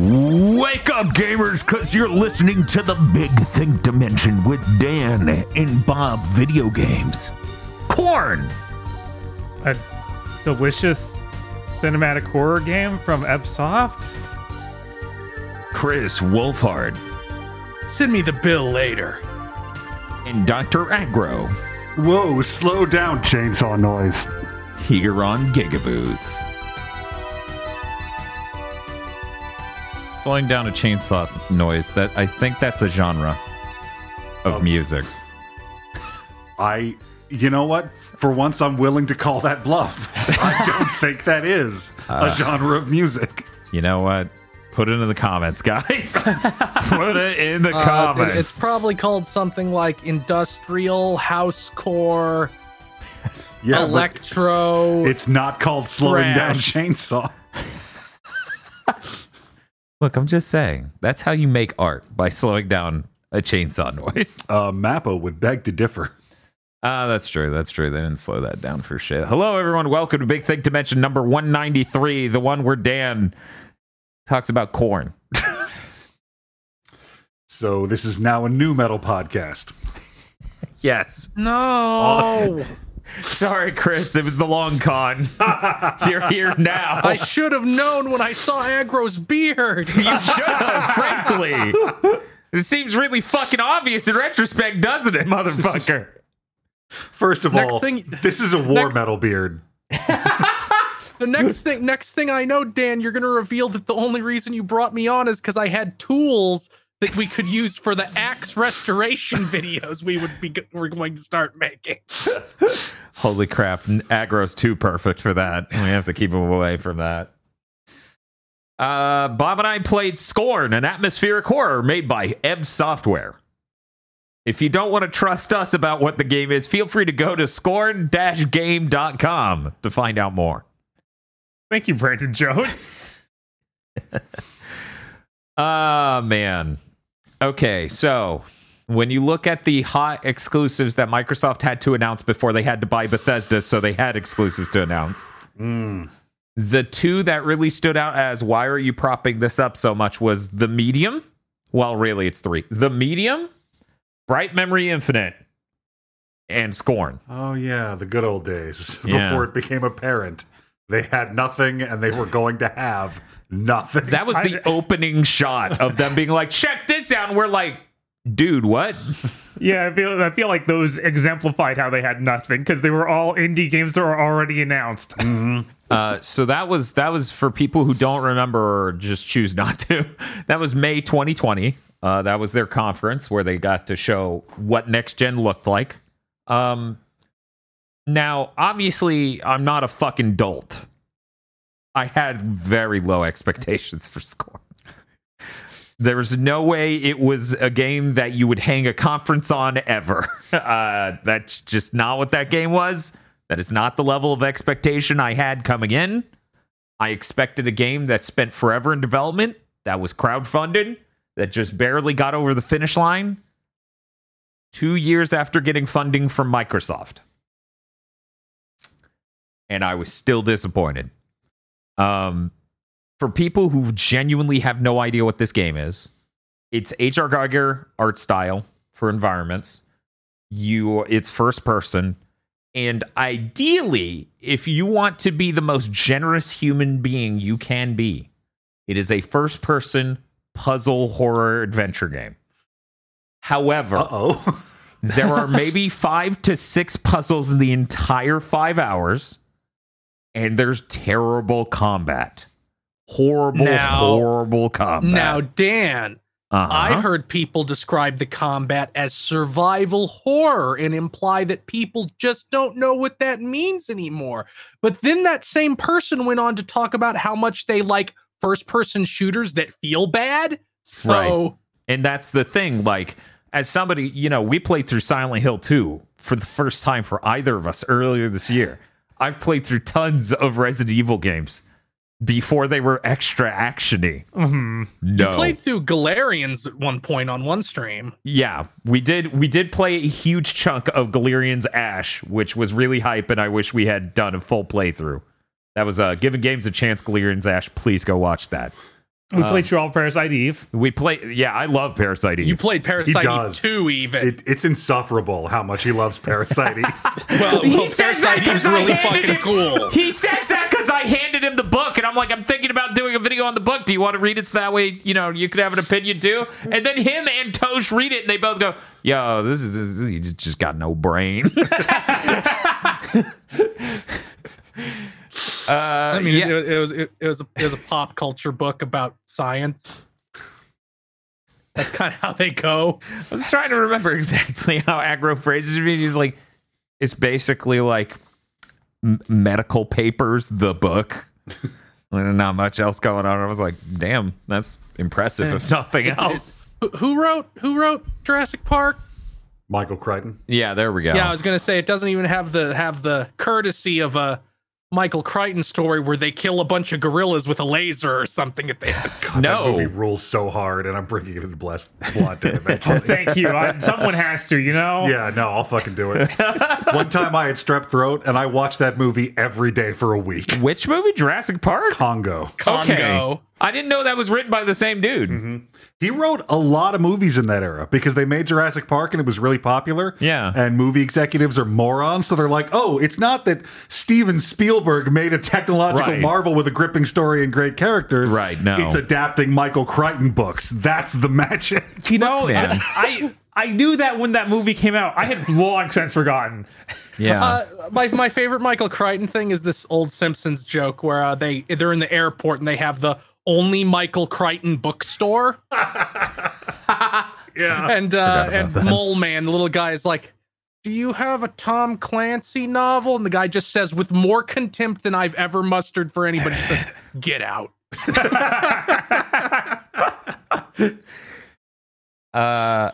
Wake up, gamers, because you're listening to the Big Think Dimension with Dan and Bob Video Games. Corn! a delicious cinematic horror game from Ebsoft. Chris Wolfhard. Send me the bill later. And Dr. Agro. Whoa, slow down, chainsaw noise. Here on Gigaboots. Slowing down a chainsaw noise. That I think that's a genre of music. I, you know what? For once, I'm willing to call that bluff. I don't think that is a genre of music. You know what? Put it in the comments, guys. Put it in the Uh, comments. it's probably called something like industrial housecore Yeah, electro. it's not called slowing down chainsaw. Look, I'm just saying. That's how you make art by slowing down a chainsaw noise. Uh, Mappa would beg to differ. Ah, that's true. That's true. They didn't slow that down for shit. Hello, everyone. Welcome to Big Think Dimension number 193, the one where Dan talks about corn. So this is now a new metal podcast. Yes. no. Sorry, Chris. It was the long con. You're here now. I should have known when I saw Agro's beard. you should have, frankly. It seems really fucking obvious in retrospect, doesn't it, motherfucker? First of Next all, thing- this is a war next- metal beard. The next thing, next thing I know, Dan, you're gonna reveal that the only reason you brought me on is because I had tools that we could use for the axe restoration videos we would be we're going to start making. Holy crap. Aggro's too perfect for that. We have to keep him away from that. Uh, Bob and I played Scorn, an atmospheric horror made by Ebb Software. If you don't want to trust us about what the game is, feel free to go to scorn-game.com to find out more. Thank you, Brandon Jones. Ah, man. Okay, so when you look at the hot exclusives that Microsoft had to announce before they had to buy Bethesda, so they had exclusives to announce. Hmm. The two that really stood out as why are you propping this up so much was the medium. Well, really, it's three. The medium, Bright Memory Infinite, and Scorn. Oh yeah, the good old days Yeah. before it became apparent they had nothing and they were going to have nothing. That was the opening shot of them being like, check this out. And we're like, dude, what? Yeah, I feel I feel like those exemplified how they had nothing because they were all indie games that were already announced. Uh, so that was that was for people who don't remember or just choose not to. That was May 2020. Uh, that was their conference where they got to show what next gen looked like. Um, now, obviously, I'm not a fucking dolt. I had very low expectations for Scorn. There was no way it was a game that you would hang a conference on ever. Uh, that's just not what that game was. That is not the level of expectation I had coming in. I expected a game that spent forever in development, that was crowdfunded, that just barely got over the finish line two years after getting funding from Microsoft. And I was still disappointed. Um, for people who genuinely have no idea what this game is, it's H.R. Giger art style for environments. You, it's first person, and ideally, if you want to be the most generous human being you can be, it is a first person puzzle horror adventure game. However, oh. there are maybe five to six puzzles in the entire five hours, and there's terrible combat. Horrible, Now- horrible combat. Now, Dan, Uh-huh. I heard people describe the combat as survival horror and imply that people just don't know what that means anymore. But then that same person went on to talk about how much they like first person shooters that feel bad. So, Right. And that's the thing. Like, as somebody, you know, we played through Silent Hill 2 for the first time for either of us earlier this year. I've played through tons of Resident Evil games before they were extra actiony. Mhm. No. you played through Galerians at one point on one stream. Yeah, we did. We did play a huge chunk of Galerians Ash, which was really hype, and I wish we had done a full playthrough. That was uh, giving games a chance. Galerians Ash, please go watch that. We played um, through all Parasite Eve. We play. Yeah, I love Parasite Eve. You played Parasite Eve does. 2 even. It, it's insufferable how much he loves Parasite. Eve. well, He well says that Parasite 'cause Eve's really fucking him- cool. He says that because I handed him the book, and I'm like, I'm thinking about doing a video on the book. Do you want to read it so that way, you know, you could have an opinion too? And then him and Tosh read it, and they both go, "Yo, this is, this is he just- just got no brain." uh, I mean, yeah. it, it was it, it was a, it was a pop culture book about science. That's kind of how they go. I was trying to remember exactly how aggro phrases it. He's like, it's basically like m- medical papers, the book. and not much else going on. I was like, damn, that's impressive, if nothing else. Who, who wrote who wrote Jurassic Park? Michael Crichton. Yeah, there we go. Yeah, I was gonna say it doesn't even have the have the courtesy of a Michael Crichton story where they kill a bunch of gorillas with a laser or something at the end. God, No. that movie rules so hard, and I'm bringing it into blessed blood oh, eventually. Thank you. I, someone has to, you know? Yeah, no, I'll fucking do it. One time I had strep throat, and I watched that movie every day for a week. Which movie? Jurassic Park? Congo. Congo. I didn't know that was written by the same dude. He wrote a lot of movies in that era because they made Jurassic Park and it was really popular. Yeah. And movie executives are morons. So they're like, oh, it's not that Steven Spielberg made a technological Right. marvel with a gripping story and great characters. Right, no. It's adapting Michael Crichton books. That's the magic. You know, man. I, I I knew that when that movie came out. I had long since forgotten. Yeah. Uh, my my favorite Michael Crichton thing is this old Simpsons joke where uh, they they're in the airport and they have the only Michael Crichton bookstore. Yeah. And uh, and Mole Man, the little guy, is like, "Do you have a Tom Clancy novel?" And the guy just says, with more contempt than I've ever mustered for anybody, he says, "Get out." uh,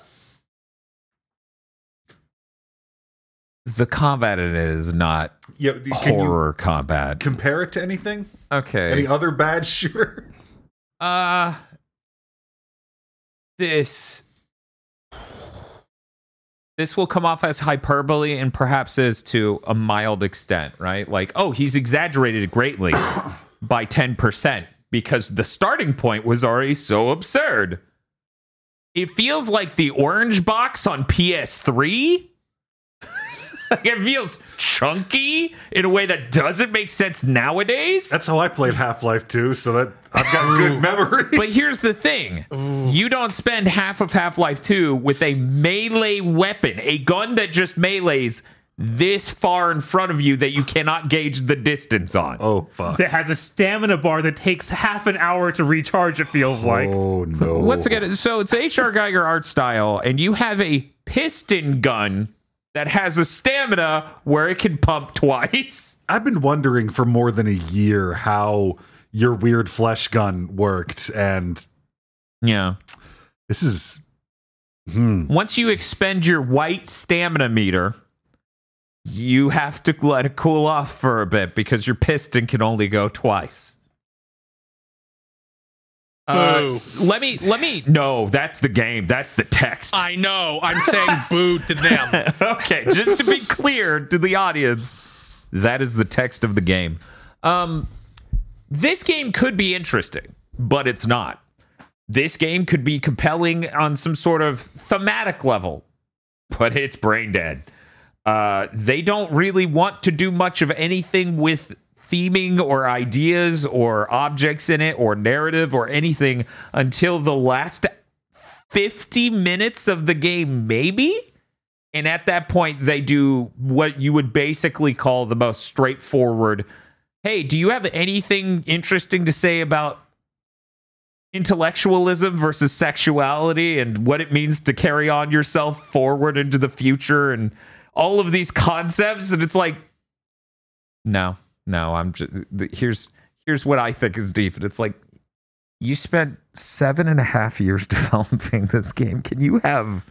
the combat in it is not Yeah, can you horror combat. compare it to anything? Okay. Any other bad shooter? Uh this this will come off as hyperbole and perhaps is to a mild extent, right? Like, oh, he's exaggerated greatly by 10% because the starting point was already so absurd. It feels like the orange box on PS3. Like it feels chunky in a way that doesn't make sense nowadays. That's how I played Half Life 2, so that I've got good memories. But here's the thing you don't spend half of Half Life 2 with a melee weapon, a gun that just melees this far in front of you that you cannot gauge the distance on. Oh fuck. That has a stamina bar that takes half an hour to recharge. It feels oh, like. Oh no. Once again, so it's H.R. Giger art style, and you have a piston gun that has a stamina where it can pump twice. I've been wondering for more than a year how your weird flesh gun worked, and Yeah. this is. Hmm. Once you expend your white stamina meter, you have to let it cool off for a bit because your piston can only go twice. Uh, let me let me. No that's the game. That's the text. I know. I'm saying boo to them. okay just to be clear to the audience that is the text of the game. Um this game could be interesting but it's not. This game could be compelling on some sort of thematic level but it's brain dead. Uh they don't really want to do much of anything with theming or ideas or objects in it or narrative or anything until the last 50 minutes of the game maybe and at that point, they do what you would basically call the most straightforward hey, do you have anything interesting to say about intellectualism versus sexuality and what it means to carry on yourself forward into the future and all of these concepts? And it's like, no, no, I'm just here's here's what I think is deep. And it's like, you spent seven and a half years developing this game. Can you have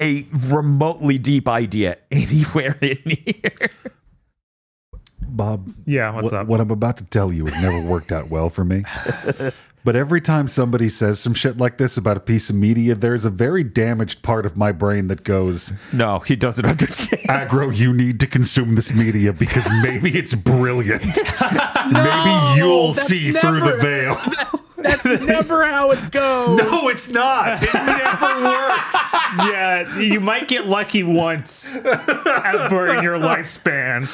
a remotely deep idea anywhere in here? Bob, Yeah, what's what, up? what I'm about to tell you has never worked out well for me. But every time somebody says some shit like this about a piece of media, there's a very damaged part of my brain that goes, No, he doesn't understand. Aggro, you need to consume this media because maybe it's brilliant. maybe you'll that's see through the never- veil. That's never how it goes. No, it's not. It never works. yeah, you might get lucky once ever in your lifespan.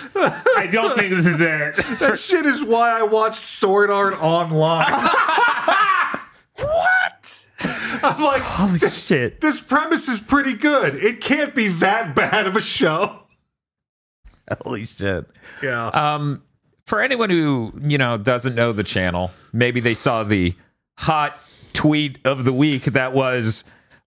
I don't think this is it. That shit is why I watched Sword Art Online. what? I'm like, Holy shit. this premise is pretty good. It can't be that bad of a show. Holy shit. Yeah. Um, for anyone who you know doesn't know the channel, maybe they saw the hot tweet of the week that was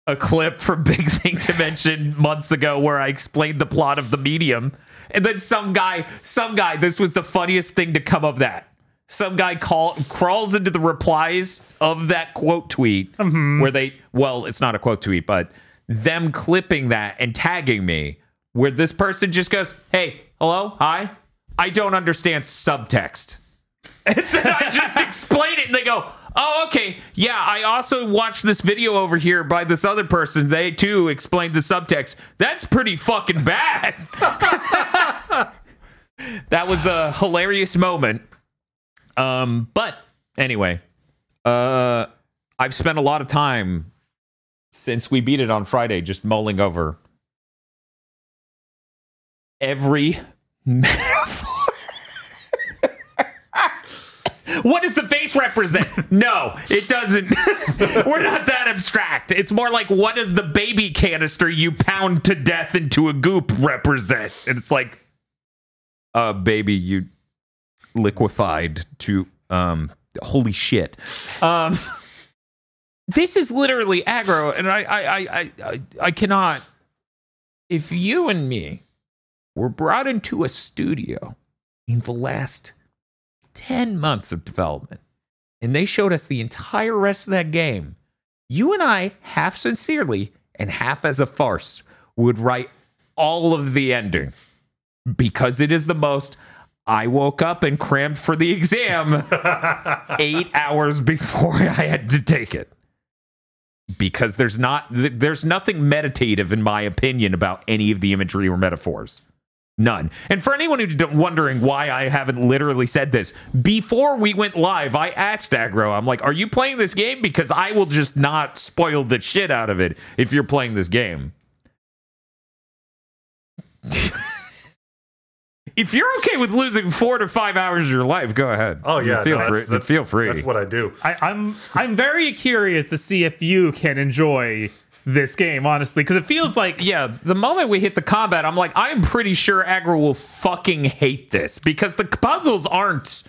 a clip from Big Think Dimension months ago where I explained the plot of the medium, and then some guy, some guy, this was the funniest thing to come of that. Some guy call, crawls into the replies of that quote tweet mm-hmm. where they, well, it's not a quote tweet, but them clipping that and tagging me, where this person just goes, Hey, hello, hi, I don't understand subtext. And then I just explain it, and they go, "Oh, okay, yeah." I also watched this video over here by this other person. They too explained the subtext. That's pretty fucking bad. that was a hilarious moment. Um, but anyway, uh, I've spent a lot of time since we beat it on Friday just mulling over every what does the face represent? No, it doesn't. We're not that abstract. It's more like what does the baby canister you pound to death into a goop represent? And it's like, uh, baby, you liquefied to um holy shit. Um this is literally aggro, and I I I I I, I cannot if you and me were brought into a studio in the last 10 months of development and they showed us the entire rest of that game, you and I, half sincerely and half as a farce, would write all of the ending because it is the most. I woke up and crammed for the exam eight hours before I had to take it. Because there's not there's nothing meditative in my opinion about any of the imagery or metaphors. None. And for anyone who's wondering why I haven't literally said this, before we went live, I asked Agro, I'm like, are you playing this game? Because I will just not spoil the shit out of it if you're playing this game. if you're okay with losing four to five hours of your life, go ahead. Oh yeah, feel no, free. that's- that's- feel free. That's what I do. I, I'm I'm very curious to see if you can enjoy this game, honestly, because it feels like yeah, the moment we hit the combat, I'm like, I'm pretty sure Agro will fucking hate this because the puzzles aren't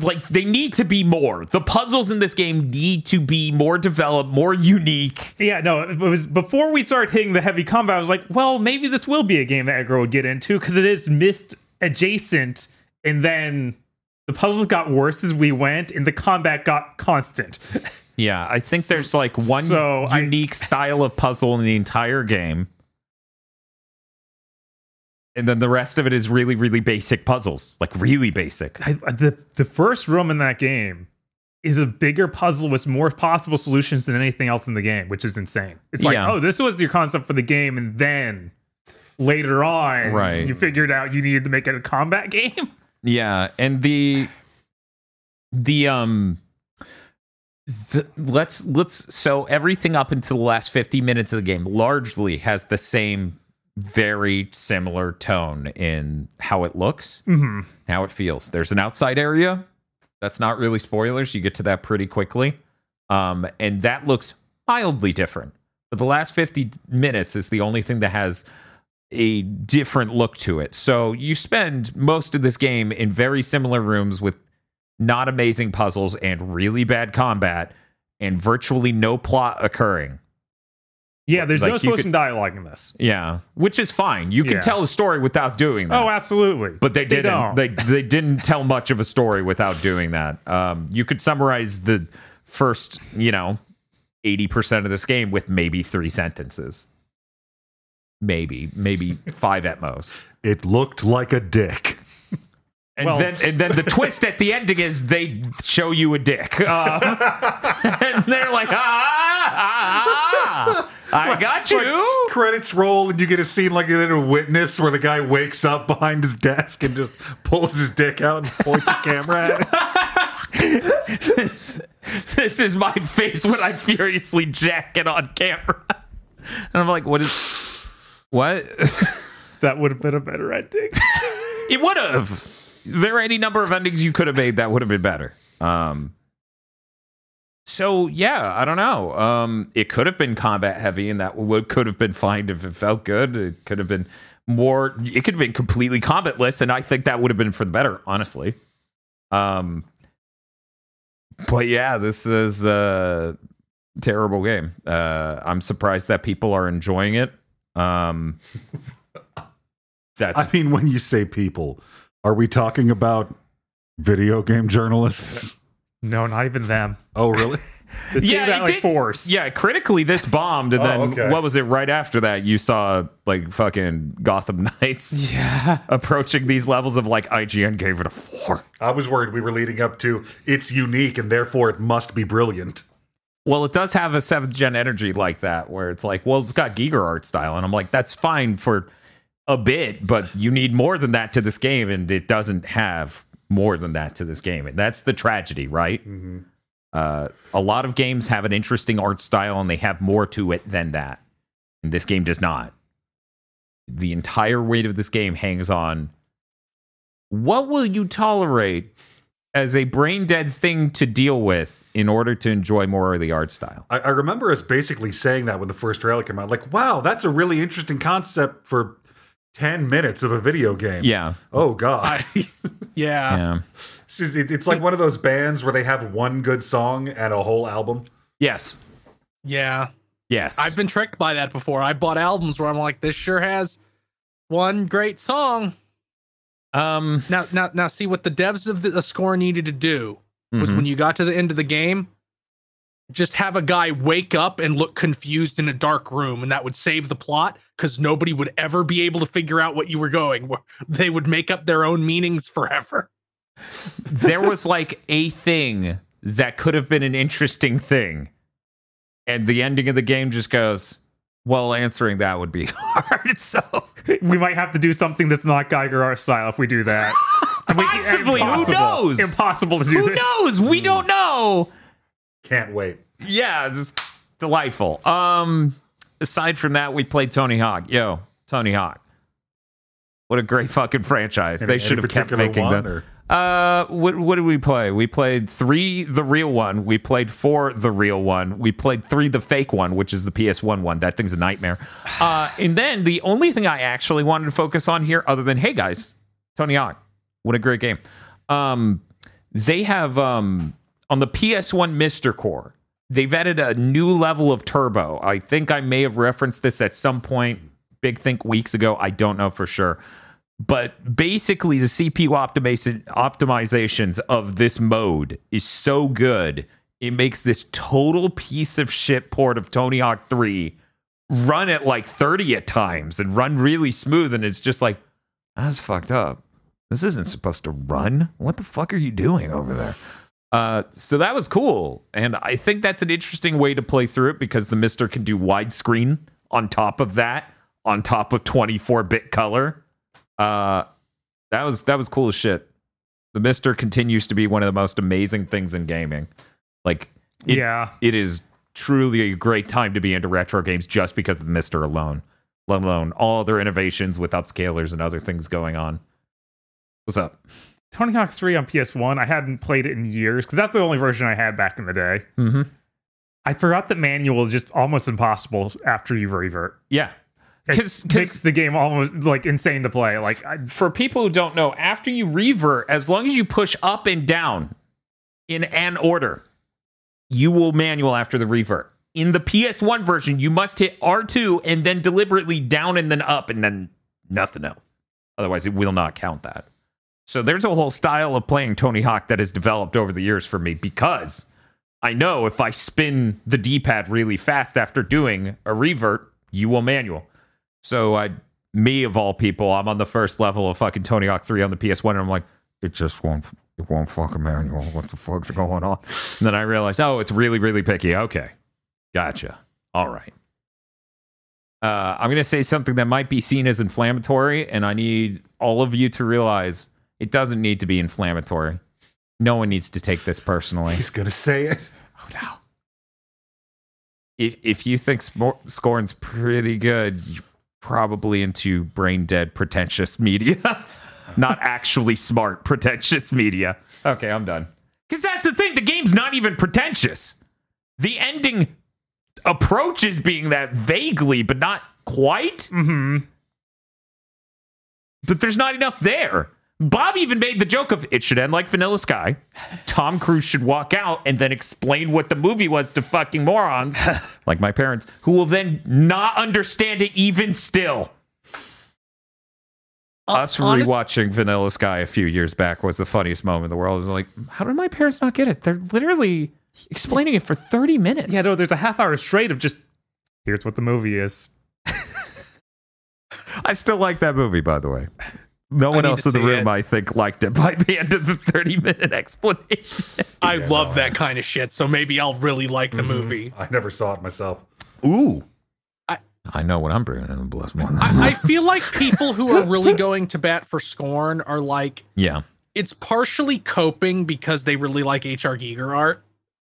like they need to be more. The puzzles in this game need to be more developed, more unique. Yeah, no, it was before we started hitting the heavy combat. I was like, well, maybe this will be a game that Aggro would get into because it is Myst adjacent, and then the puzzles got worse as we went, and the combat got constant. Yeah, I think there's like one So, I- unique style of puzzle in the entire game. And then the rest of it is really, really basic puzzles. Like really basic. I, the the first room in that game is a bigger puzzle with more possible solutions than anything else in the game, which is insane. It's like, Yeah. oh, this was your concept for the game, and then later on, Right. you figured out you needed to make it a combat game. Yeah, and the the um the, let's let's so everything up until the last 50 minutes of the game largely has the same very similar tone in how it looks, hmm how it feels. There's an outside area. That's not really spoilers. You get to that pretty quickly. Um and that looks mildly different. But the last 50 minutes is the only thing that has a different look to it. So you spend most of this game in very similar rooms with not amazing puzzles and really bad combat and virtually no plot occurring. Yeah, there's Like, no you supposed could- dialogue in this. Yeah, which is fine. You can Yeah. tell a story without doing that. Oh, absolutely. but they didn't. don't. They, they didn't tell much of a story without doing that. Um, you could summarize the first, you know, eighty percent of this game with maybe three sentences, maybe, maybe five at most. It looked like a dick. And Well- then and then the twist at the ending is they show you a dick. Um, and they're like, ah, ah, ah, I got you. Like, credits roll and you get a scene like in a witness where the guy wakes up behind his desk and just pulls his dick out and points a camera at it. this is my face when I furiously jack it on camera. And I'm like, what is what? That would have been a better ending. it would have. There are any number of endings you could have made that would have been better. Um so yeah, I don't know. Um it could have been combat heavy and that would could have been fine if it felt good. It could have been more it could have been completely combatless and I think that would have been for the better, honestly. Um but yeah, this is a terrible game. Uh, I'm surprised that people are enjoying it. Um, that's I mean, when you say people, are we talking about video game journalists? no, not even them. Oh, really? It's Yeah, yeah, it like did- force. yeah. Critically, this bombed, and Oh, then okay. what was it? Right after that, you saw like fucking Gotham Knights Yeah. approaching these levels of like IGN gave it a four. I was worried we were leading up to it's unique and therefore it must be brilliant. Well, it does have a seventh gen energy like that, where it's like, well, it's got Giger art style, and I'm like, that's fine for a bit, but you need more than that to this game, and it doesn't have more than that to this game, and that's the tragedy, right? Uh, a lot of games have an interesting art style, and they have more to it than that, and this game does not. The entire weight of this game hangs on what will you tolerate as a brain dead thing to deal with in order to enjoy more of the art style. I, I remember us basically saying that when the first trailer came out. Like, wow, that's a really interesting concept for 10 minutes of a video game. Yeah, Oh, God. Yeah. yeah, This is- it's like one of those bands where they have one good song and a whole album. yes, Yeah. yes. I've been tricked by that before. I bought albums where I'm like, this sure has one great song. um, Now, now, now, see what the devs of the, the score needed to do was mhm. when you got to the end of the game, just have a guy wake up and look confused in a dark room, and that would save the plot because nobody would ever be able to figure out what you were going. They would make up their own meanings forever. there was like a thing that could have been an interesting thing, and the ending of the game just goes. Well, answering that would be hard. So We might have to do something that's not Giger art style if we do that. And we- Possibly, who knows? Impossible to do who this. knows? We don't hmm. know. Can't wait. Yeah, just delightful. Um, aside from that, we played Tony Hawk. Yo, Tony Hawk. What a great fucking franchise. Any- they should have kept making them. or- Uh, what what did we play? We played three, the real one. We played four, the real one. We played three, the fake one, which is the PS1 one. That thing's a nightmare. Uh, and then the only thing I actually wanted to focus on here, other than hey guys, Tony Hawk, what a great game. Um, they have um on the PS1 MiSTer Core. They've added a new level of turbo. I think I may have referenced this at some point, big think weeks ago. I don't know for sure but basically the CPU optimization optimizations of this mode is so good it makes this total piece of shit port of Tony Hawk 3 run at like 30 at times and run really smooth and it's just like that's fucked up. This isn't supposed to run. What the fuck are you doing over there? Uh, so that was cool, and I think that's an interesting way to play through it because the MiSTer can do widescreen on top of that, on top of 24 bit color. Uh, that was that was cool as shit. The MiSTer continues to be one of the most amazing things in gaming. Like, it, yeah. it is truly a great time to be into retro games just because of the MiSTer alone, let alone all other innovations with upscalers and other things going on. What's up? Tony Hawk 3 on PS1, I hadn't played it in years because that's the only version I had back in the day. Mm-hmm. I forgot that manual is just almost impossible after you revert. Yeah, It because makes the game almost like insane to play. Like, I, for people who don't know, after you revert, as long as you push up and down in an order, you will manual after the revert. In the PS1 version, you must hit R2 and then deliberately down and then up and then nothing else. Otherwise, it will not count that. So there's a whole style of playing Tony Hawk that has developed over the years for me because I know if I spin the D-pad really fast after doing a revert, you will manual. So I, me of all people, I'm on the first level of fucking Tony Hawk 3 on the PS1, and I'm like, it just won't, it won't fucking manual. What the fuck's going on? And then I realized, oh, it's really, really picky. Okay, gotcha. All right. Uh, I'm going to say something that might be seen as inflammatory, and I need all of you to realize it doesn't need to be inflammatory. No one needs to take this personally. He's going to say it. Oh no. If if you think Scorn's pretty good, you're probably into brain dead pretentious media. not actually smart pretentious media. Okay, I'm done. Cuz that's the thing, the game's not even pretentious. The ending approaches being that vaguely but not quite. hmm But there's not enough there. Bob even made the joke of it should end like Vanilla Sky. Tom Cruise should walk out and then explain what the movie was to fucking morons, like my parents, who will then not understand it even still. Uh, Us Honest- rewatching Vanilla Sky a few years back was the funniest moment in the world. It was like, how did my parents not get it? They're literally explaining it for 30 minutes. Yeah, no, there's a half hour straight of just here's what the movie is. I still like that movie, by the way. No one else in the room, it. I think, liked it by the end of the 30 minute explanation. I love that kind of shit, so maybe I'll really like the movie. I never saw it myself. Ooh. I- I know what I'm bringing in the blessed one. I, I feel like people who are really going to bat for Scorn are like yeah. it's partially coping because they really like HR Giger art.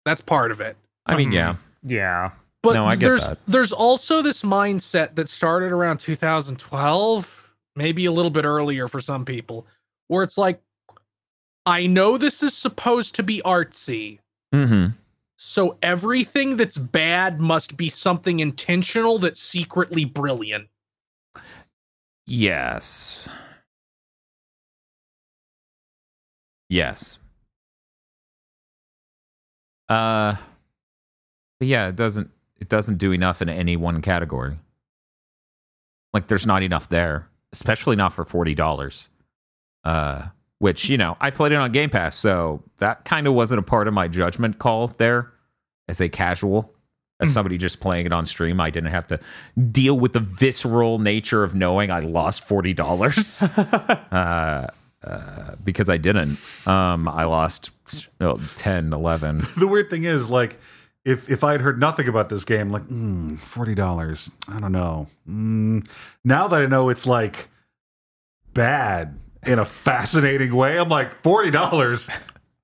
That's part of it. I mean, Mhm. yeah. Yeah. But No, I get there's that. there's also this mindset that started around 2012, maybe a little bit earlier for some people, where it's like, I know this is supposed to be artsy, Mm-hmm. so everything that's bad must be something intentional that's secretly brilliant. Yes. Yes. Uh but yeah, it doesn't it doesn't do enough in any one category. Like there's not enough there, especially not for $40. Uh which, you know, I played it on Game Pass, so that kind of wasn't a part of my judgment call there as a casual as somebody just playing it on stream. I didn't have to deal with the visceral nature of knowing I lost forty dollars uh, uh, because I didn't. Um, I lost oh, 10, 11. The weird thing is, like, if if I had heard nothing about this game, like, mm, forty dollars, I don't know. Mm, now that I know it's like bad in a fascinating way, I'm like, forty dollars,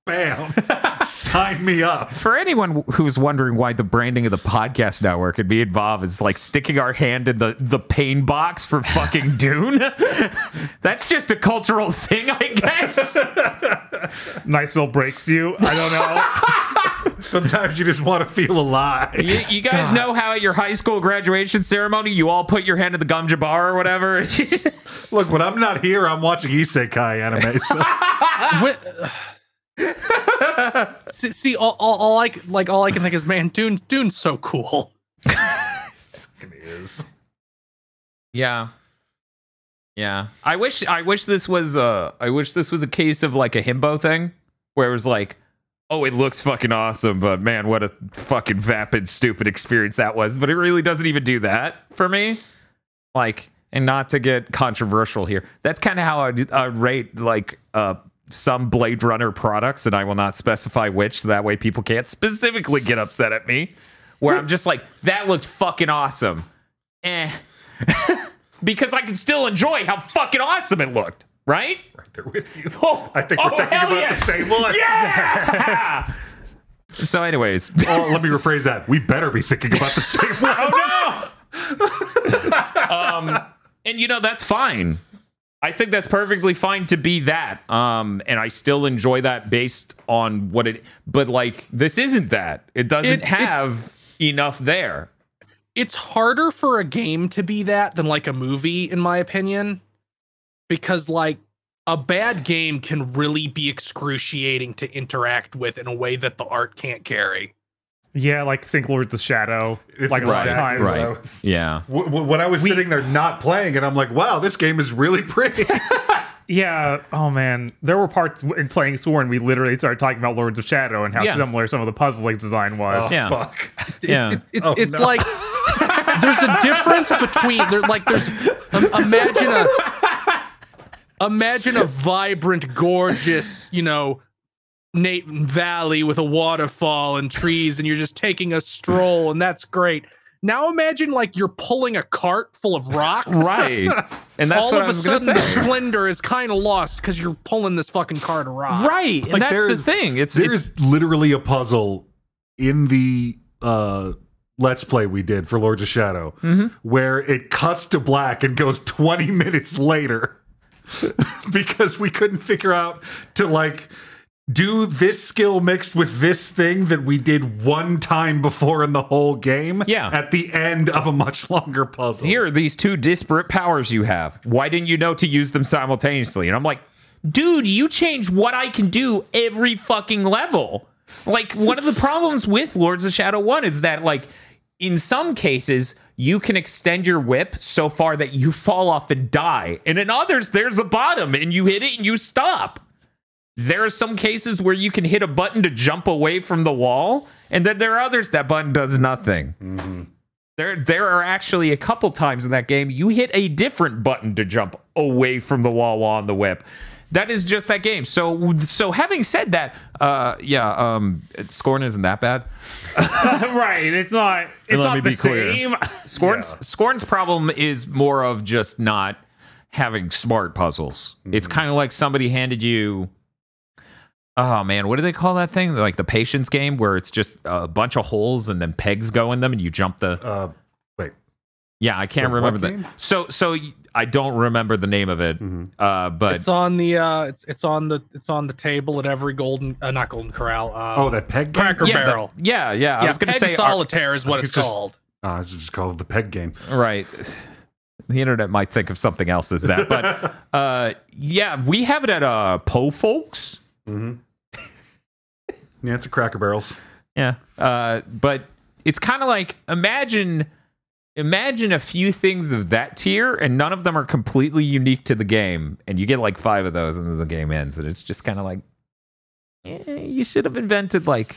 bam, sign me up. For anyone who's wondering why the branding of the podcast network and me involved is like sticking our hand in the, the pain box for fucking Dune, that's just a cultural thing, I guess. Niceville breaks you. I don't know. Sometimes you just want to feel alive. You, you guys know how at your high school graduation ceremony you all put your hand in the gom jabbar or whatever? Look, when I'm not here, I'm watching isekai anime. So. See, see all, all, all I c- like all I can think is, man, Dune Dune's so cool. is. Yeah. Yeah. I wish I wish this was uh I wish this was a case of like a himbo thing where it was like, oh, it looks fucking awesome, but man, what a fucking vapid, stupid experience that was. But it really doesn't even do that for me. Like, and not to get controversial here, that's kind of how I'd rate like uh some Blade Runner products, and I will not specify which, so that way people can't specifically get upset at me. Where I'm just like, that looked fucking awesome. Eh. because I can still enjoy how fucking awesome it looked, right? Right there with you. Oh, I think we're oh, thinking about yeah. the same one. Yeah! so, anyways. Oh, let me rephrase that. We better be thinking about the same one. oh no! um, and you know, that's fine. I think that's perfectly fine to be that. Um, and I still enjoy that based on what it, but like, this isn't that. It doesn't It- it- have enough there. it's harder for a game to be that than like a movie in my opinion because like a bad game can really be excruciating to interact with in a way that the art can't carry Yeah, like Sync Lords of Shadow. It's like a lot of times. Right. was- Yeah. Wh- wh- When I was sitting there not playing and I'm like, wow, this game is really pretty. Yeah. Oh man, there were parts in playing Scorn we literally started talking about Lords of Shadow and how Yeah. similar some of the puzzling design was. oh, Yeah. fuck. Yeah. It- it- Oh, it's no. like there's a difference between there like there's um, imagine a imagine a vibrant gorgeous you know Nate Valley with a waterfall and trees and you're just taking a stroll and that's great now imagine like you're pulling a cart full of rocks Right. And that's all what of I a was going to sudden say. the splendor is kind of lost because you're pulling this fucking cart of rocks Right. And that's the thing. It's, it's There's literally a puzzle in the uh let's play we did for Lords of Shadow where it cuts to black and goes 20 minutes later because we couldn't figure out to like do this skill mixed with this thing that we did one time before in the whole game Yeah. at the end of a much longer puzzle. Here are these two disparate powers you have. Why didn't you know to use them simultaneously? And I'm like, dude, you change what I can do every fucking level. Like, one of the problems with Lords of Shadow 1 is that, like, in some cases, you can extend your whip so far that you fall off and die. And in others, there's a bottom and you hit it and you stop. There are some cases where you can hit a button to jump away from the wall, and then there are others that button does nothing. Mm-hmm. There, there are actually a couple times in that game you hit a different button to jump away from the wall while on the whip. That is just that game. So, so having said that, uh, yeah, um, Scorn isn't that bad. right. It's not. It's let not me the be clear. same. Scorn's Scorn's problem is more of just not having smart puzzles. It's kind of like somebody handed you. Oh man, what do they call that thing? Like the patience game, where it's just a bunch of holes and then pegs go in them, and you jump the. uh wait. Yeah, I can't The what remember game? that. So, so y- I don't remember the name of it. Uh, but It's on the uh it's it's on the it's on the table at every golden uh, not golden corral. Uh, Oh, that peg game? Cracker yeah, the- Barrel. yeah, yeah. I yeah, was gonna say, are- solitaire is what it's it's just- called. Oh, it's just called the peg game. Right. The internet might think of something else as that, but uh, yeah, we have it at uh, Po Folks. Yeah, it's a Cracker Barrels. Yeah, uh, but it's kind of like imagine imagine a few things of that tier, and none of them are completely unique to the game, and you get like five of those, and then the game ends, and it's just kind of like eh, you should have invented like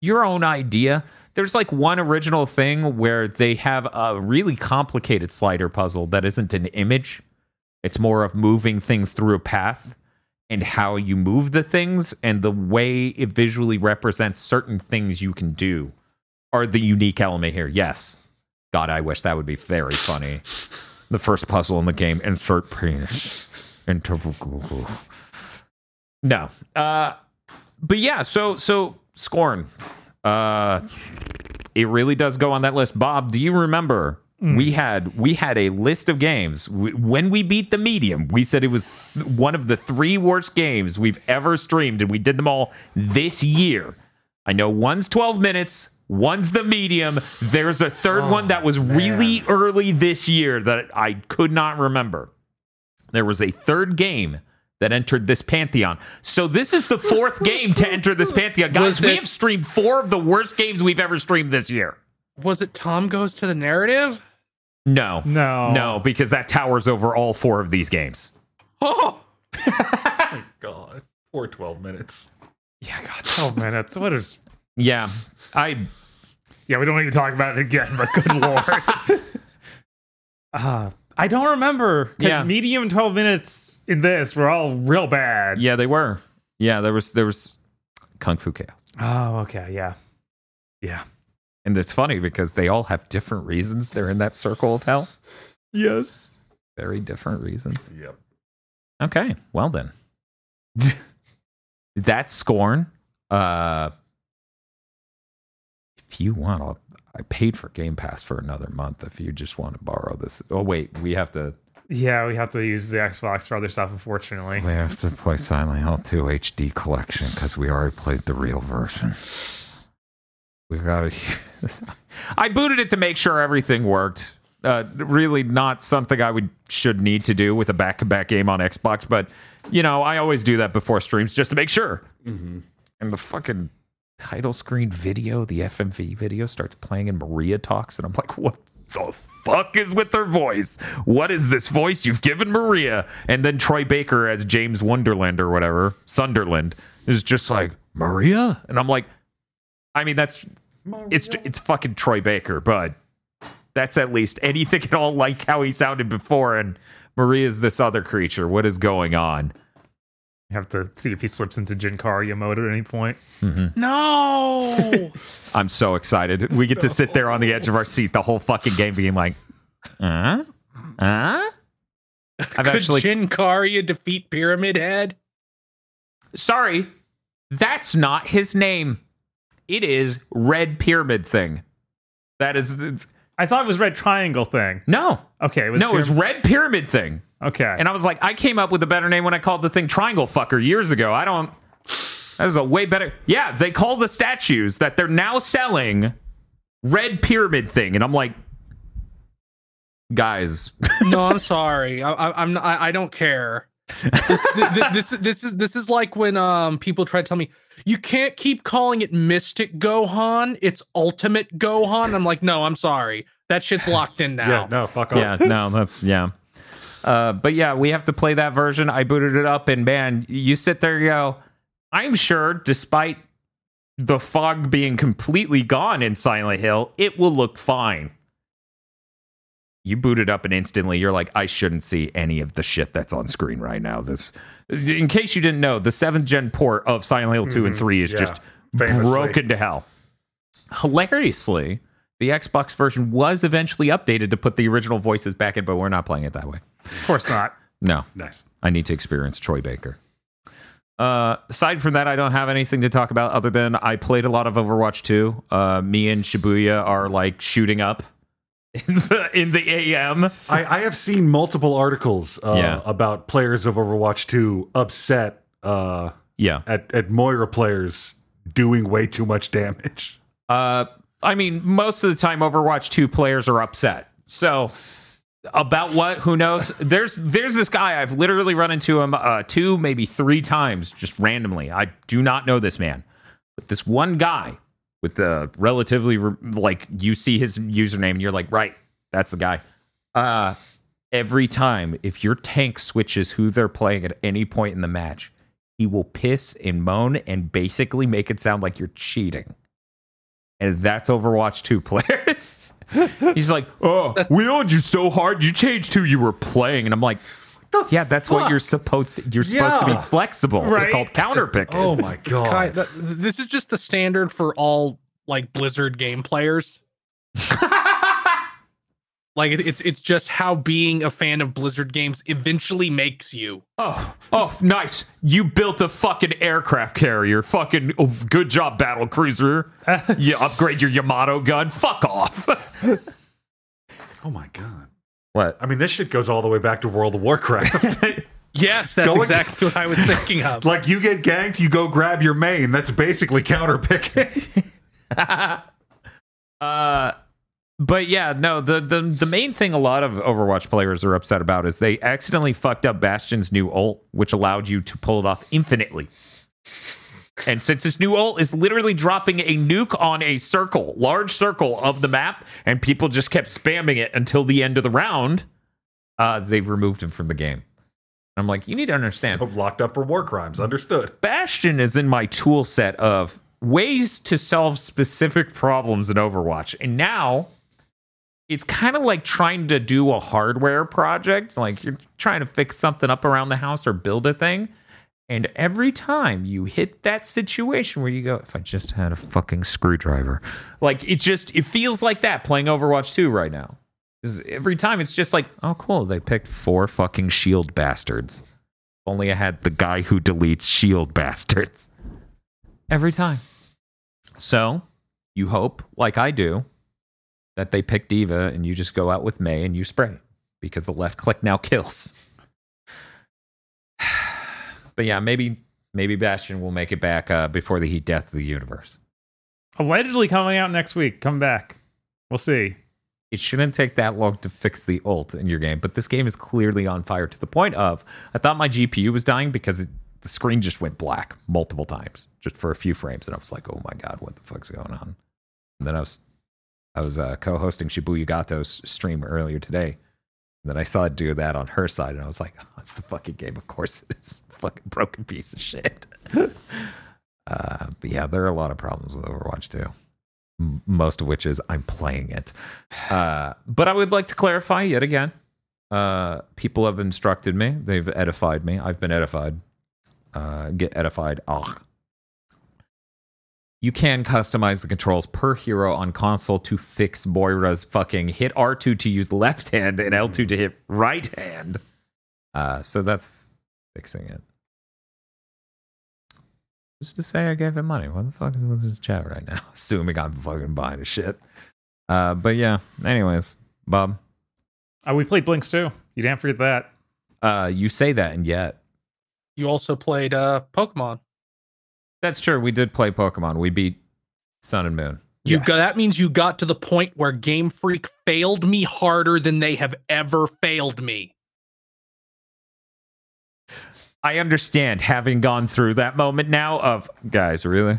your own idea. There's like one original thing where they have a really complicated slider puzzle that isn't an image. It's more of moving things through a path and how you move the things and the way it visually represents certain things you can do are the unique element here. Yes. God, I wish that would be very funny. the first puzzle in the game, insert penis into Google. No. Uh but yeah, so so Scorn. Uh it really does go on that list. Bob, do you remember we had we had a list of games we, when we beat the medium we said it was one of the three worst games we've ever streamed and we did them all this year i know one's 12 minutes one's the medium there's a third oh, one that was really early this year that i could not remember there was a third game that entered this pantheon so this is the fourth game to enter this pantheon guys Was we it- have streamed four of the worst games we've ever streamed this year Was it Tom goes to the narrative? no No. No, because that towers over all four of these games. Oh, God. Poor 12 minutes. Yeah, God, 12 minutes. What is. Yeah, I Yeah, we don't need to talk about it again, but good lord. uh, I don't remember because Yeah. medium 12 minutes in this were all real bad. yeah they were. Yeah, there was there was Kung Fu Chaos, Oh, okay. Yeah. Yeah. and it's funny because they all have different reasons they're in that circle of hell. Yes, very different reasons. Yep. Okay, well then, that's Scorn. Uh, if you want, I'll, I paid for Game Pass for another month. If you just want to borrow this, oh wait, we have to. Yeah, we have to use the Xbox for other stuff, unfortunately. We have to play Silent Hill 2 HD collection because we already played the real version. We got to. I booted it to make sure everything worked. Uh, really, not something I would should need to do with a back-to-back game on Xbox, but you know, I always do that before streams just to make sure. And the fucking title screen video, the FMV video, starts playing and Maria talks, and I'm like, what the fuck is with her voice? What is this voice you've given Maria? And then Troy Baker as James Wonderland or whatever, Sunderland, is just like, Maria? And I'm like, I mean, that's it's it's fucking Troy Baker, but that's at least anything at all like how he sounded before. And Maria's this other creature. What is going on? You have to see if he slips into Jinkaria mode at any point. no. I'm so excited. We get to sit there on the edge of our seat the whole fucking game being like, uh? Uh? I've Could actually Jinkaria defeat Pyramid Head? sorry. That's not his name. It is red pyramid thing. That is it's, I thought it was red triangle thing. no, Okay, it was no, it was pyram- red pyramid thing. okay. And I was like, I came up with a better name when I called the thing Triangle Fucker years ago. I don't. That is a way better. Yeah, they call the statues that they're now selling red pyramid thing, and I'm like, guys, no, I'm sorry. I, I, I'm not, I, I don't care. This, th- th- this this is this is like when um people try to tell me you can't keep calling it Mystic Gohan. It's Ultimate Gohan. I'm like, no, I'm sorry. That shit's locked in now. Yeah, no, fuck off. yeah, no, that's yeah. Uh, but yeah, we have to play that version. I booted it up, and man, you sit there, and go. I'm sure, despite the fog being completely gone in Silent Hill, it will look fine. You boot it up, and instantly you're like, I shouldn't see any of the shit that's on screen right now. This, in case you didn't know, the seventh gen port of Silent Hill 2 and 3 is yeah, just famously. broken to hell. Hilariously, the Xbox version was eventually updated to put the original voices back in, but we're not playing it that way. of course not. No, Nice. I need to experience Troy Baker. Uh, aside from that, I don't have anything to talk about other than I played a lot of Overwatch 2. Uh, me and Shibuya are like shooting up in the, in the AM. I, I have seen multiple articles uh, Yeah. about players of Overwatch 2 upset uh, Yeah. at, at Moira players doing way too much damage. Uh, I mean, most of the time, Overwatch 2 players are upset. So, about what? Who knows? There's there's this guy I've literally run into him uh, two, maybe three times, just randomly. I do not know this man, but this one guy with the relatively re- like you see his username and you're like, right, that's the guy. Uh, every time if your tank switches who they're playing at any point in the match, he will piss and moan and basically make it sound like you're cheating and that's Overwatch 2 players. He's like, oh, we owned you so hard, you changed who you were playing. And I'm like, yeah, that's what you're supposed to. You're supposed to be Yeah. flexible. It's Right. called counterpicking. Oh my god. Kind- th- this is just the standard for all like Blizzard game players. like it's it's just how being a fan of Blizzard games eventually makes you. Oh, oh, nice. You built a fucking aircraft carrier. Fucking oh, good job, battle cruiser. you upgrade your Yamato gun. Fuck off. Oh my god. What? I mean, this shit goes all the way back to World of Warcraft. Yes, that's Going- exactly what I was thinking of. like you get ganked, you go grab your main. That's basically counterpicking. Uh, but yeah, no. The, the the main thing a lot of Overwatch players are upset about is they accidentally fucked up Bastion's new ult, which allowed you to pull it off infinitely. And since this new ult is literally dropping a nuke on a circle, large circle of the map, and people just kept spamming it until the end of the round, uh, they've removed him from the game. I'm like, you need to understand. Locked up for war crimes. Understood. Bastion is in my tool set of ways to solve specific problems in Overwatch. And now it's kind of like trying to do a hardware project. Like you're trying to fix something up around the house or build a thing. And every time you hit that situation where you go, if I just had a fucking screwdriver, like it just, it feels like that playing Overwatch 2 right now. Every time it's just like, oh, cool. They picked four fucking shield bastards. Only I had the guy who deletes shield bastards every time. So you hope, like I do, that they pick D.Va and you just go out with Mei and you spray because the left click now kills. But yeah, maybe maybe Bastion will make it back uh, before the heat death of the universe. Allegedly coming out next week. Come back. We'll see. It shouldn't take that long to fix the ult in your game, but this game is clearly on fire to the point of I thought my GPU was dying because it, the screen just went black multiple times just for a few frames, and I was like, "Oh my god, what the fuck's going on?" And then I was I was uh, co-hosting Shibuya Gato's stream earlier today. And then I saw it do that on her side, and I was like, oh, "It's the fucking game, of course. It's a fucking broken piece of shit." uh, but yeah, there are a lot of problems with Overwatch too. M- Most of which is I'm playing it. Uh, but I would like to clarify yet again. Uh, people have instructed me; they've edified me. I've been edified. Uh, get edified. Ah, you can customize the controls per hero on console to fix Moira's fucking hit R2 to use left hand and L2 to hit right hand. Uh, so that's fixing it. Just to say I gave him money. What the fuck is with this chat right now? Assuming I'm fucking buying his shit. Uh, but yeah. Anyways, Bob, Oh, we played Blinx too. You didn't forget that. uh, you say that, and yet You also played uh Pokemon. That's true. We did play Pokemon. We beat Sun and Moon. You Yes. got that means you got to the point where Game Freak failed me harder than they have ever failed me. I understand having gone through that moment now of guys, really?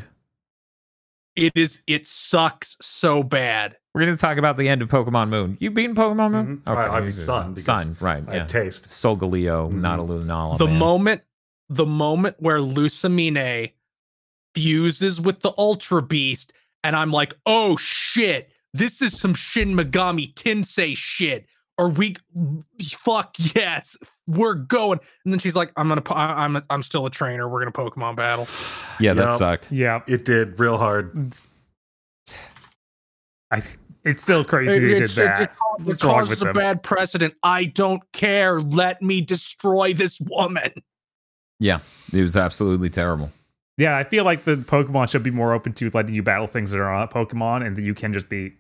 It is it sucks so bad. We're gonna talk about the end of Pokemon Moon. You beaten Pokemon Moon? Mhm. I- I you beat. Sun Sun, right? I Yeah. had taste. Solgaleo, Mhm. not a Lunala. the man. moment the moment where Lusamine fuses with the Ultra Beast, and I'm like, oh shit, this is some Shin Megami Tensei shit. Or we fuck yes, we're going. And then she's like, I'm gonna, po- I- I'm, I'm still a trainer. We're gonna Pokemon battle. yeah, that Yup. sucked. Yeah. It did real hard. It's, I, it's still crazy they did It's- that. It, it, What's wrong causes a them? bad precedent. I don't care. Let me destroy this woman. Yeah, it was absolutely terrible. Yeah, I feel like the Pokemon should be more open to letting you battle things that are not Pokemon and that you can just be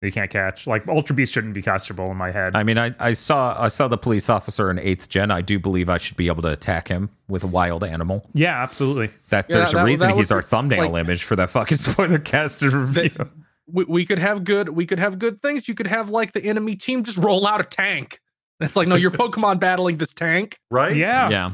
You can't catch. Like Ultra Beast shouldn't be castable in my head. I mean, I, I saw I saw the police officer in eighth gen. I do believe I should be able to attack him with a wild animal. yeah, absolutely. That Yeah, there's that- a reason he's our be- thumbnail like- image for that fucking spoiler cast review. That- we, we could have good we could have good things you could have like the enemy team just roll out a tank it's like no you're pokemon battling this tank Right? Yeah. yeah,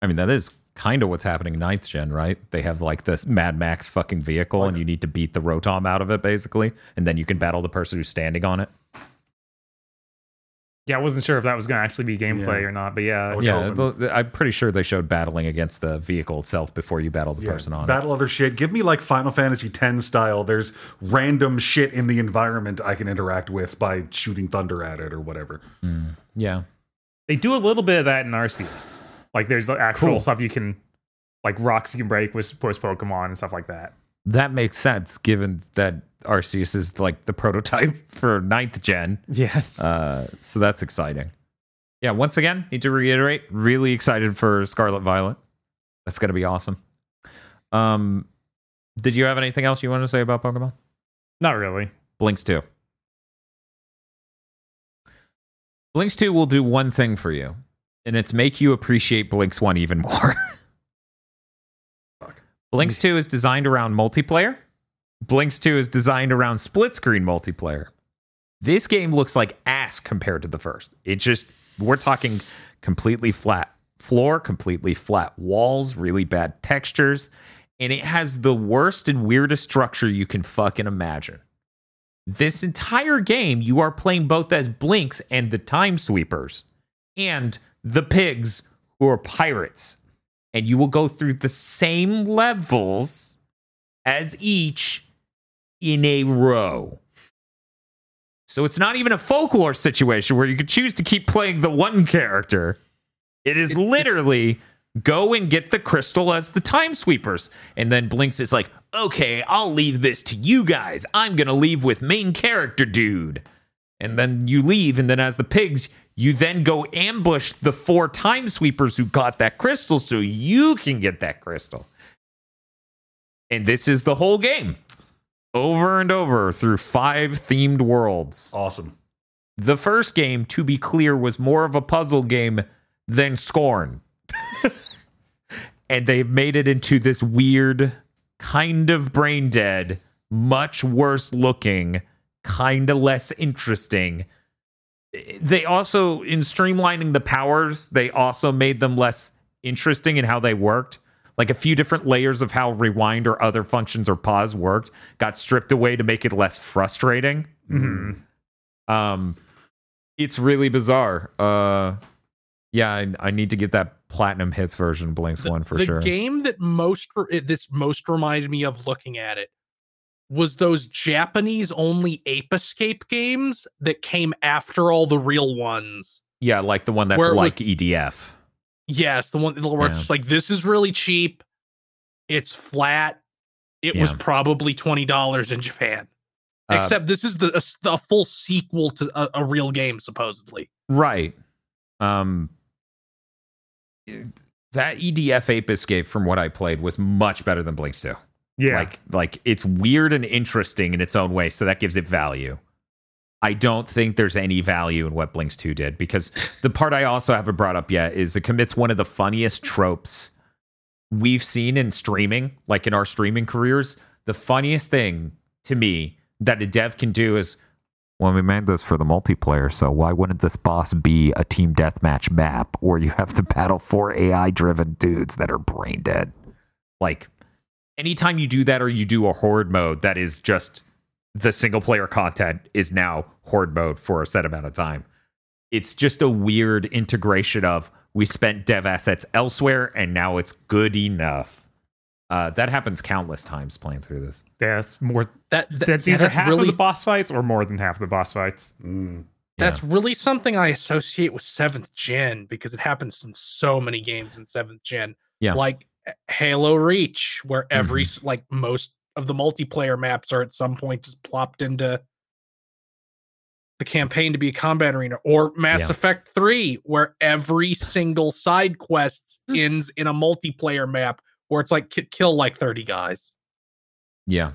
I mean that is kind of what's happening in ninth gen, right? They have like this Mad Max fucking vehicle, and you need to beat the Rotom out of it, basically, and then you can battle the person who's standing on it. Yeah, I wasn't sure if that was going to actually be gameplay Yeah. or not, but yeah. Yeah, hoping. I'm pretty sure they showed battling against the vehicle itself before you battle the Yeah, person on it. battle other shit. Give me like Final Fantasy X style. There's random shit in the environment I can interact with by shooting thunder at it or whatever. Hmm, yeah, They do a little bit of that in Arceus. Like there's the actual Cool. stuff you can, like rocks you can break with post Pokemon and stuff like that. that makes sense given that Arceus is like the prototype for ninth gen. Yes. Uh, so that's exciting. Yeah, once again, need to reiterate, really excited for Scarlet Violet. That's going to be awesome. Um, did you have anything else you wanted to say about Pokemon? not really. Blinx 2. Blinx 2 will do one thing for you, and it's make you appreciate Blinx 1 even more. Blinx 2 is designed around multiplayer. Blinx 2 is designed around split screen multiplayer. This game looks like ass compared to the first. It just, we're talking completely flat floor, completely flat walls, really bad textures, and it has the worst and weirdest structure you can fucking imagine. This entire game, you are playing both as Blinx and the Time Sweepers and the pigs who are pirates. And you will go through the same levels as each in a row. So it's not even a folklore situation where you could choose to keep playing the one character. It is It's- it's- literally go and get the crystal as the time sweepers. And then Blinx is like, okay, I'll leave this to you guys. I'm going to leave with main character dude. And then you leave. And then as the pigs, you then go ambush the four time sweepers who got that crystal so you can get that crystal. And this is the whole game over and over through five themed worlds. Awesome. The first game, to be clear, was more of a puzzle game than Scorn. and they've made it into this weird, kind of brain dead, much worse looking, kind of less interesting. They also, in streamlining the powers, they also made them less interesting in how they worked. Like a few different layers of how rewind or other functions or pause worked got stripped away to make it less frustrating. Um, it's really bizarre. Uh, yeah, I, I need to get that platinum hits version Blinx one for sure. the sure. game that most re- this most reminded me of looking at it was those Japanese only Ape Escape games that came after all the real ones. yeah, like the one that's was- like E EDF. Yes, the one where it's Yeah. just like this is really cheap. It's flat. It was probably twenty dollars in Japan. Uh, Except this is the a, the full sequel to a, a real game, supposedly. Right. Um that EDF Ape Escape, from what I played was much better than Blinx 2. Yeah. Like like it's weird and interesting in its own way, so that gives it value. I don't think there's any value in what Blinx 2 did because the part I also haven't brought up yet is it commits one of the funniest tropes we've seen in streaming, like in our streaming careers. The funniest thing to me that a dev can do is well, we made this for the multiplayer, so why wouldn't this boss be a team deathmatch map where you have to battle four AI driven dudes that are brain dead? Like, anytime you do that or you do a horde mode that is just the single player content is now horde mode for a set amount of time. It's just a weird integration of we spent dev assets elsewhere and now it's good enough. Uh, that happens countless times playing through this. That's more. That, that, That, yeah, these are half really of the boss fights, or more than half of the boss fights. Mm. that's really something I associate with seventh gen because it happens in so many games in seventh gen. Yeah. Like Halo Reach, where every mm-hmm. s like most of the multiplayer maps are at some point just plopped into the campaign to be a combat arena, or Mass Yeah. Effect 3, where every single side quest hmm. ends in a multiplayer map where it's like ki- kill like 30 guys. Yeah.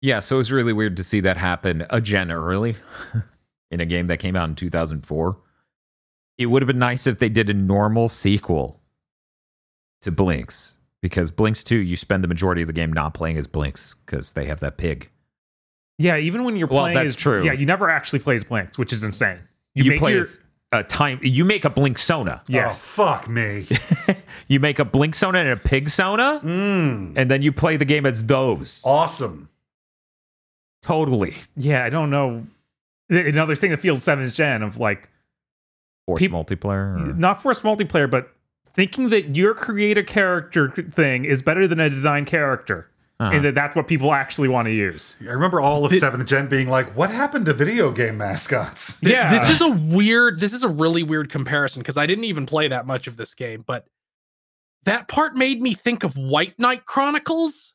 Yeah, so it was really weird to see that happen a gen early in a game that came out in 2004. It would have been nice if they did a normal sequel to Blinx because Blinx 2, you spend the majority of the game not playing as Blinx because they have that pig. Yeah, even when you're Well, playing, that's as- true. Yeah, you never actually play as Blinx, which is insane. You, make play your- as a time, you make a Blinksona. Yes. Oh, fuck me. You make a Blinksona and a Pigsona, Mm. and then you play the game as those. Awesome. Totally. Yeah, I don't know. Another thing that feels seventh gen of like Force Peop- multiplayer. or- not forced multiplayer, but thinking that your create a character thing is better than a design character, Uh-huh. and that that's what people actually want to use. I remember all of seventh gen being like, "What happened to video game mascots?" Yeah. This is a weird, this is a really weird comparison because I didn't even play that much of this game, but that part made me think of White Knight Chronicles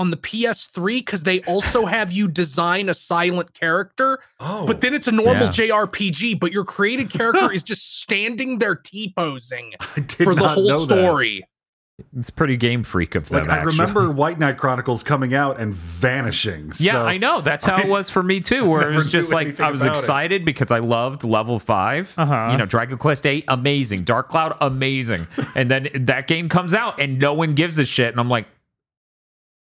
on the PS3 because they also have you design a silent character, Oh, but then it's a normal Yeah. JRPG, but your created character is just standing there T posing for the whole know that. story. It's pretty game freak of them. Like I actually. remember White Knight Chronicles coming out and vanishing. Yeah, so- I know. That's how it was for me too. Where it was just like I was about it. excited because I loved level 5 Uh-huh. You know, Dragon Quest Eight, amazing. Dark Cloud, amazing. and then that game comes out and no one gives a shit, and I'm like,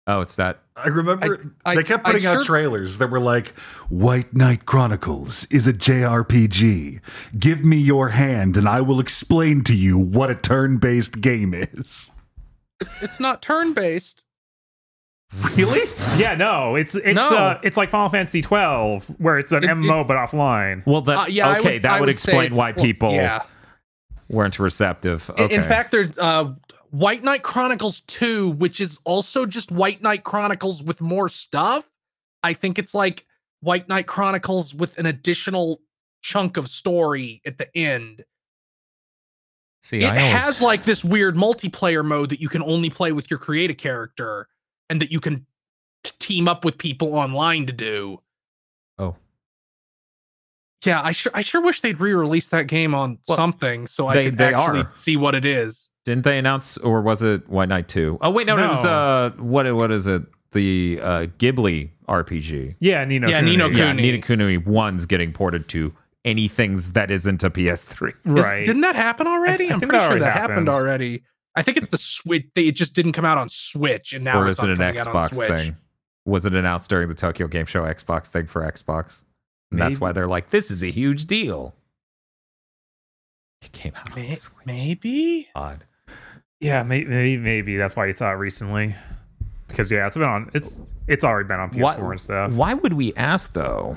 oh, it's that. I remember I- they kept I putting out sure- trailers that were like, "White Knight Chronicles is a JRPG. Give me your hand, and I will explain to you what a turn-based game is." It's not turn based. Really? Yeah, no, it's it's No. uh, it's like Final Fantasy twelve, where it's an It- MMO but offline. Well, that Uh, yeah, okay, would- that I would, explain it's- why well, people yeah. weren't receptive. In- Okay. In fact, there's uh, White Knight Chronicles 2, which is also just White Knight Chronicles with more stuff. I think it's like White Knight Chronicles with an additional chunk of story at the end. see, it always, has like this weird multiplayer mode that you can only play with your creative character and that you can team up with people online to do. Oh. Yeah, I sure I sure wish they'd re-release that game on Well, something so I they- could actually are. see what it is. Didn't they announce, or was it White Knight Two? Oh wait, no, no, it was uh, what what is it? The uh, Ghibli RPG. Yeah, Nino. Yeah, Kuni. Nino Yeah, Kuni. Ni no Kuni one's getting ported to anything's that isn't a PS3. Is- Right. didn't that happen already? I I'm pretty that sure that happened. happened. already. I think it's the Switch. It just didn't come out on Switch, and now or it's is it an coming out on Xbox thing? Was it announced during the Tokyo Game Show Xbox thing for Xbox? And that's why they're like, this is a huge deal. It came out on Switch. Maybe. Odd. Yeah, maybe, maybe that's why you saw it recently. Because yeah, it's been on. It's it's already been on PS4 Why, and stuff. why would we ask though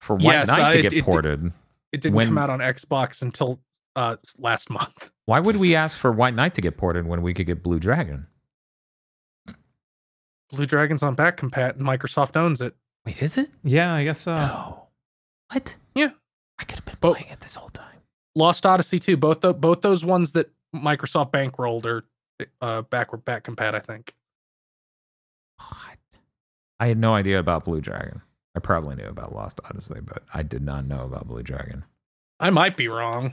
for White Yes, Knight uh, to it- get it- ported? It didn't When- come out on Xbox until uh last month. Why would we ask for White Knight to get ported when we could get Blue Dragon? Blue Dragon's on back compat, and Microsoft owns it. Wait, is it? Yeah, I guess so. No. What? Yeah. I could have been But- playing it this whole time. Lost Odyssey too. Both the, both those ones that Microsoft bankrolled or uh backward back compat. I think. What? I had no idea about Blue Dragon. I probably knew about Lost Odyssey, but I did not know about Blue Dragon. I might be wrong.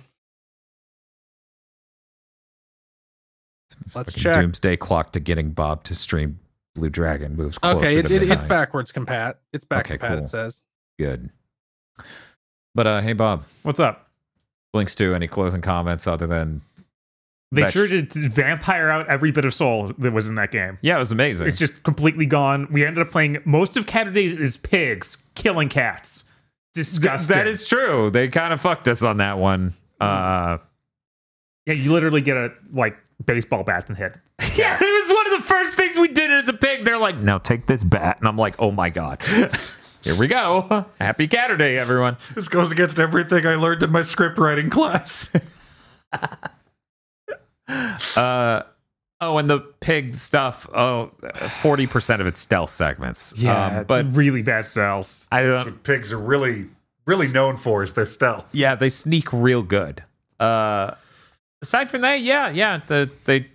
Let's check. Doomsday clock to getting Bob to stream Blue Dragon moves closer Okay, it, it, it's backwards, compat. It's back, Okay, compat. cool. It says. Good. But uh, hey, Bob, What's up? Blinx to any closing comments other than They That's- sure did vampire out every bit of soul that was in that game. yeah, it was amazing. It's just completely gone. We ended up playing most of Cat Days is pigs killing cats. Th- Disgusting. that is true. They kind of fucked us on that one. Uh, yeah. You literally get a like baseball bats and hit. yeah, it was one of the first things we did as a pig. They're like, "Now take this bat," and I'm like, "Oh my god." Here we go. Happy Catterday, everyone. This goes against everything I learned in my script writing class. Uh, oh, and the pig stuff. Oh, 40% of it's stealth segments. Um, but really bad cells. I don't. what pigs are really, really known for is their stealth. Yeah, they sneak real good. Uh, aside from that, yeah, yeah, the they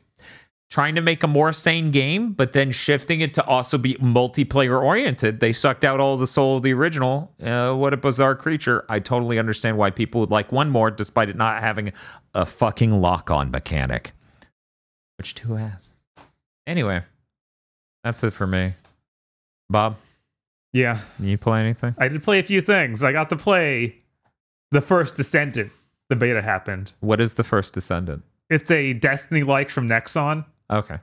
trying to make a more sane game, but then shifting it to also be multiplayer oriented. They sucked out all the soul of the original. Uh, what a bizarre creature! I totally understand why people would like one more, despite it not having a fucking lock on mechanic, which two has. Anyway, that's it for me. Bob, Yeah, you play anything? I did play a few things. I got to play the first Descendant. The beta happened. What is the first descendant? It's a Destiny like from Nexon. Okay.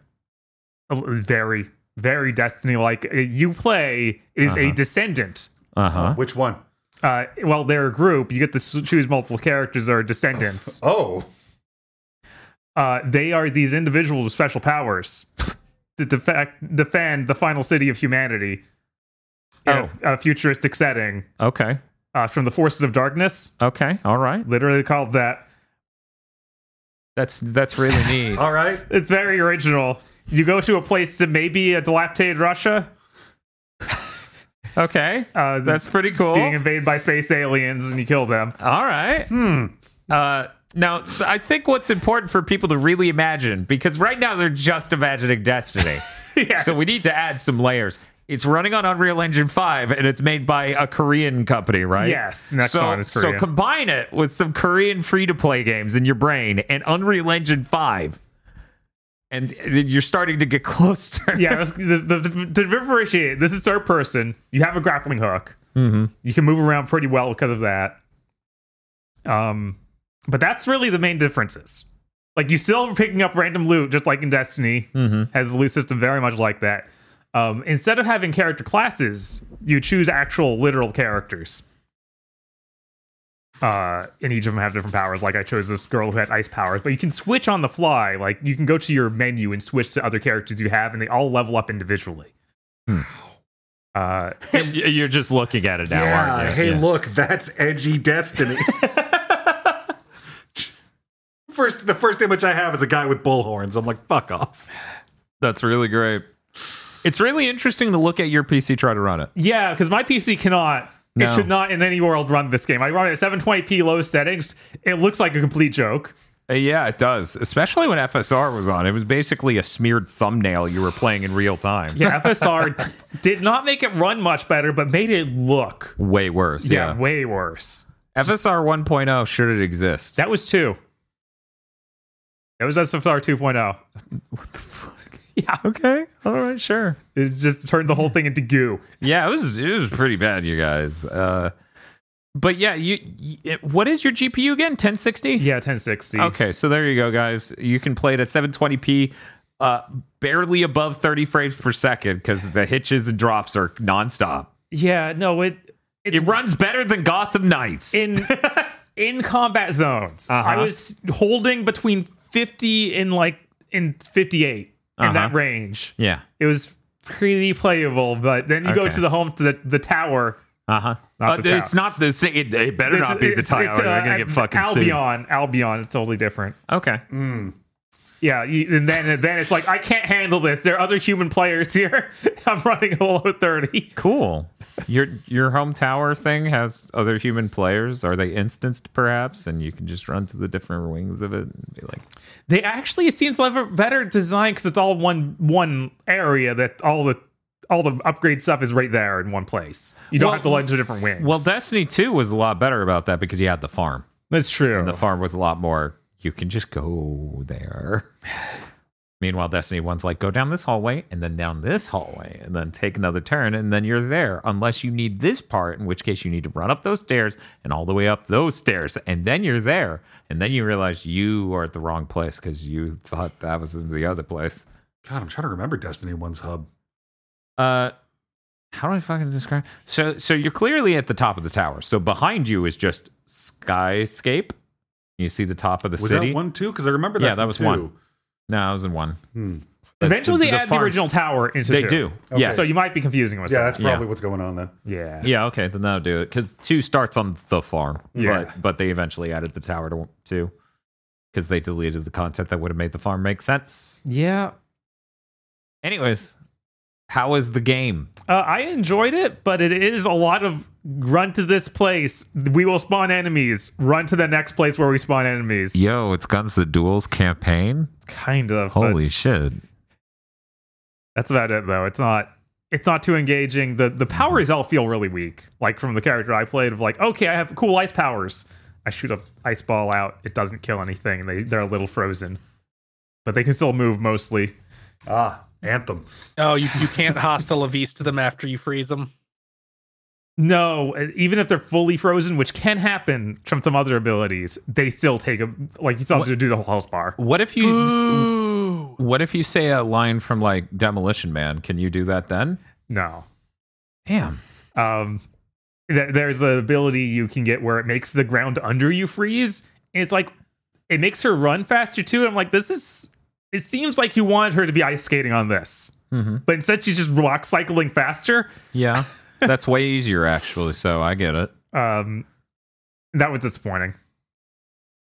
Uh, Very, very Destiny like. You play is a Uh-huh. Descendant. Uh huh. Which one? Uh, well, they're a group. You get to choose multiple characters or descendants. Oh, uh, they are these individuals with special powers to defect, defend the final city of humanity in Oh. a, a futuristic setting Okay. uh, from the forces of darkness. Okay. All right. Literally called that. That's that's really neat. all right. It's very original. You go to a place that may be a dilapidated Russia. okay. Uh, That's pretty cool. being invaded by space aliens, and you kill them. All right. Hmm. Uh, now, I think what's important for people to really imagine, because right now they're just imagining Destiny. Yes. So we need to add some layers. It's running on Unreal Engine 5 and it's made by a Korean company, right? Yes, Nexon so, is so combine it with some Korean free to play games in your brain and Unreal Engine 5. And you're starting to get closer. yeah, was, the, the, the, to differentiate, this is third person. You have a grappling hook. hmm You can move around pretty well because of that. Um, but that's really the main differences. Like you still are picking up random loot, just like in Destiny, hmm has the loot system very much like that. Um, instead of having character classes, you choose actual literal characters. Uh, and each of them have different powers. Like I chose this girl who had ice powers, but you can switch on the fly. Like you can go to your menu and switch to other characters you have, and they all level up individually. Hmm. Uh, You're just looking at it now, yeah. aren't you? Hey, Yeah. look, that's edgy destiny. first, the first image I have is a guy with bullhorns. I'm like, fuck off. That's really great. It's really interesting to look at your PC try to run it. Yeah, because my PC cannot. No. It should not in any world run this game. I run it at 720p low settings. It looks like a complete joke. Uh, yeah, it does. Especially when FSR was on. It was basically a smeared thumbnail you were playing in real time. Yeah, FSR did not make it run much better, but made it look Way worse. yeah, Yeah. way worse. FSR 1.0, should it exist? That was two. It was SFR 2.0. Yeah, okay. All right, sure. it just turned the whole thing into goo. Yeah, it was it was pretty bad, you guys. Uh but yeah, you, you what is your GPU again? 1060? Yeah, 1060. Okay, so there you go, guys. You can play it at 720p, uh, barely above 30 frames per second because the hitches and drops are nonstop. Yeah, no, it it's It runs better than Gotham Knights. in in combat zones. Uh-huh. I was holding between 50 and like in 58 in Uh-huh. that range. yeah. It was pretty playable, but then you go to the home to the, the tower. Uh huh. Not the it's not the same. It, it better This- not be the tower. title. it's, or they're uh, gonna get fucking sued. Albion. Albion is totally different. Okay. Yeah, you, and then and then it's like I can't handle this. There are other human players here. I'm running below 30. Cool. Your your home tower thing has other human players. Are they instanced perhaps? And you can just run to the different wings of it and be like, They actually it seems like a better design because it's all one one area that all the all the upgrade stuff is right there in one place. You don't Well- have to run to different wings. well, Destiny Two was a lot better about that because you had the farm. that's true. And the farm was a lot more. You can just go there. Meanwhile, Destiny 1's like, go down this hallway and then down this hallway and then take another turn and then you're there. Unless you need this part, in which case you need to run up those stairs and all the way up those stairs and then you're there. And then you realize you are at the wrong place because you thought that was in the other place. God, I'm trying to remember Destiny 1's hub. Uh, how do I fucking describe? So, so you're clearly at the top of the tower. So behind you is just skyscape. You see the top of the Was city. that one too? Because I remember that. Yeah, that was two. one. No, I was in one. Hmm. Eventually, the- they the add the original tower into They two. do. Okay. Yes. So you might be confusing with Yeah, something. that's probably what's going on then. yeah. Yeah, okay, then that'll do it. Because two starts on the farm. Yeah. But but they eventually added the tower to two. Because they deleted the content that would have made the farm make sense. Yeah. Anyways, how is the game? Uh, I enjoyed it, but it is a lot of run to this place. We will spawn enemies. Run to the next place where we spawn enemies. Yo, it's Guns the Duels campaign. Kind of. Holy shit. that's about it, though. It's not. It's not too engaging. The the powers all feel really weak. Like from the character I played, of like, okay, I have cool ice powers. I shoot a ice ball out. It doesn't kill anything. They they're a little frozen, but they can still move mostly. Ah, Anthem. Oh, you, you can't hostile avis to them after you freeze them. No, even if they're fully frozen, which can happen from some other abilities, they still take a like you still have to do the whole health bar. What if you Ooh. what if you say a line from like Demolition Man? Can you do that then? No. Damn. Um, th- there's an ability you can get where it makes the ground under you freeze. And it's like it makes her run faster too. And I'm like, this is. It seems like you wanted her to be ice skating on this, Mm-hmm. but instead she's just rock cycling faster. Yeah. That's way easier actually, so I get it. Um, that was disappointing.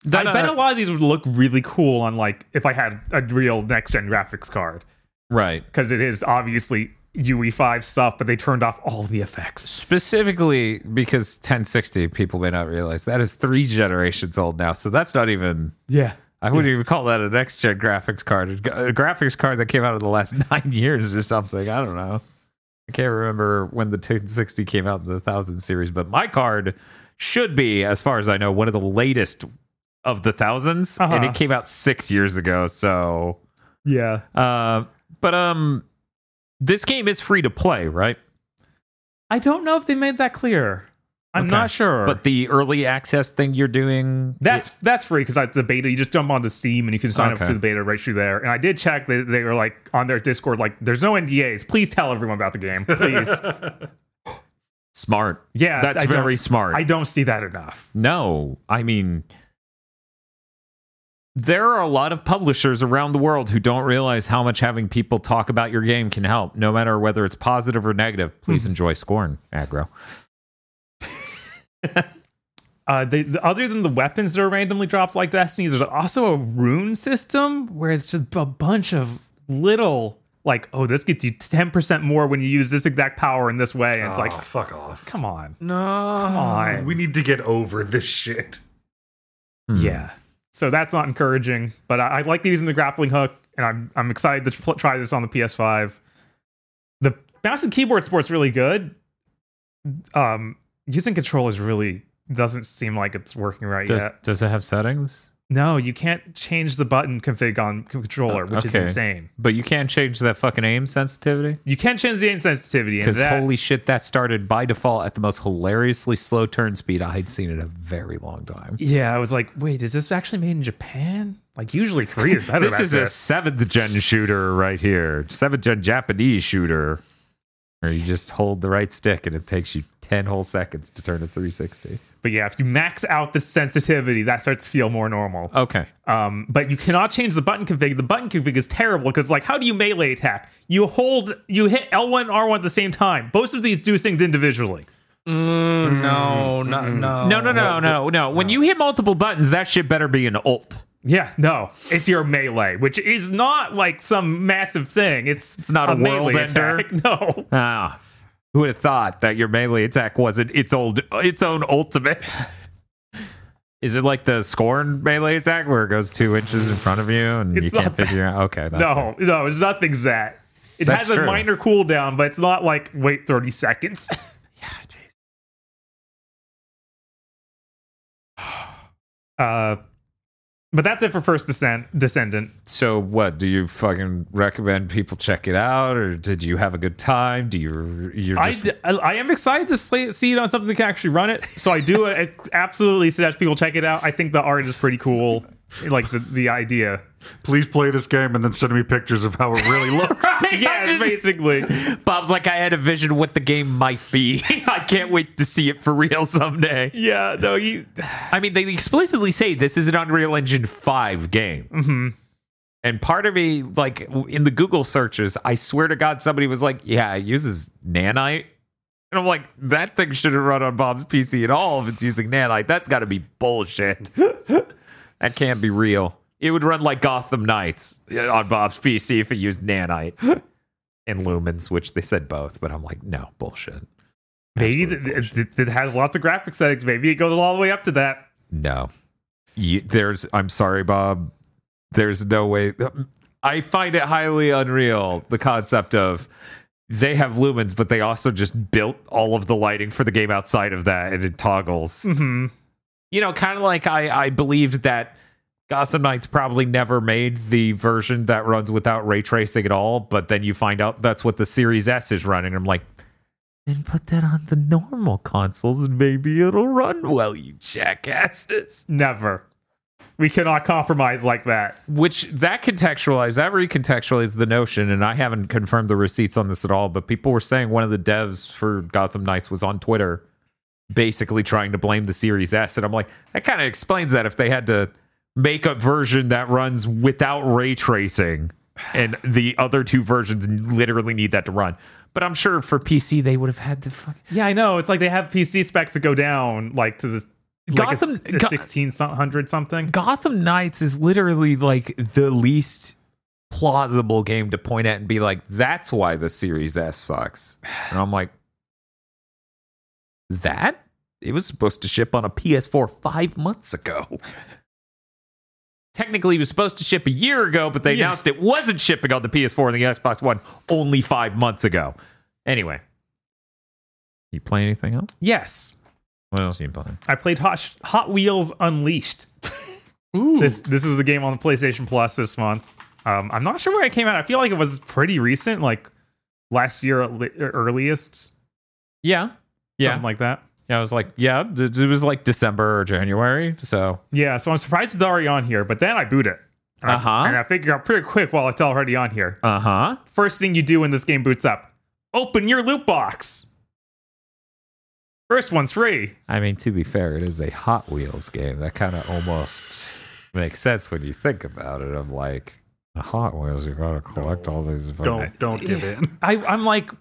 That, I bet uh, a lot of these would look really cool on like if I had a real next gen graphics card right. because it is obviously UE5 stuff, but they turned off all the effects. Specifically because 1060, people may not realize that is three generations old now. So that's not even. Yeah. I wouldn't even call that a next gen graphics card. A graphics card that came out in the last nine years or something. I don't know. I can't remember when the 1060 came out in the 1000 series, but my card should be, as far as I know, one of the latest of the 1000s, and Uh-huh. it came out six years ago. So, Yeah. uh, but um, this game is free to play, right? I don't know if they made that clear. I'm Okay. not sure. But the early access thing you're doing, that's that's free because the beta. You just jump onto Steam and you can sign Okay. up to the beta right through there. And I did check; they, they were like on their Discord, like, "There's no NDAs. Please tell everyone about the game, please." smart. yeah, That's I very smart. I don't see that enough. No, I mean, there are a lot of publishers around the world who don't realize how much having people talk about your game can help, no matter whether it's positive or negative. Please hmm. enjoy Scorn, aggro. Uh, they, the, other than the weapons that are randomly dropped like Destiny, there's also a rune system where it's just a bunch of little like, oh, this gets you ten percent more when you use this exact power in this way. And it's oh, like, fuck off. come on, No. come on. We need to get over this shit. Hmm. Yeah. So that's not encouraging, but I, I like using the grappling hook, and I'm I'm excited to tr- try this on the PS5. The mouse and keyboard sport's really good. Um, using controllers really doesn't seem like it's working right Does, yet. does it have settings? No, you can't change the button config on controller, Oh, which okay. is insane. But you can't change that fucking aim sensitivity? You can't change the aim sensitivity, Because that, holy shit, that started by default at the most hilariously slow turn speed I'd seen in a very long time. yeah, I was like, wait, is this actually made in Japan? Like usually Korea's better. this is a seventh gen shooter right here. Seventh gen Japanese shooter. Where you just hold the right stick and it takes you 10 whole seconds to turn a 360. But yeah, if you max out the sensitivity, that starts to feel more normal. Okay. Um, but you cannot change the button config. The button config is terrible because, like, how do you melee attack? You hold, you hit L1 and R1 at the same time. Both of these do things individually. Mm, no, no, no. No, no, no, no, no. When you hit multiple buttons, that shit better be an ult. Yeah, no, it's your melee, which is not like some massive thing. It's It's not a world melee ender. attack. No, Ah. Who would have thought that your melee attack wasn't its old its own ultimate? Is it like the scorn melee attack where it goes two inches in front of you and It's you can't not that. figure out? Okay, that's no, no, it's nothing's that. It That's has a true. minor cooldown, but it's not like wait thirty seconds. Yeah, geez. uh, But that's it for First Descent, Descendant. So what do you fucking recommend people check it out, or did you have a good time? Do you you're I, just d- I- I am excited to see it on something that can actually run it. So I do absolutely suggest people check it out. I think the art is pretty cool. Like the, the idea. Please play this game and then send me pictures of how it really looks. Yeah, Just- basically. Bob's like, I had a vision of what the game might be. I can't wait to see it for real someday. Yeah, no, you. I mean, they explicitly say this is an Unreal Engine 5 game. hmm And part of me, like in the Google searches, I swear to God, somebody was like, yeah, it uses nanite. And I'm like, that thing shouldn't run on Bob's PC at all if it's using nanite. That's got to be bullshit. that can't be real. It would run like Gotham Knights on Bob's PC if it used nanite and lumens, which they said both, but I'm like, no, bullshit. Maybe Absolute th- bullshit. it, it has lots of graphic settings. Maybe it goes all the way up to that. No. You, there's I'm sorry, Bob. There's no way I find it highly unreal the concept of they have lumens, but they also just built all of the lighting for the game outside of that and it toggles. hmm You know, kind of like I, I believed that Gotham Knights probably never made the version that runs without ray tracing at all, but then you find out that's what the Series S is running. I'm like, then put that on the normal consoles and maybe it'll run well, you jackasses. Never. We cannot compromise like that. which that contextualized that recontextualized the notion and i haven't confirmed the receipts on this at all but people were saying one of the devs for gotham knights was on twitter basically trying to blame the series s and i'm like that kind of explains that if they had to make a version that runs without ray tracing and the other two versions literally need that to run but i'm sure for pc they would have had to fuck Yeah, I know. It's like they have PC specs that go down like to the like Gotham- a, Go- sixteen hundred something. Gotham Knights is literally like the least plausible game to point at and be like, that's why the Series S sucks. And I'm like, that? It was supposed to ship on a PS4 five months ago. Technically, it was supposed to ship a year ago, but they Yeah. announced it wasn't shipping on the PS4 and the Xbox One only five months ago. Anyway, you play anything else? Yes, What else are you playing? I played Hot, Hot Wheels Unleashed. Ooh. This this was a game on the PlayStation Plus this month. Um, I'm not sure where it came out. I feel like it was pretty recent, like last year at li- earliest, Yeah. Yeah. something like that. Yeah, I was like, yeah, it it was like December or January. So Yeah, so I'm surprised it's already on here. But then I boot it. Uh-huh. And I figure out pretty quick while it's already on here. uh huh. First thing you do when this game boots up, open your loot box. First one's free. I mean, to be fair, it is a Hot Wheels game. That kind of almost makes sense when you think about it. Of like the Hot Wheels, you gotta collect all these. Don't don't give in. I, I'm like,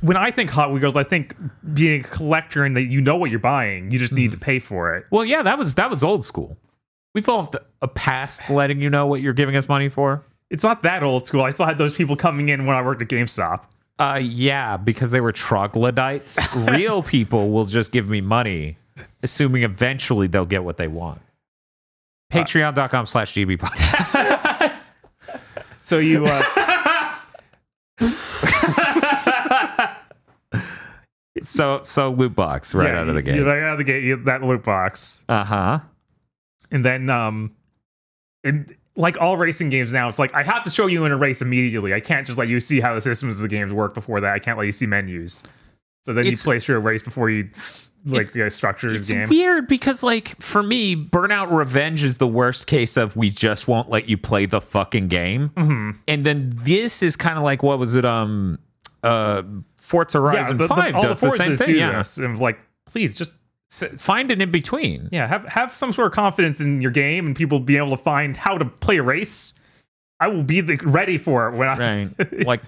when I think Hot Wheels, I think being a collector and that you know what you're buying. You just need to pay for it. Well, yeah, that was that was old school. We've evolved a past letting you know what you're giving us money for. It's not that old school. I still had those people coming in when I worked at GameStop. Uh, yeah, because they were troglodytes. Real people will just give me money, assuming eventually they'll get what they want. Patreon.com slash GB. So you, uh, So so loot box right yeah, out of the you- you- gate. right out of the gate, you, that loot box, Uh huh. and then um, and like all racing games now, it's like I have to show you in a race immediately. I can't just let you see how the systems of the games work before that. I can't let you see menus. So then It's- you play through a race before you like It's- the structure of It's the game. weird because like for me, Burnout Revenge is the worst case of we just won't let you play the fucking game. hmm And then this is kind of like what was it? Um, uh, Forza Horizon the- Five all does the, the same thing. do Yeah, this. And like, please just find an in between. yeah, have have some sort of confidence in your game and people being able to find how to play a race. I will be the, ready for it when I. Right. like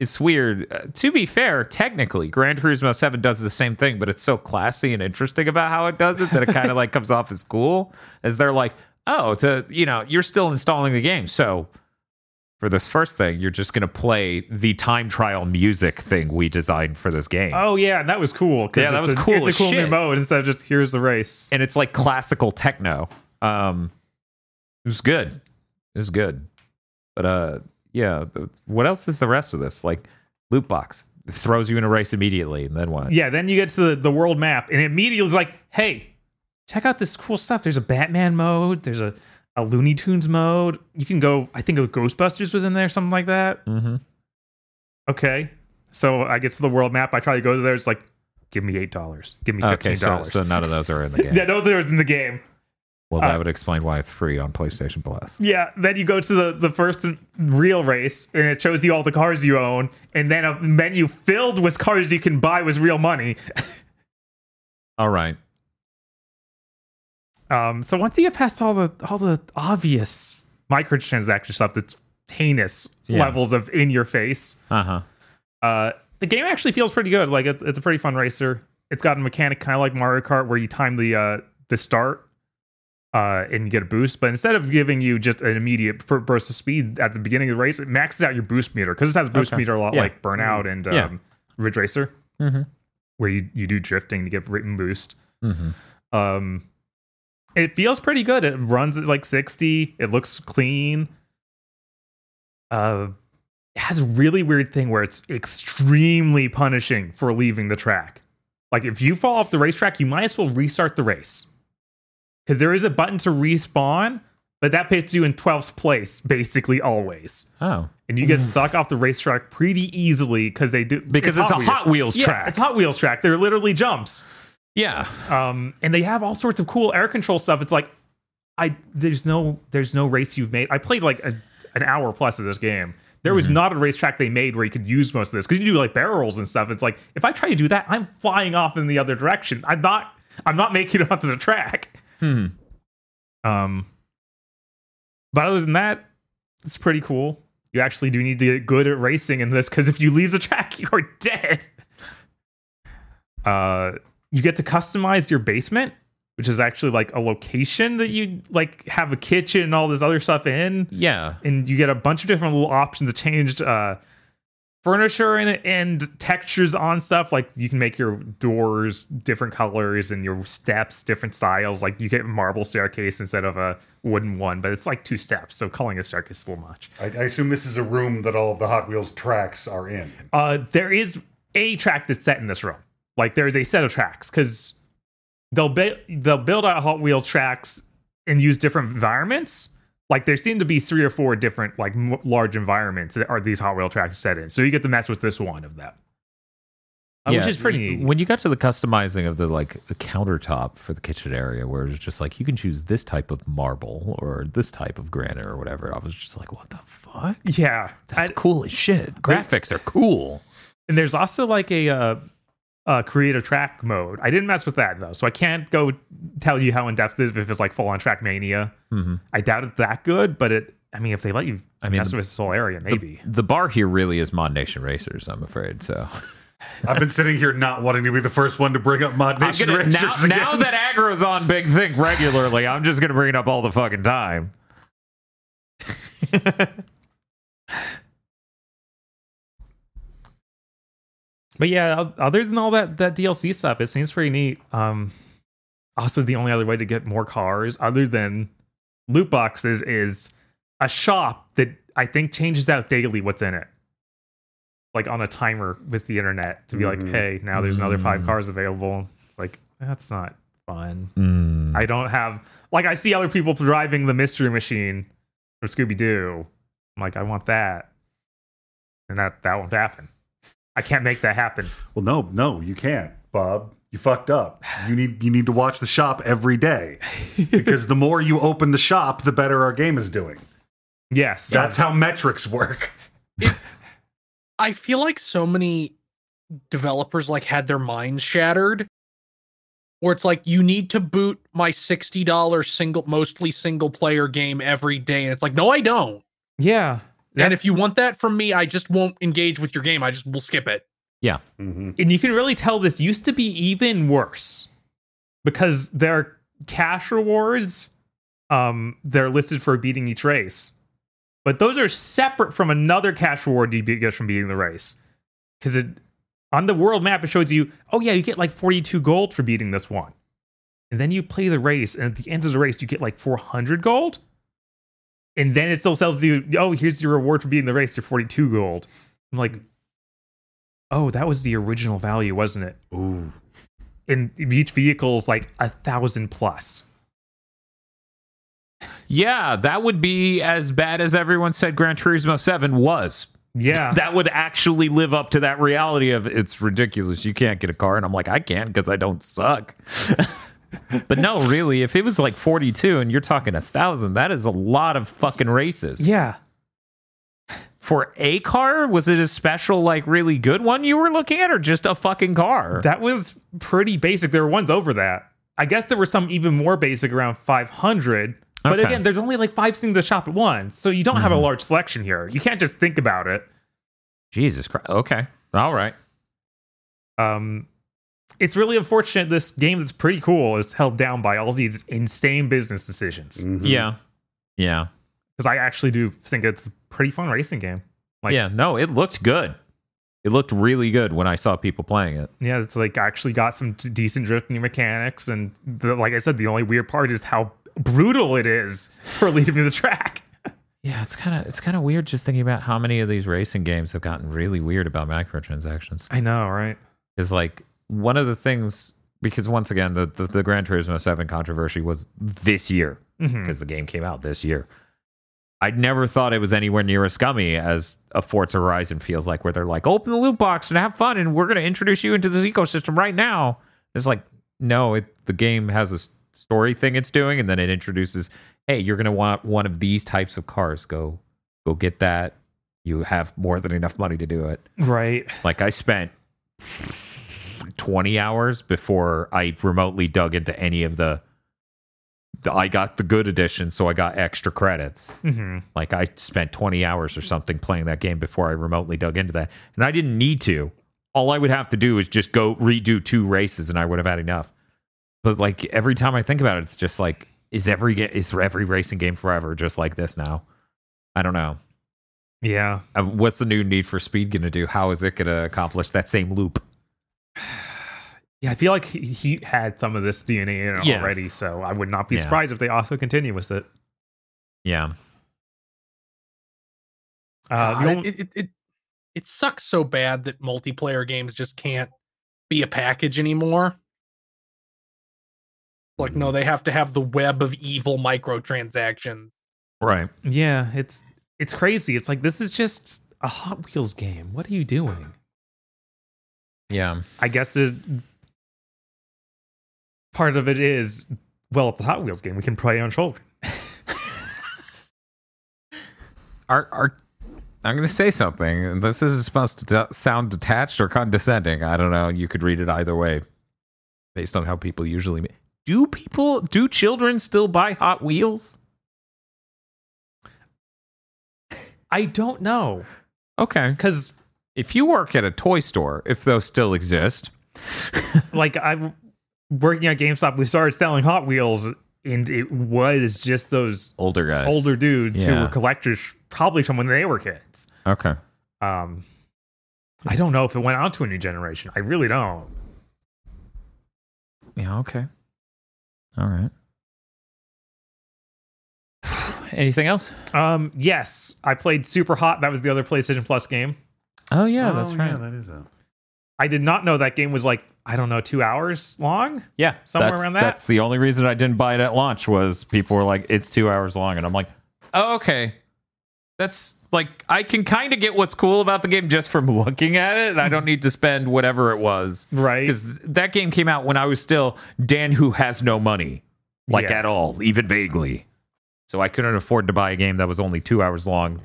it's weird. Uh, to be fair, technically, Gran Turismo 7 does the same thing, but it's so classy and interesting about how it does it that it kind of like comes off as cool. As they're like, oh, to you know, you're still installing the game. So for this first thing, you're just gonna play the time trial music thing we designed for this game. Oh yeah, and that was cool. Yeah, that was a- cool It's a cool new mode instead of just here's the race. and it's like classical techno. Um, it was good. It was good. But uh, yeah. What else is the rest of this? Like loot box it throws you in a race immediately, and then what? Yeah, then you get to the, the world map, and it immediately it's like, hey, check out this cool stuff. There's a Batman mode. There's a a Looney Tunes mode. You can go. I think a Ghostbusters was in there, something like that. Mm-hmm. Okay, so I get to the world map. I try to go there. It's like, give me eight dollars. Give me Okay, fifteen so, dollars. so none of those are in the game. yeah, no, there's in the game. Well, that uh, would explain why it's free on PlayStation Plus. Yeah, then you go to the, the first real race and it shows you all the cars you own, and then a menu filled with cars you can buy with real money. All right. Um, so once you get past all the all the obvious microtransaction stuff that's heinous Yeah. levels of in your face, Uh huh. uh, the game actually feels pretty good. Like it, it's a pretty fun racer. It's got a mechanic kind of like Mario Kart where you time the uh, the start uh, and you get a boost. But instead of giving you just an immediate burst of speed at the beginning of the race, it maxes out your boost meter because it has boost Okay. meter a lot Yeah. like Burnout and um, Yeah. Ridge Racer, Mm-hmm. where you, you do drifting to get written boost. Mm-hmm. Um, it feels pretty good. It runs at like 60. It looks clean. Uh, it has a really weird thing where it's extremely punishing for leaving the track. Like if you fall off the racetrack, you might as well restart the race because there is a button to respawn, but that puts you in 12th place basically always. Oh, And you get stuck off the racetrack pretty easily because they do because it's, a Wheels. Hot Wheels Yeah, track. It's Hot Wheels track. They're literally jumps yeah. um and they have all sorts of cool air control stuff. It's like i there's no there's no race you've made. I played like a, an hour plus of this game. There was not a racetrack they made where you could use most of this because you do like barrels and stuff. It's like if i try to do that i'm flying off in the other direction. I'm not i'm not making it onto the track. Hmm. um but other than that it's pretty cool. You actually do need to get good at racing in this because if you leave the track you're dead. Uh you get to customize your basement which is actually like a location that you like have a kitchen and all this other stuff in. Yeah. and you get a bunch of different little options to change uh furniture and, and textures on stuff. Like you can make your doors different colors and your steps different styles. Like you get a marble staircase instead of a wooden one but it's like two steps so calling a staircase is a little much. I, I assume this is a room that all of the Hot Wheels tracks are in. uh there is a track that's set in this room like there's a set of tracks because they'll build they'll build out hot wheels tracks and use different environments like there seem to be three or four different like m- large environments that are these hot wheel tracks set in so you get to mess with this one of them uh, which is pretty neat When you got to the customizing of the like the countertop for the kitchen area, where it's just like you can choose this type of marble or this type of granite or whatever, I was just like, what the fuck? yeah That's I- cool as shit. Graphics are cool. and there's also like a uh uh, create a track mode. I didn't mess with that though, so I can't go tell you how in depth it is if it's like full on TrackMania. Mhm. I doubt it's that good, but it. I mean, if they let you, I mean, mess the- with this whole area, maybe. The bar here really is ModNation Racers, I'm afraid. So I've been sitting here not wanting to be the first one to bring up Mod I'm Nation gonna- Racers now, again. now that aggro's on Big Think regularly, I'm just gonna bring it up all the fucking time. But yeah, other than all that that DLC stuff, it seems pretty neat. Um, also, the only other way to get more cars, other than loot boxes, is a shop that I think changes out daily what's in it, like on a timer with the internet to be like, Mhm. hey, now there's another five Mm. cars available. It's like that's not fun. Mm. I don't have like I see other people driving the mystery machine from Scooby Doo. I'm like, I want that, and that that won't happen. I can't make that happen. well, no, no, you can't, Bob. You fucked up. You need you need to watch the shop every day because the more you open the shop, the better our game is doing. Yes, That's how metrics work. I feel like so many developers like had their minds shattered where it's like you need to boot my $60 single mostly single player game every day and it's like no I don't. yeah. And if you want that from me I just won't engage with your game. I just will skip it. Mhm. and you can really tell this used to be even worse because their cash rewards um they're listed for beating each race but those are separate from another cash reward you get from beating the race because it on the world map it shows you oh yeah you get like 42 gold for beating this one and then you play the race and at the end of the race you get like 400 gold and then it still sells you oh here's your reward for beating the race your 42 gold i'm like oh that was the original value wasn't it Ooh. and each vehicle is like a thousand plus. Yeah, that would be as bad as everyone said Gran Turismo 7 was. Yeah, That would actually live up to that reality of it's ridiculous. You can't get a car. And I'm like, I can't because I don't suck. but no, really, if it was like 42 and you're talking a thousand, that is a lot of fucking races. yeah. For a car, was it a special, like really good one you were looking at, or just a fucking car? That was pretty basic. There were ones over that. I guess there were some even more basic around 500. But Okay. again, there's only like five things to shop at once. So you don't have a large selection here. You can't just think about it. Jesus Christ. Okay. All right. Um, it's really unfortunate this game that's pretty cool is held down by all these insane business decisions. Mhm. Yeah. Yeah. Because I actually do think it's a pretty fun racing game. Like- yeah. No, it looked good. It looked really good when I saw people playing it. Yeah, it's like actually got some d- decent drifting mechanics. And the, like I said, the only weird part is how brutal it is for leading me the track. Yeah, it's kind of it's kind of weird just thinking about how many of these racing games have gotten really weird about microtransactions. I know, right? Is like one of the things because once again the the, the Gran Turismo Seven controversy was this year mm-hmm. because the game came out this year. I never thought it was anywhere near as scummy as a Forza Horizon feels like, where they're like, open the loot box and have fun, and we're going to introduce you into this ecosystem right now. It's like, no, it, the game has a story thing it's doing, and then it introduces, hey, you're going to want one of these types of cars. Go, go get that. You have more than enough money to do it. Right. Like I spent 20 hours before I remotely dug into any of the, the I got the good edition, so I got extra credits. hmm Like I spent 20 hours or something playing that game before I remotely dug into that. And I didn't need to. All I would have to do is just go redo two races and I would have had enough. But like every time I think about it, it's just like, is every is every racing game forever just like this now? I don't know. Yeah. Uh, What's the new Need for Speed going to do? How is it going to accomplish that same loop? Yeah, I feel like he, he had some of this DNA in it Yeah. already, so I would not be Yeah. surprised if they also continue with it. Yeah. Uh, God, only- it, it, it it sucks so bad that multiplayer games just can't be a package anymore. Like, no, they have to have the web of evil microtransactions. Right. yeah, it's it's crazy. It's like this is just a Hot Wheels game. What are you doing? Yeah. I guess the part of it is well, it's a Hot Wheels game. We can play on children. Are are I'm going to say something. This is supposed to sound detached or condescending. I don't know. You could read it either way, based on how people usually. Do people? Do children still buy Hot Wheels? I don't know Okay. because If you work at a toy store, if those still exist, like I'm working at GameStop, we started selling Hot Wheels, and it was just those older guys. older dudes who were collectors, probably from when they were kids. Okay. Um, I don't know if it went on to a new generation. I really don't. Yeah. Okay. All right. Anything else? Um, yes, I played Superhot. That was the other PlayStation Plus game. Oh yeah, Oh, that's right. Yeah, that is a. I did not know that game was like I don't know two hours long. Yeah, Somewhere that's, around that? That's the only reason I didn't buy it at launch was people were like, "It's two hours long," and I'm like, "Oh, okay." That's like I can kind of get what's cool about the game just from looking at it, and I don't need to spend whatever it was Right. because that game came out when I was still Dan who has no money, like Yeah. at all, even vaguely. So I couldn't afford to buy a game that was only two hours long.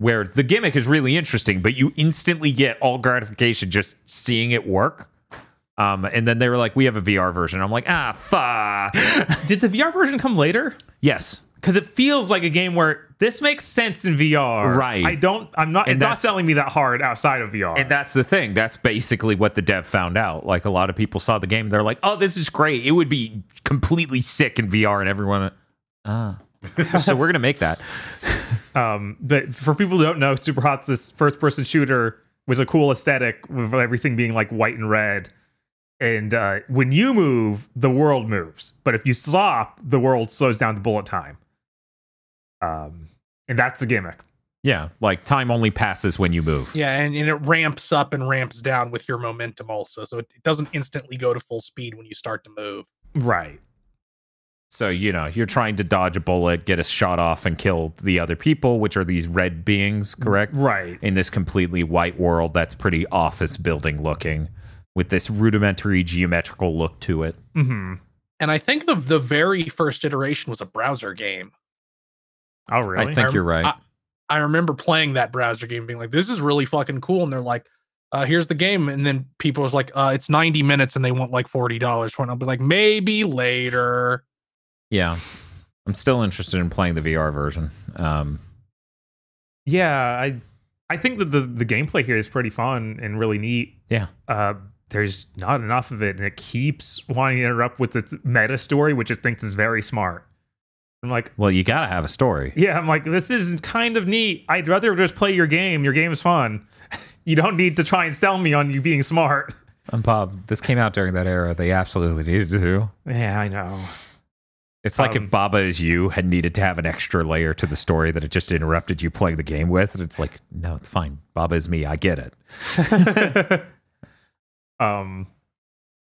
Where the gimmick is really interesting, but you instantly get all gratification just seeing it work. Um, and then they were like, "We have a VR version." I'm like, "Ah, fuck." Did the VR version come later? yes, Because it feels like a game where this makes sense in VR. Right. I don't. I'm not. And it's not selling me that hard outside of VR. and that's the thing. That's basically what the dev found out. Like a lot of people saw the game, they're like, "Oh, this is great. It would be completely sick in VR." And everyone, ah, so we're gonna make that. Um, but for people who don't know, Superhot's this first person shooter was a cool aesthetic with everything being like white and red. And uh, when you move, the world moves. But if you stop, the world slows down to bullet time. Um, and that's the gimmick. Yeah, like time only passes when you move. Yeah, and, and it ramps up and ramps down with your momentum also. So it, it doesn't instantly go to full speed when you start to move. Right. So, you know, you're trying to dodge a bullet, get a shot off, and kill the other people, which are these red beings, correct? Right. In this completely white world that's pretty office building looking, with this rudimentary geometrical look to it. hmm And I think the the very first iteration was a browser game. Oh, really? I think I- you're right. I- I remember playing that browser game, being like, "This is really fucking cool," and they're like, uh, "Here's the game," and then people was like, uh, "It's 90 minutes," and they want like forty dollars for it. And I'll be like, "Maybe later." Yeah. I'm still interested in playing the VR version. Um, yeah, I I think that the the gameplay here is pretty fun and really neat. yeah. Uh, there's not enough of it, and it keeps wanting to interrupt with its meta story, which it thinks is very smart. I'm like, Well, you got to have a story. yeah, I'm like, this is kind of neat. I'd rather just play your game. Your game is fun. you don't need to try and sell me on you being smart. And Bob, this came out during that era. They absolutely needed to. Yeah, I know. It's like Um, if Baba is you had needed to have an extra layer to the story that it just interrupted you playing the game with. And it's like, no, it's fine. Baba is me. I get it. um,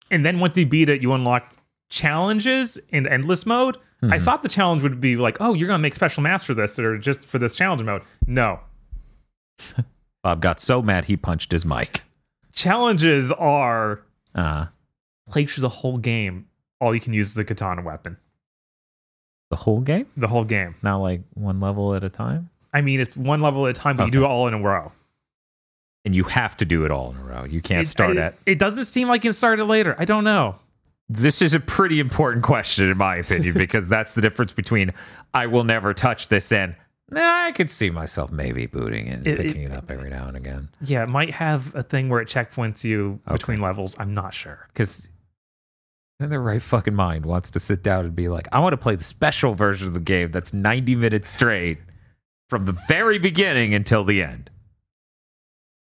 and then once you beat it, you unlock challenges in endless mode. I Mhm. thought the challenge would be like, oh, you're gonna make special maps for this or just for this challenge mode. No, Bob got so mad he punched his mic. challenges are Uh, play through the whole game. All you can use is the katana weapon. The whole game? The whole game. Not like one level at a time? I mean, it's one level at a time, but you do it all in a row. And you have to do it all in a row. You can't It- start it, at. It doesn't seem like you can start it later. I don't know. This is a pretty important question, in my opinion, because that's the difference between I will never touch this and nah, I could see myself maybe booting and It- picking it- it up every now and again. Yeah, it might have a thing where it checkpoints you Okay. between levels. I'm not sure. because in their right fucking mind wants to sit down and be like, I want to play the special version of the game that's 90 minutes straight from the very beginning until the end.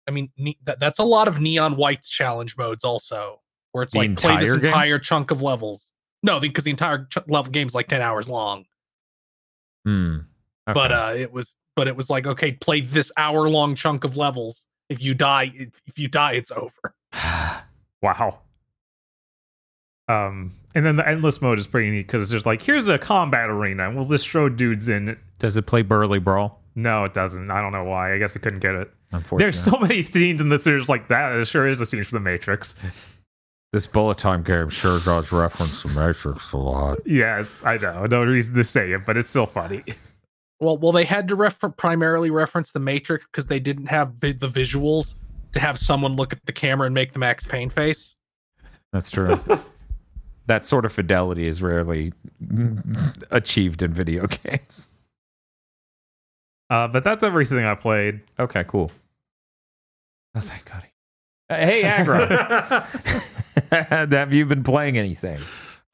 I mean, ne- that, that's a lot of Neon White's challenge modes also, where it's The like play this entire game? entire chunk of levels. No, because the entire ch- level game's like 10 hours long. Hmm. But uh, it was, but it was like, okay, play this hour long chunk of levels. If you die, if you die, it's over. Wow. Um, and then the endless mode is pretty neat because it's just like here's a combat arena, and we'll just throw dudes in. it. Does it play Burly Brawl? No, it doesn't. I don't know why. I guess they couldn't get it. Unfortunately, There's so many scenes in this. series like that. It sure is a scene from the Matrix. this bullet time game sure does reference the Matrix a lot. Yes, I know. No reason to say it, but it's still funny. Well, well, they had to refer- primarily reference the Matrix because they didn't have vi- the visuals to have someone look at the camera and make the Max Payne face. That's true. that sort of fidelity is rarely achieved in video games. Uh, but that's everything I played. Okay, cool. Oh, thank God. Uh, hey, Aggro. Have you been playing anything?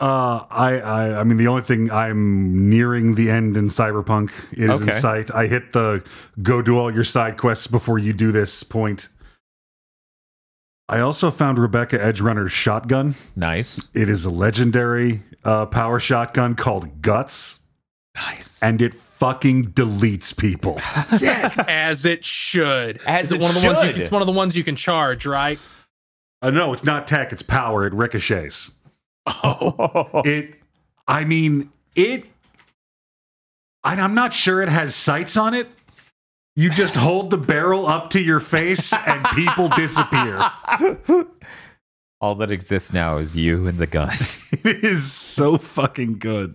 Uh, I, I, I mean, the only thing I'm nearing the end in Cyberpunk is in sight. I hit the go do all your side quests before you do this point. I also found Rebecca Edgerunner's shotgun. Nice. It is a legendary uh, power shotgun called Guts, Nice. and it fucking deletes people. Yes, as it should. As Is it one of the ones you can, it's one of the ones you can charge, right? uh, no, it's not tech; it's power. It ricochets. Oh. It, I mean, it. And I'm not sure it has sights on it. You just hold the barrel up to your face, and people disappear. All that exists now is you and the gun. It is so fucking good.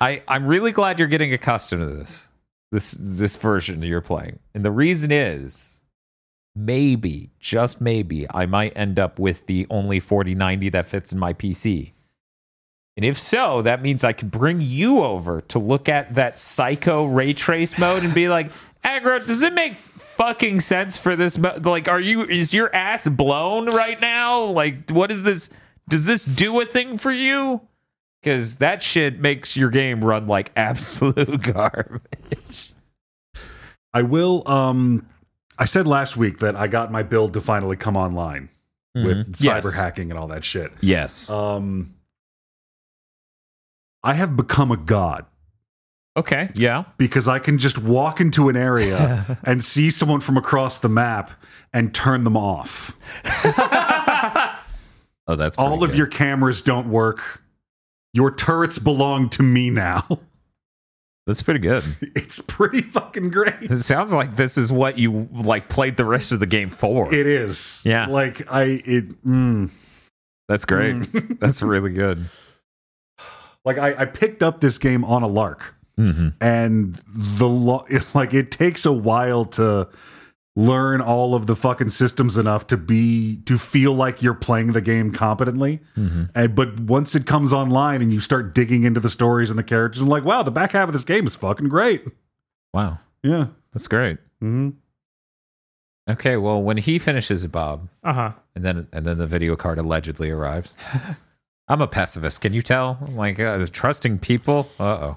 I, I'm really glad you're getting accustomed to this. This this version that you're playing. And the reason is maybe, just maybe, I might end up with the only 4090 that fits in my PC. And if so, that means I could bring you over to look at that psycho ray trace mode and be like, Aggro, does it make fucking sense for this? Mo- like, are you, is your ass blown right now? Like, what is this? Does this do a thing for you? Because that shit makes your game run like absolute garbage. I will. Um, I said last week that I got my build to finally come online with Mhm. Yes. cyber hacking and all that shit. Yes. Um, I have become a god Okay. Yeah. because I can just walk into an area and see someone from across the map and turn them off. Oh, that's All pretty of your cameras don't work. Your turrets belong to me now. That's pretty good. It's pretty fucking great. It sounds like this is what you like played the rest of the game for. It is. Yeah. Like I it mm, That's great. That's really good. Like I, I picked up this game on a lark. hmm and the like it takes a while to learn all of the fucking systems enough to be to feel like you're playing the game competently hmm and but once it comes online and you start digging into the stories and the characters and like wow the back half of this game is fucking great Wow, yeah that's great. hmm Okay, well, when he finishes Bob, Uh huh. and then and then the video card allegedly arrives. I'm a pessimist. Can you tell? Like uh, trusting people. Uh oh.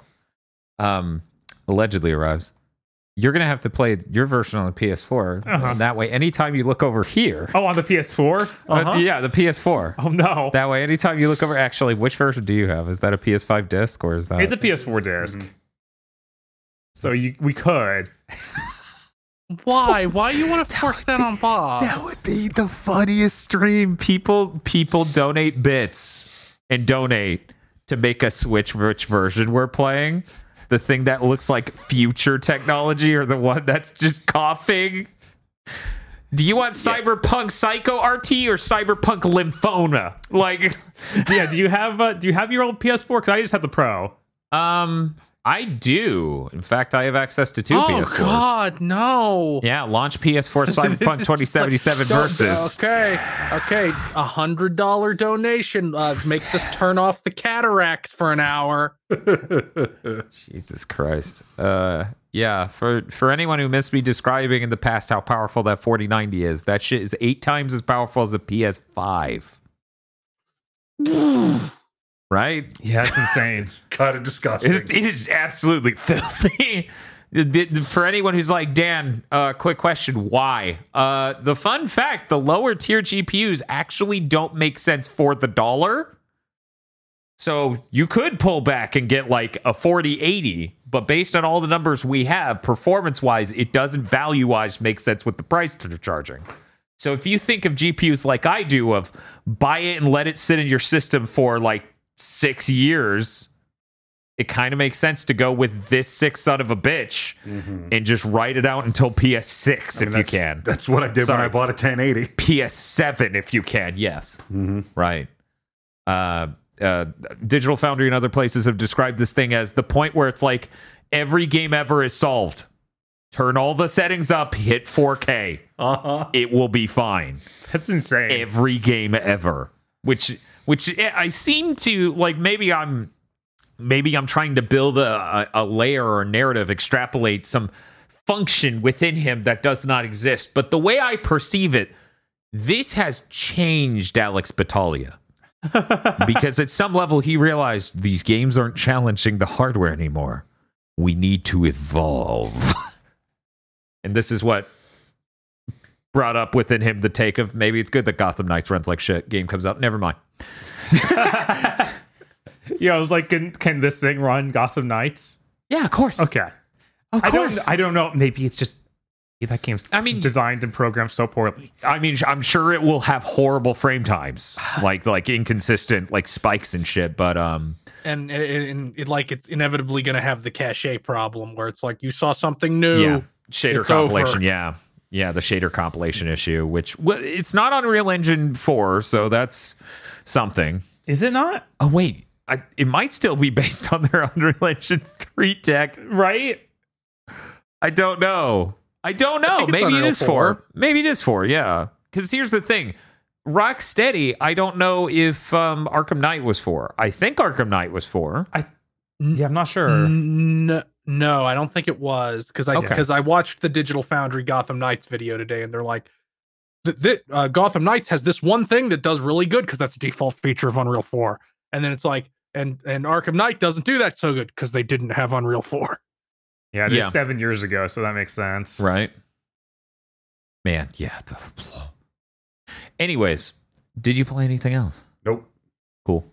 Um, allegedly arrives. You're gonna have to play your version on the PS4. Uh-huh. And that way, anytime you look over here, Oh, on the PS4. Uh-huh. uh, yeah, the PS4. Oh no, That way, anytime you look over, actually, which version do you have? Is that a PS5 disc or is that? it's a PS4 disk. Mm-hmm. So you we could. Why? Why you want to force that on Bob? That would be the funniest stream. People people donate bits and donate to make a Switch which version we're playing. The thing that looks like future technology or the one that's just coughing. Do you want Cyberpunk Psycho RT or Cyberpunk Lymphona? Like Yeah. Do you have uh, Do you have your old PS4? Because I just have the Pro. um I do. In fact, I have access to two oh PS4s. Oh God, no! Yeah, launch PS4 Cyberpunk 2077 Don't- versus. Okay, okay, a hundred dollar donation uh, makes us turn off the cataracts for an hour. Jesus Christ. Uh yeah, for for anyone who missed me describing in the past how powerful that 4090 is, that shit is 8 times as powerful as a PS5. right? Yeah, it's insane. It's kind of disgusting It's, it is absolutely filthy. For anyone who's like, Dan, uh, quick question, why? Uh, the fun fact the lower tier GPUs actually don't make sense for the dollar. So you could pull back and get like a 4080, but based on all the numbers we have, performance wise, it doesn't value wise make sense with the price they're charging. So if you think of GPUs like I do, of buy it and let it sit in your system for like six years, it kind of makes sense to go with this sick son of a bitch and just write it out until PS6 I mean, if you can. that's what I did when Sorry. I bought a 1080 PS7 if you can. Yes. Right. Uh, uh, Digital Foundry and other places have described this thing as the point where it's like every game ever is solved. Turn all the settings up, hit 4K. uh-huh It will be fine. That's insane. Every game ever. Which which eh, I seem to like maybe I'm maybe I'm trying to build a, a, layer or a narrative, extrapolate some function within him that does not exist. But the way I perceive it, this has changed Alex Battaglia. because at some level he realized these games aren't challenging the hardware anymore. We need to evolve. and this is what brought up within him the take of maybe it's good that Gotham Knights runs like shit. Game comes out, never mind. yeah, I was like, can, can this thing run Gotham Knights? Yeah, of course. Okay. Of I course. don't. I don't know. Maybe it's just yeah, that game's. I mean- designed and programmed so poorly. I mean, I'm sure it will have horrible frame times, like like inconsistent, like spikes and shit. But um, And, and, and it, like it's inevitably going to have the cachet problem where it's like you saw something new. yeah, shader it's compilation. over. Yeah, yeah, the shader compilation issue, which well, it's not Unreal Engine four, so that's something. Is it not Oh wait, I, it might still be based on their Unreal Engine three tech. right? I don't know. I don't know. think it's Maybe it Unreal is 4. four. Maybe it is four. Yeah. Because here's the thing. Rocksteady, I don't know if um, Arkham Knight was four. I think Arkham Knight was four. I, Yeah, I'm not sure. No, no, I don't think it was because I Okay. because I watched the Digital Foundry Gotham Knights video today, and they're like, th- th- uh, Gotham Knights has this one thing that does really good because that's a default feature of Unreal Four, and then it's like, and and Arkham Knight doesn't do that so good because they didn't have Unreal Four. Yeah, it is Yeah. seven years ago, so that makes sense. Right. Man, yeah. The... Anyways, did you play anything else? nope Cool.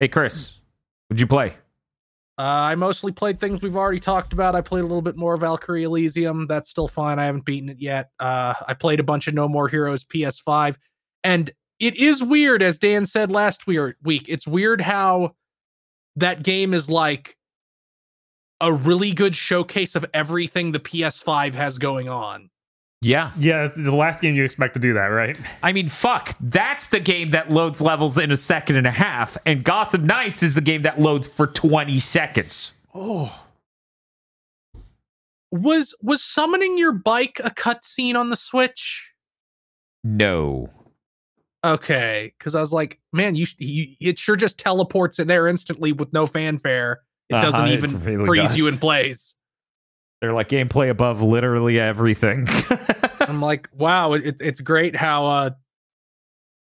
Hey, Chris, would you play? Uh, I mostly played things we've already talked about. I played a little bit more Valkyrie Elysium. That's still fine. I haven't beaten it yet. Uh, I played a bunch of No More Heroes PS5, and it is weird, as Dan said last week. It's weird how that game is like a really good showcase of everything the PS5 has going on. Yeah. Yeah, it's the last game you expect to do that, right? I mean, fuck. That's the game that loads levels in a second and a half, and Gotham Knights is the game that loads for 20 seconds. Oh. Was was summoning your bike a cutscene on the Switch? No. Okay, because I was like, man, you, you it sure just teleports in there instantly with no fanfare. It Uh-huh, doesn't it even really freeze you in place. They're like gameplay above literally everything. I'm like, wow, it, it's great how uh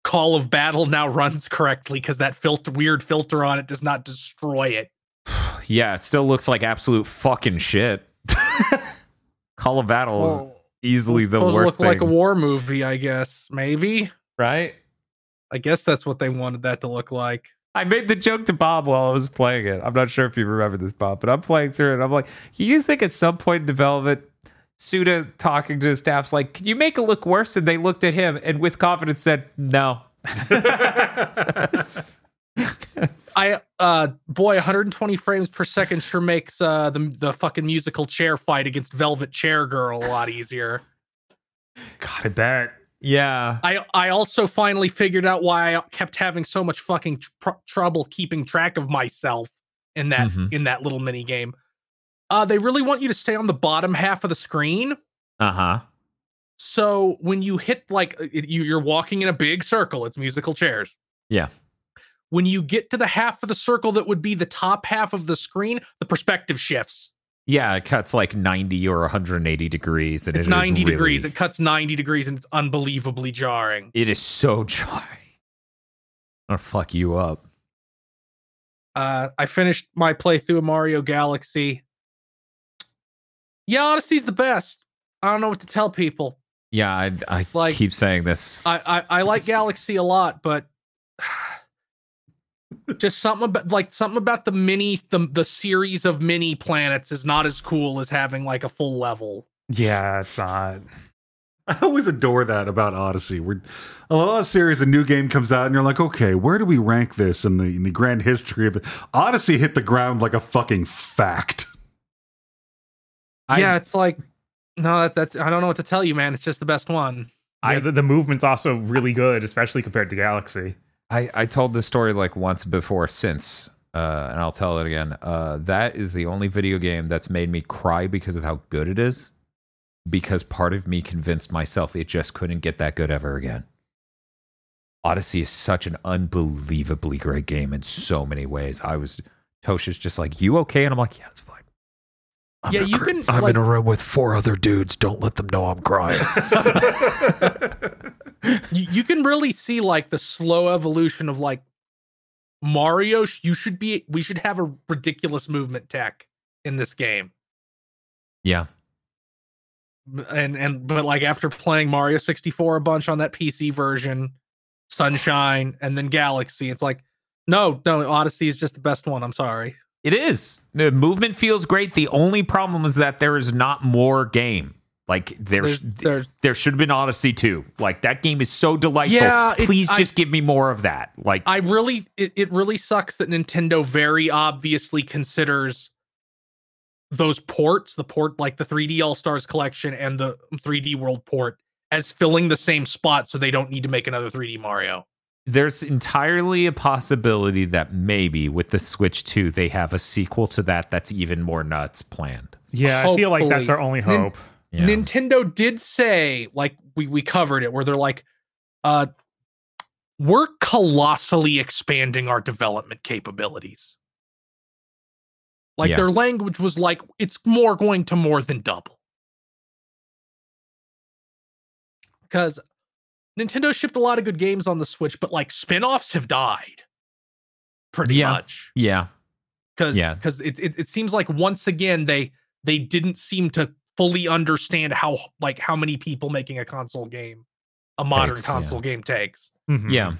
Call of Battle now runs correctly because that filter weird filter on it does not destroy it. yeah, it still looks like absolute fucking shit. Call of Battle is easily the worst look like a war movie, I guess. Maybe. right? I guess that's what they wanted that to look like. I made the joke to Bob while I was playing it. I'm not sure if you remember this, Bob, but I'm playing through it. And I'm like, you think at some point in development, Suda talking to his staff's like, can you make it look worse? And they looked at him and with confidence said, no. I uh boy, 120 frames per second sure makes uh the the fucking musical chair fight against Velvet Chair Girl a lot easier. God, I bet. Yeah. I I also finally figured out why I kept having so much fucking tr- trouble keeping track of myself in that Mhm. in that little mini game. Uh they really want you to stay on the bottom half of the screen. Uh huh. So when you hit like uh, you, you're walking in a big circle, it's musical chairs. Yeah. When you get to the half of the circle that would be the top half of the screen, the perspective shifts. Yeah, it cuts like 90 or 180 degrees. And It's it is 90 really- degrees. It cuts 90 degrees and it's unbelievably jarring. It is so jarring. I'll fuck you up. Uh, I finished my playthrough of Mario Galaxy. Yeah, Odyssey's the best. I don't know what to tell people. Yeah, I, I Like- keep saying this. I I, I like Galaxy a lot, but just something about like something about the mini the the series of mini planets is not as cool as having like a full level. Yeah, it's not. I always adore that about Odyssey. Where a lot of series, a new game comes out, and you're like, okay, where do we rank this in the in the grand history of the Odyssey? Hit the ground like a fucking fact. I- yeah, it's like no, that, that's I don't know what to tell you, man. It's just the best one. Yeah, I- the, the movement's also really good, especially compared to Galaxy. I, I told this story like once before since, uh, and I'll tell it again. Uh, that is the only video game that's made me cry because of how good it is. Because part of me convinced myself it just couldn't get that good ever again. Odyssey is such an unbelievably great game in so many ways. I was Tosha's just like, "You okay?" And I'm like, "Yeah, it's fine." I'm Yeah, you gr- can, I'm like- in a room with four other dudes. Don't let them know I'm crying. you, you can really see like the slow evolution of like Mario. You should be. We should have a ridiculous movement tech in this game. yeah, And and but like after playing Mario 64 a bunch on that PC version, Sunshine, and then Galaxy, it's like no, no, Odyssey is just the best one. I'm sorry. It is. The movement feels great. The only problem is that there is not more game. Like there's, There's, there's there should have been Odyssey too. Like that game is so delightful. Yeah, it- Please I- just give me more of that. Like I really it, it really sucks that Nintendo very obviously considers those ports, the port like the 3D All Stars collection and the 3D World port as filling the same spot so they don't need to make another 3D Mario. there's entirely a possibility that maybe with the Switch 2 they have a sequel to that that's even more nuts planned. Yeah, I feel like that's our only Nin- hope. Yeah. Nintendo did say like we we covered it where they're like uh we're colossally expanding our development capabilities. Like Yeah. their language was like it's more going to more than double. Cuz Nintendo shipped a lot of good games on the Switch but like spin-offs have died pretty Yeah. much yeah. because Yeah. because it, it it seems like once again they they didn't seem to fully understand how like how many people making a console game a modern Takes, console game takes Mhm. Yeah.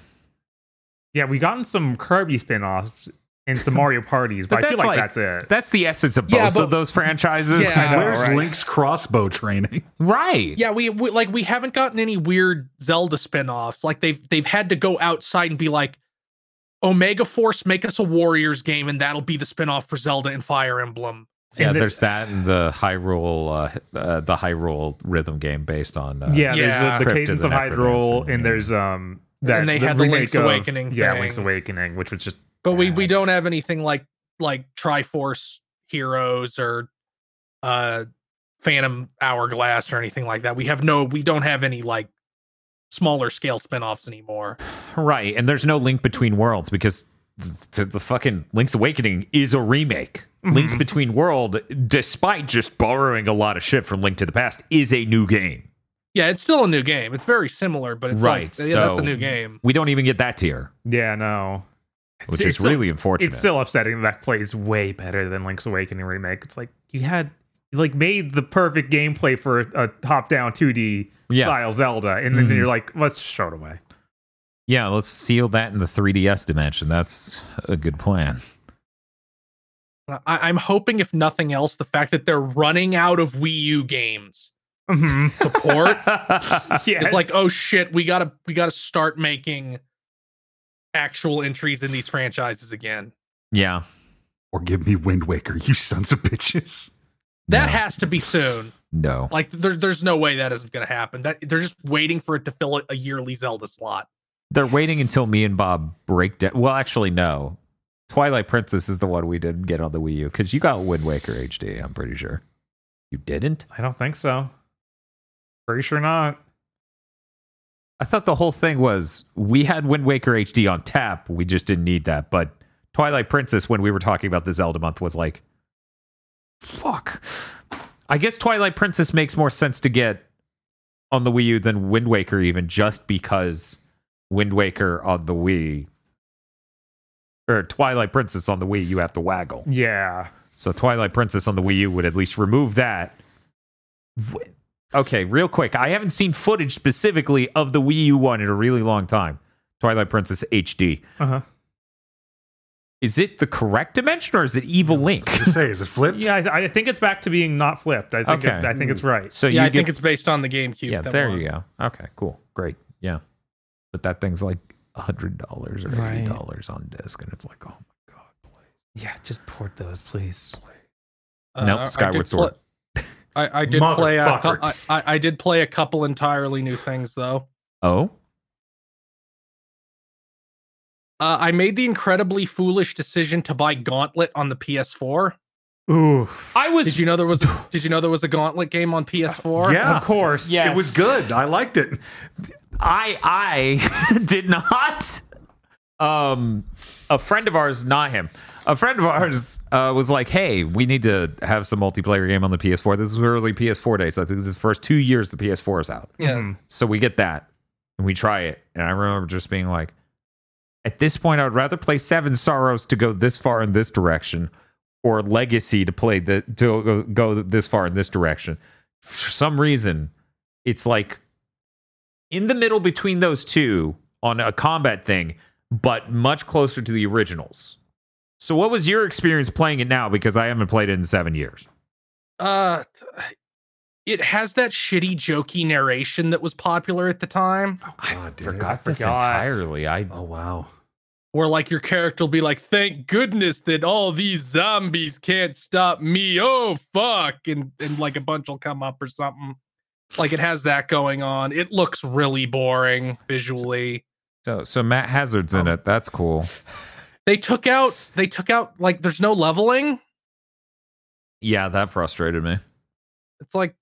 Yeah, we've gotten some Kirby spin-offs and some Mario parties, but, But I feel like, like- that's it. That's the essence of Yeah, both but- of those franchises. Yeah, know, Where's right? Link's crossbow training? Right. Yeah, we, we like we haven't gotten any weird Zelda spin-offs. Like they've they've had to go outside and be like Omega Force make us a Warriors game and that'll be the spin-off for Zelda and Fire Emblem. Yeah, And the- there's that and the Hyrule, uh, uh, the Hyrule rhythm game based on. Uh, yeah, Yeah. there's the, the Crypt of Cadence the of Hyrule, Necrodancer, and yeah. there's um that And they had the remake Link's of- Awakening Yeah, thing. Link's Awakening, which was just But we we don't have anything like like Triforce Heroes or uh Phantom Hourglass or anything like that. We have no we don't have any like smaller scale spin-offs anymore. Right, and there's no link between worlds because the, the fucking Link's Awakening is a remake. Links Mhm. Between World, despite just borrowing a lot of shit from Link to the Past, is a new game. Yeah, it's still a new game. It's very similar, but it's Right, like yeah, that's a new game. We don't even get that tier, yeah, no. which It's is still- really unfortunate. It's still upsetting that plays way better than Link's Awakening remake. It's like you had you like made the perfect gameplay for a top down 2D Yeah. style Zelda, and then Mhm. you're like, let's just throw it away. yeah, let's seal that in the 3DS dimension. That's a good plan. I, I'm hoping, if nothing else, the fact that they're running out of Wii U games Mhm. to port yes. It's like, oh shit, we gotta we gotta start making actual entries in these franchises again. yeah, Or give me Wind Waker, you sons of bitches. That No. has to be soon. no. Like there's there's no way that isn't gonna happen. That they're just waiting for it to fill a, a yearly Zelda slot. They're waiting until me and Bob break down. Well, actually, no. Twilight Princess is the one we didn't get on the Wii U because you got Wind Waker HD. I'm pretty sure you didn't. I don't think so. Pretty sure not. I thought the whole thing was we had Wind Waker HD on tap. We just didn't need that. But Twilight Princess, when we were talking about the Zelda month, was like, fuck. I guess Twilight Princess makes more sense to get on the Wii U than Wind Waker, even just because Wind Waker on the Wii or Twilight Princess on the Wii, you have to waggle. Yeah. So Twilight Princess on the Wii U would at least remove that. Okay, real quick. I haven't seen footage specifically of the Wii U one in a really long time. Twilight Princess HD. Uh huh. Is it the correct dimension or is it Evil Link? Just say, is it flipped? Yeah, I, I think it's back to being not flipped. I think Okay. it, I think it's right. So yeah, you I think it's based on the GameCube. yeah. There one. you go. Okay, cool, great. Yeah, but that thing's like a hundred dollars or Right. eighty dollars on disc, and it's like, oh my god, please. Yeah, just port those, please. Nope, Uh, I Skyward did Sword. pl- I, I did play a, cou- I, Motherfuckers. I I did play a couple entirely new things though. Oh, Uh, I made the incredibly foolish decision to buy Gauntlet on the PS4. Ooh, I was. Did you know there was? Did you know there was a Gauntlet game on PS4? Yeah. of course. Yeah. It was good. I liked it. I I did not. Um, a friend of ours, not him, a friend of ours uh, was like, "Hey, we need to have some multiplayer game on the PS4." This is early PS4 days. I think this is the first two years the PS4 is out. Yeah. Mhm. So we get that and we try it. And I remember just being like, at this point, I would rather play Seven Sorrows to go this far in this direction, or Legacy to play the to go, go this far in this direction. For some reason, it's like in the middle between those two on a combat thing, but much closer to the originals. So, what was your experience playing it now? Because I haven't played it in seven years. Uh, it has that shitty, jokey narration that was popular at the time, I God, dude. forgot this forgot. entirely. I Oh wow. where like your character will be like, "Thank goodness that all these zombies can't stop me." Oh fuck, and and like a bunch will come up or something. Like it has that going on. It looks really boring visually. so so Matt Hazard's in it. That's cool. They took out. They took out like there's no leveling. Yeah, that frustrated me. It's like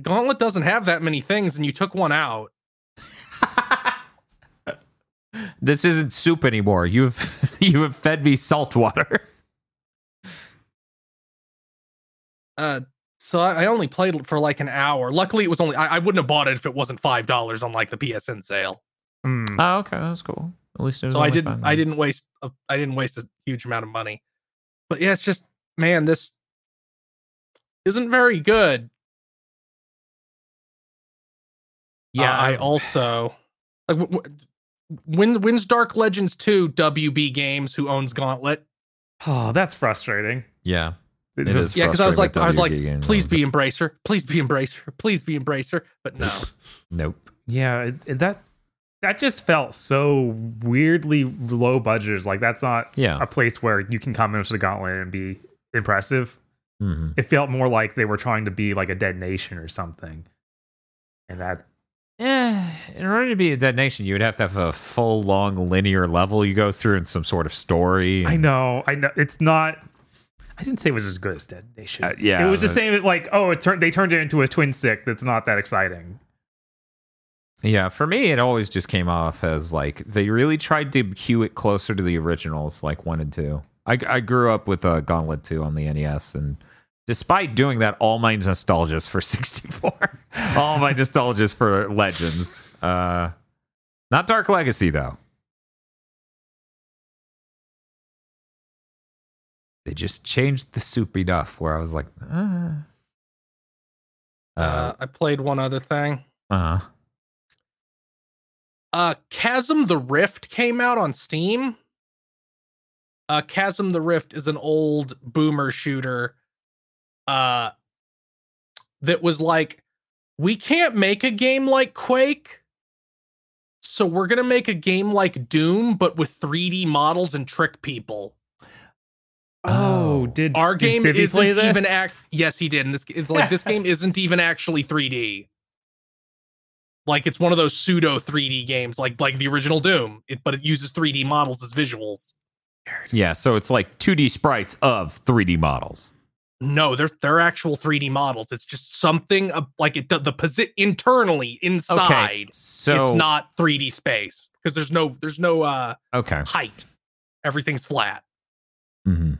Gauntlet doesn't have that many things, and you took one out. this isn't soup anymore. You've you have fed me salt water. Uh, so I I only played it for like an hour. Luckily, it was only. I, I wouldn't have bought it if it wasn't five dollars on like the PSN sale. Mm. Oh, okay, that's cool. At least it was So I didn't. I didn't waste. A, I didn't waste a huge amount of money. But yeah, it's just man, this isn't very good. Yeah, Uh, I also like w- w- Win Wins Dark Legends two WB Games, who owns Gauntlet. Oh, that's frustrating. Yeah. It The- Yeah, because I was like, I was like, WGN please be games. embracer, please be embracer, please be embracer. But no, Nope. Yeah, it, it- that that just felt so weirdly low budget. Like that's not Yeah. a place where you can come into the gauntlet and be impressive. hmm It felt more like they were trying to be like a dead nation or something. And that yeah, in order to be a dead nation, you would have to have a full, long, linear level you go through and some sort of story. I know, I know it's not I didn't say it was as good as Dead Nation. Uh, yeah, it was the same. Like, oh, it turned they turned it into a twin stick. That's not that exciting. Yeah, for me, it always just came off as like they really tried to cue it closer to the originals, like one and two. I, I grew up with uh, Gauntlet 2 on the NES, and despite doing that, all my nostalgia's for 64, all my nostalgia's for Legends. Uh, not Dark Legacy, though. They just changed the soup enough where I was like, uh, uh, uh, I played one other thing. uh, Uh, Chasm the Rift came out on Steam. Uh, Chasm the Rift is an old boomer shooter. Uh, that was like, we can't make a game like Quake, so we're gonna make a game like Doom, but with 3D models and trick people. Oh, Oh. did Our game Civvie isn't play this? even act. Yes, he did. And this it's like this game isn't even actually 3D. Like it's one of those pseudo 3D games, like like the original Doom, it, but it uses 3D models as visuals. yeah, so it's like 2D sprites of 3D models. No, they're they're actual 3D models. It's just something uh, like it the, the posi- internally inside. Okay, so it's not 3D space because there's no there's no uh okay. height. Everything's flat. hmm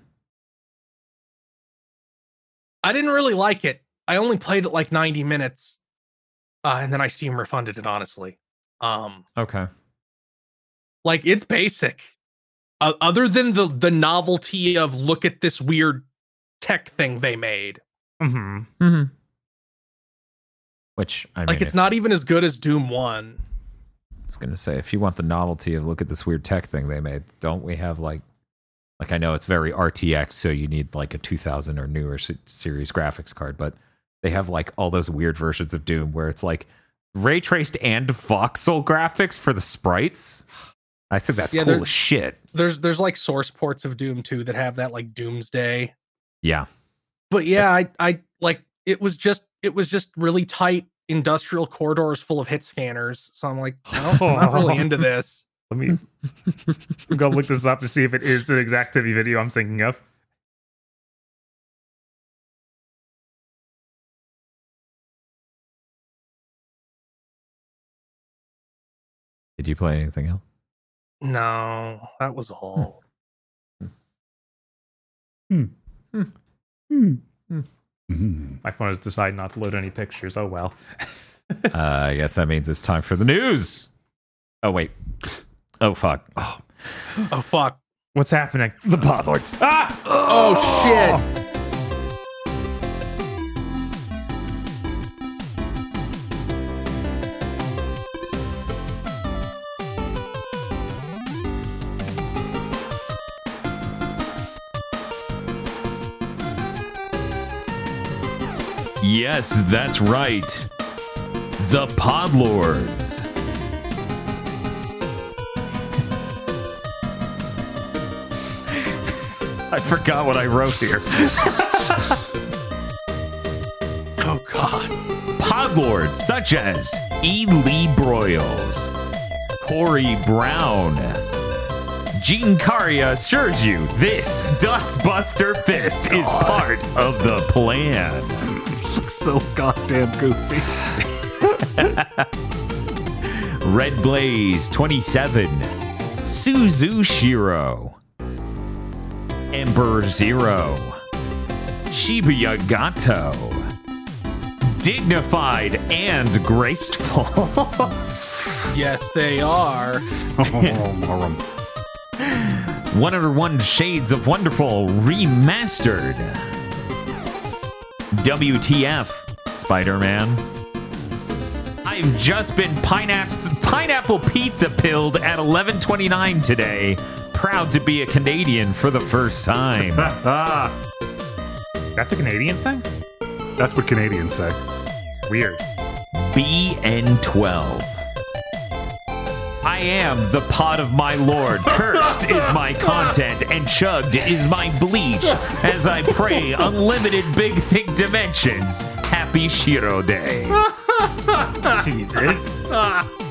I didn't really like it. I only played it like 90 minutes, uh, and then I Steam refunded it. Honestly, um, Okay. like it's basic. Uh, other than the the novelty of look at this weird tech thing they made, hmm hmm Which I mean, like it's if- not even as good as Doom One. I was gonna say, if you want the novelty of look at this weird tech thing they made, don't we have like, like I know it's very RTX, so you need like a 2000 or newer series graphics card, but they have like all those weird versions of Doom where it's like ray traced and voxel graphics for the sprites. I think that's Yeah, cool as shit. There's there's like source ports of Doom 2 that have that like Doomsday. Yeah. But yeah, I I like it was just it was just really tight industrial corridors full of hit scanners. So I'm like, well, I'm not really into this. Let me I'm gonna look this up to see if it is an exact Civvie video I'm thinking of. Did you play anything else? No, that was all. Mhm. My phone has decided not to load any pictures. Oh well. uh, I guess that means it's time for the news. Oh wait. Oh fuck. Oh, Oh fuck. What's happening? The Podlords. Ah! Oh shit. Yes, that's right. The Podlords. I forgot what I wrote here. Oh god. Podlords such as E. Lee Broyles, Corey Brown. Jin Kariya assures you this Dustbuster Fist is part of the plan. Looks so goddamn goofy. Red Blaze 27, Suzu Shiro, Ember Zero, Shibuya Gato, Dignified and Graceful, Yes, they are. 101 Shades of Wonderful Remastered, WTF, Spider Man. I've just been pineapple pineapple pizza pilled at 11:29 today. Proud to be a Canadian for the first time. That's a Canadian thing? that's what Canadians say. Weird. BN12. I am the pot of my lord. Cursed is my content, and chugged is my bleach. As I pray, unlimited big thick dimensions. Happy Shiro Day. Jesus.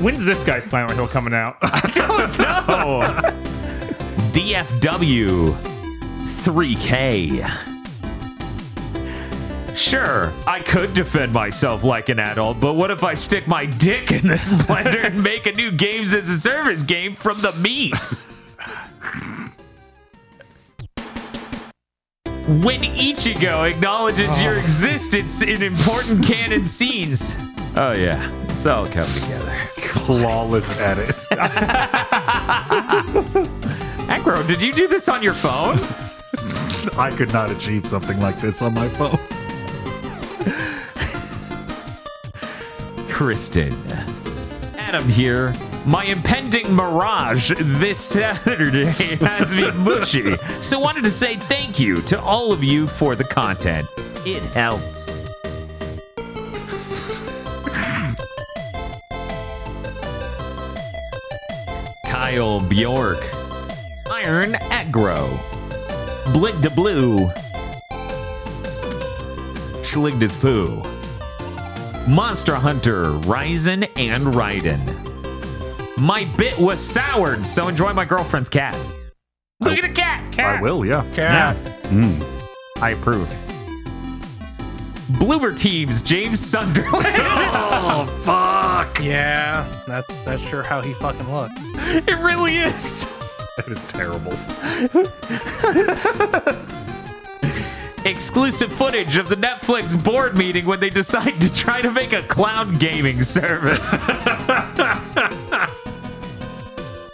When's this guy Silent Hill coming out? I don't know. DFW 3K. Sure, I could defend myself like an adult, but what if I stick my dick in this blender and make a new games as a service game from the meat? when Ichigo acknowledges your oh. existence in important canon scenes. Oh yeah, it's all come together. Flawless edit. Acro, did you do this on your phone? I could not achieve something like this on my phone. Kristen. Adam here. My impending mirage this Saturday has me mushy, so wanted to say thank you to all of you for the content. It helps. Kyle Bjork. Iron Aggro. Blig de Blue. Schligda's Poo. Monster Hunter, Ryzen, and Raiden. My bit was soured, so enjoy my girlfriend's cat. Look at the cat! I will, yeah. Cat. mm I approve. Bloober Teams, James Sunderland. Oh, fuck. Yeah, that's that's sure how he fucking looked. it really is. That is terrible. Exclusive footage of the Netflix board meeting when they decide to try to make a cloud gaming service.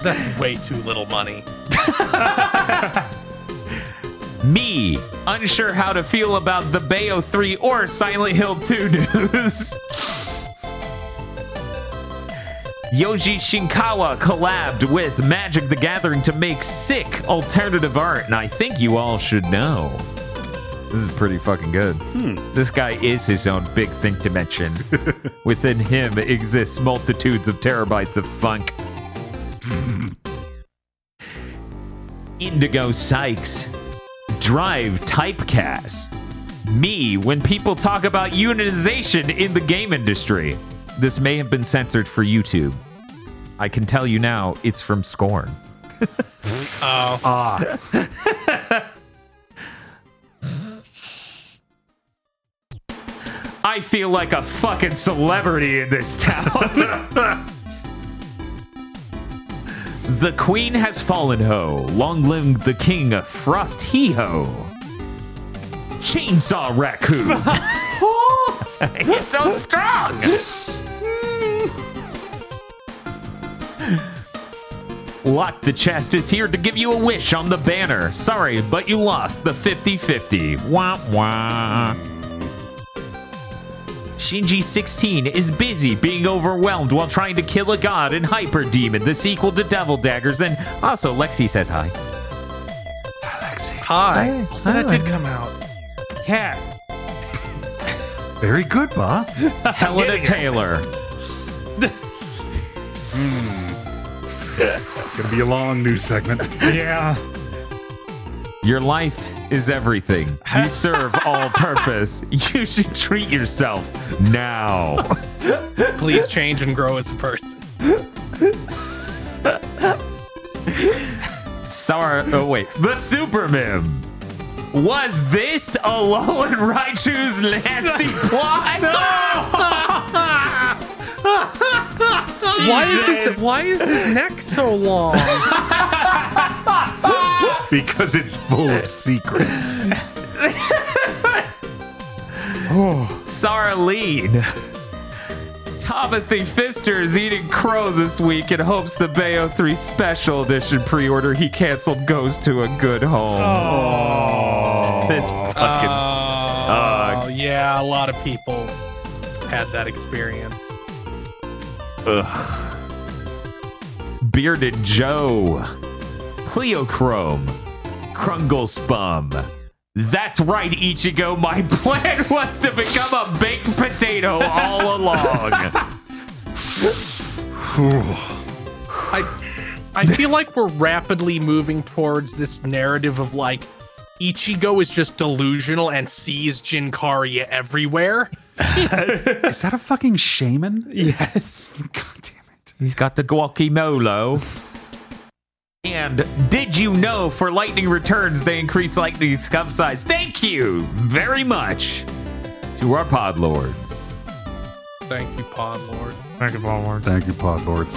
That's way too little money. Me, unsure how to feel about the Bayo 3 or Silent Hill 2 news. Yoji Shinkawa collabed with Magic the Gathering to make sick alternative art, and I think you all should know. This is pretty fucking good. Hmm. This guy is his own big think dimension. Within him exists multitudes of terabytes of funk. Indigo Sykes. Drive typecast. Me when people talk about unionization in the game industry. This may have been censored for YouTube. I can tell you now, it's from Scorn. Oh. Ah. I feel like a fucking celebrity in this town. the queen has fallen ho. Long live the king of Frost Hee Ho. Chainsaw Raccoon. He's so strong. Lock the Chest is here to give you a wish on the banner. Sorry, but you lost the 50 50. Wah wah. Shinji 16 is busy being overwhelmed while trying to kill a god in Hyper Demon, the sequel to Devil Daggers, and also Lexi says hi. Lexi. Hi. So that did come out. Cat. Very good, Ma. Helena Taylor. Hmm. Gonna be a long news segment. Yeah. Your life is everything. You serve all purpose. You should treat yourself now. Please change and grow as a person. Sorry. Oh wait. The Superman. Was this a Alolan Raichu's nasty plot? Why is his Why is his neck so long? because it's full of secrets. oh. Sarlene. Timothy Fister is eating crow this week and hopes the Bayo 3 Special Edition pre order he canceled goes to a good home. This fucking Oh sucks. yeah, a lot of people had that experience. Bearded Joe, Cleochrome, Krunglespum. That's right, Ichigo. My plan was to become a baked potato all along. I I feel like we're rapidly moving towards this narrative of like Ichigo is just delusional and sees Jin Kariya everywhere. Is that a fucking shaman? Yes. God damn it. He's got the Guacamolo. And did you know for lightning returns they increase lightning scum size? Thank you very much to our pod lords. Thank you, Pod Lord. Thank you, Voldemort. Thank you, pod lords.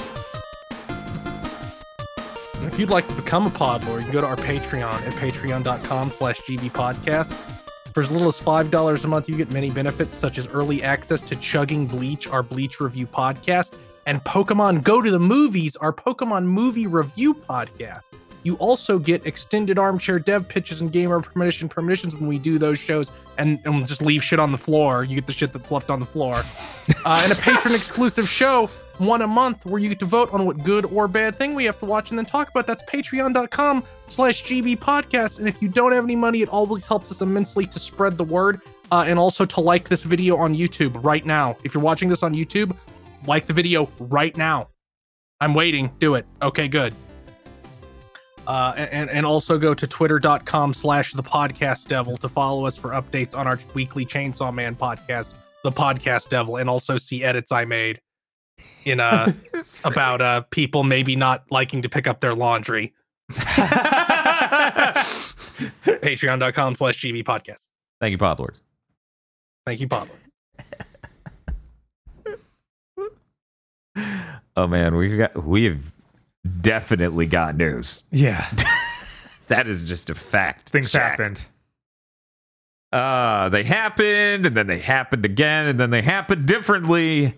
If you'd like to become a pod lord, you can go to our Patreon at patreon.com slash gbpodcast. For as little as $5 a month, you get many benefits such as early access to Chugging Bleach, our Bleach review podcast, and Pokemon Go to the Movies, our Pokemon movie review podcast. You also get extended armchair dev pitches and gamer permission permissions when we do those shows and, and we'll just leave shit on the floor. You get the shit that's left on the floor. Uh, and a patron exclusive show, one a month, where you get to vote on what good or bad thing we have to watch and then talk about. That's patreon.com slash GB podcast. And if you don't have any money, it always helps us immensely to spread the word uh, and also to like this video on YouTube right now. If you're watching this on YouTube, like the video right now. I'm waiting. Do it. Okay, good. Uh, and, and also go to twitter.com slash the podcast devil to follow us for updates on our weekly Chainsaw Man podcast, the podcast devil, and also see edits I made in uh about uh people maybe not liking to pick up their laundry. Patreon.com slash GB podcast. Thank you, pod lords. Thank you, Pablo. Oh man, we've got we've definitely got news. Yeah. That is just a fact. Things Check. happened. Uh, they happened, and then they happened again, and then they happened differently.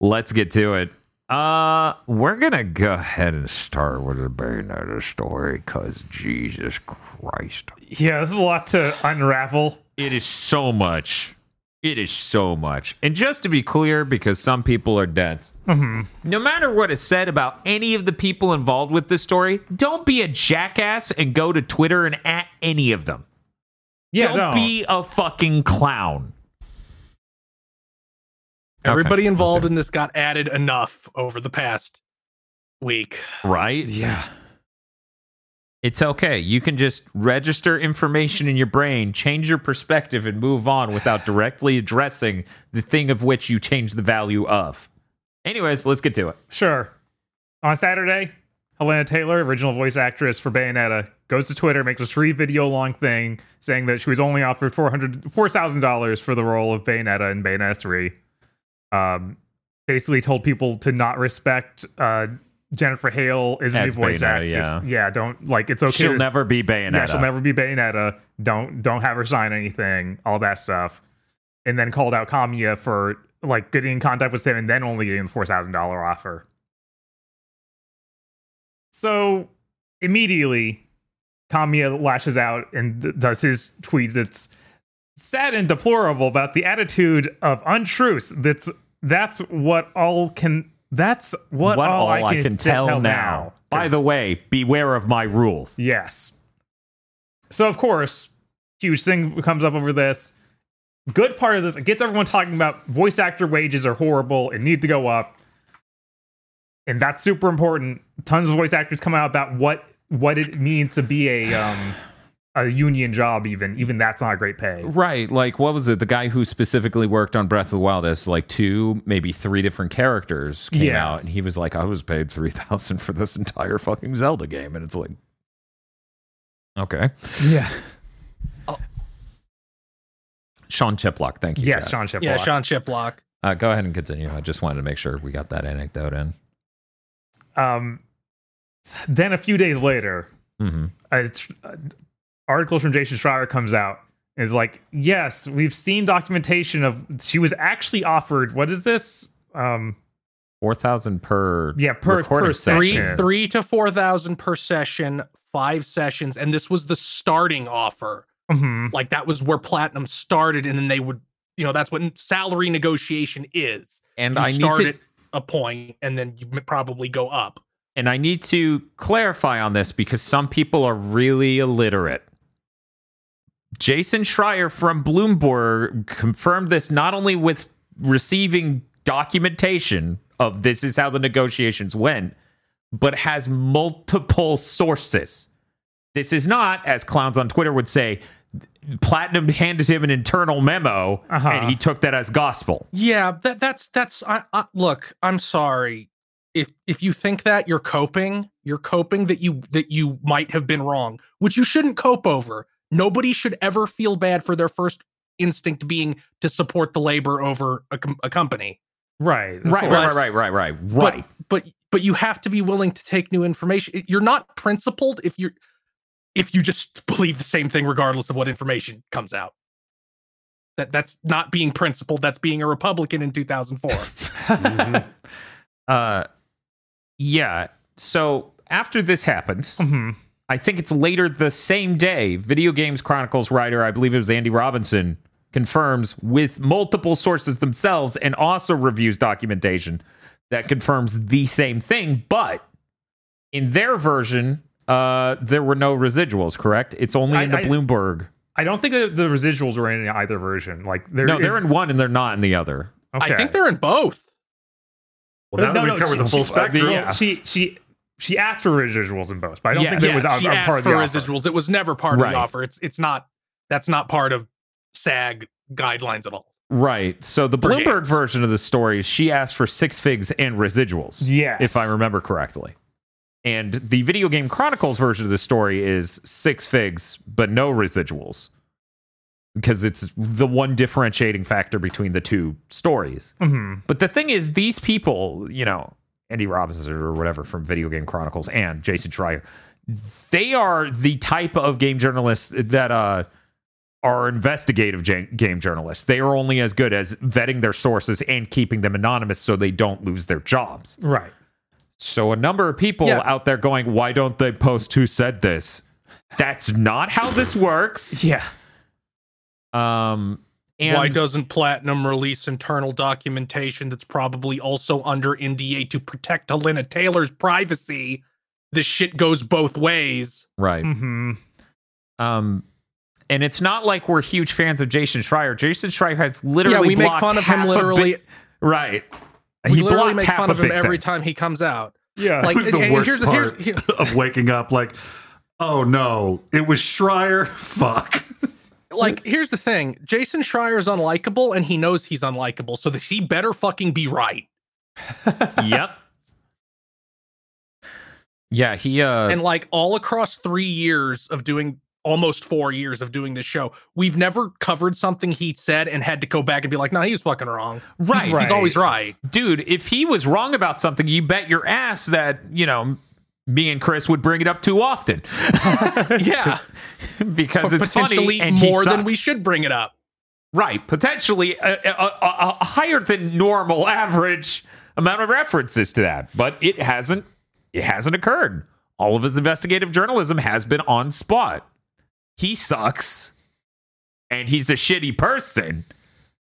Let's get to it. Uh, we're gonna go ahead and start with the Bayonetta story, cause Jesus Christ, Yeah, this is a lot to unravel. it is so much. It is so much. And just to be clear, because some people are dense, Mm-hmm. no matter what is said about any of the people involved with this story, don't be a jackass and go to Twitter and at any of them. Yeah, don't no. be a fucking clown. Everybody Okay, involved in this got added enough over the past week. Right? Yeah. It's okay. You can just register information in your brain, change your perspective, and move on without directly addressing the thing of which you change the value of. Anyways, let's get to it. Sure. On Saturday, Helena Taylor, original voice actress for Bayonetta, goes to Twitter, makes a three video long thing saying that she was only offered $400 $4,000 for the role of Bayonetta in Bayonetta 3. Um, basically told people to not respect uh, Jennifer Hale is a new voice Bayonetta, actress. yeah. don't like it's okay. She'll to- never be Bayonetta. Yeah, she'll never be Bayonetta. Don't don't have her sign anything. All that stuff, and then called out Kamiya for like getting in contact with him and then only getting the four thousand dollar offer. So immediately, Kamiya lashes out and does his tweets. It's sad and deplorable about the attitude of untruths. That's that's what all can. That's what, what all, all I can, can tell, now. By the way, beware of my rules. Yes. So of course, huge thing comes up over this. Good part of this, it gets everyone talking about voice actor wages are horrible and need to go up. And that's super important. Tons of voice actors come out about what what it means to be a um a union job even. Even that's not a great pay. Right. Like, what was it? The guy who specifically worked on Breath of the Wild as like two, maybe three different characters came Yeah. out, and he was like, I was paid 3000 for this entire fucking Zelda game. And it's like, okay. Yeah. Sean Chiplock, thank you. Yes, Chad. Sean Chiplock. Yeah, Sean Chiplock. Uh, go ahead and continue. I just wanted to make sure we got that anecdote in. Um then a few days later, hmm a tr- uh, article from Jason Schreier comes out and is like, yes, we've seen documentation of she was actually offered. What is this? Um, 4000 per Yeah, per- per Three, Session. three to four thousand per session, five sessions, and this was the starting offer. mhm. Like that was where platinum started, and then they would, you know, that's what salary negotiation is. And You I need to at a point, and then you probably go up. and I need to clarify on this because some people are really illiterate. Jason Schreier from Bloomberg confirmed this not only with receiving documentation of this is how the negotiations went, but has multiple sources. This is not, as clowns on Twitter would say, Platinum handed him an internal memo Uh-huh. and he took that as gospel. Yeah, that that's that's. I, I, look, I'm sorry. If if you think that you're coping, you're coping that you that you might have been wrong, which you shouldn't cope over. Nobody should ever feel bad for their first instinct being to support the labor over a, com- a company. Right. of Right, right, right, right, right, right, right. But but you have to be willing to take new information. You're not principled if you're if you just believe the same thing regardless of what information comes out. That that's not being principled. That's being a Republican in 2004. Mhm. uh, yeah. So after this happened, Mhm. I think it's later the same day, Video Games Chronicles writer, I believe it was Andy Robinson, confirms with multiple sources themselves and also reviews documentation that confirms the same thing. But in their version, uh, there were no residuals, correct? It's only I- in the I- Bloomberg. I don't think the residuals were in either version. Like they're No, they're in one and they're not in the other. I think they're in both. Well, now No, that no, we covered she- the full she- spectrum. yeah. She she she asked for residuals in both, but I don't Yeah. think it Yes, was a, she a asked part of for the offer. residuals. It was never part of the offer. It's it's not that's not part of SAG guidelines at all. Right. So the For Bloomberg games. version of the story is she asked for six figs and residuals. Yes, if I remember correctly. And the Video Game Chronicles version of the story is six figs, but no residuals. Because it's the one differentiating factor between the two stories. Mhm. But the thing is, these people, you know, Andy Robinson or whatever from Video Game Chronicles and Jason Schreier, they are the type of game journalists that uh, are investigative game journalists. They are only as good as vetting their sources and keeping them anonymous so they don't lose their jobs. Right. So a number of people Yeah. out there going, why don't they post who said this? That's not how this works. Yeah. Um, and Why doesn't Platinum release internal documentation that's probably also under NDA to protect Helena Taylor's privacy? This shit goes both ways. right? hmm Um, and it's not like we're huge fans of Jason Schreier. Jason Schreier has literally yeah, we make fun of him literally. bit- right. We he literally blocked make fun of him every thing. time he comes out. Yeah. Like, It was the and- and worst here's, part here's, of waking up like, oh no, it was Schreier. Fuck. Like here's the thing. Jason schreier is unlikable and he knows he's unlikable so that he better fucking be right. Yep. Yeah, he uh and like all across three years of doing almost four years of doing this show we've never covered something he said and had to go back and be like no he was fucking wrong. Right, he's, he's always right. Dude, if he was wrong about something, you bet your ass that, you know, me and Chris would bring it up too often. yeah because it's funny and more than we should bring it up Right, potentially a, a, a, a higher than normal average amount of references to that, but it hasn't. It hasn't occurred. All of his investigative journalism has been on spot. He sucks, and he's a shitty person.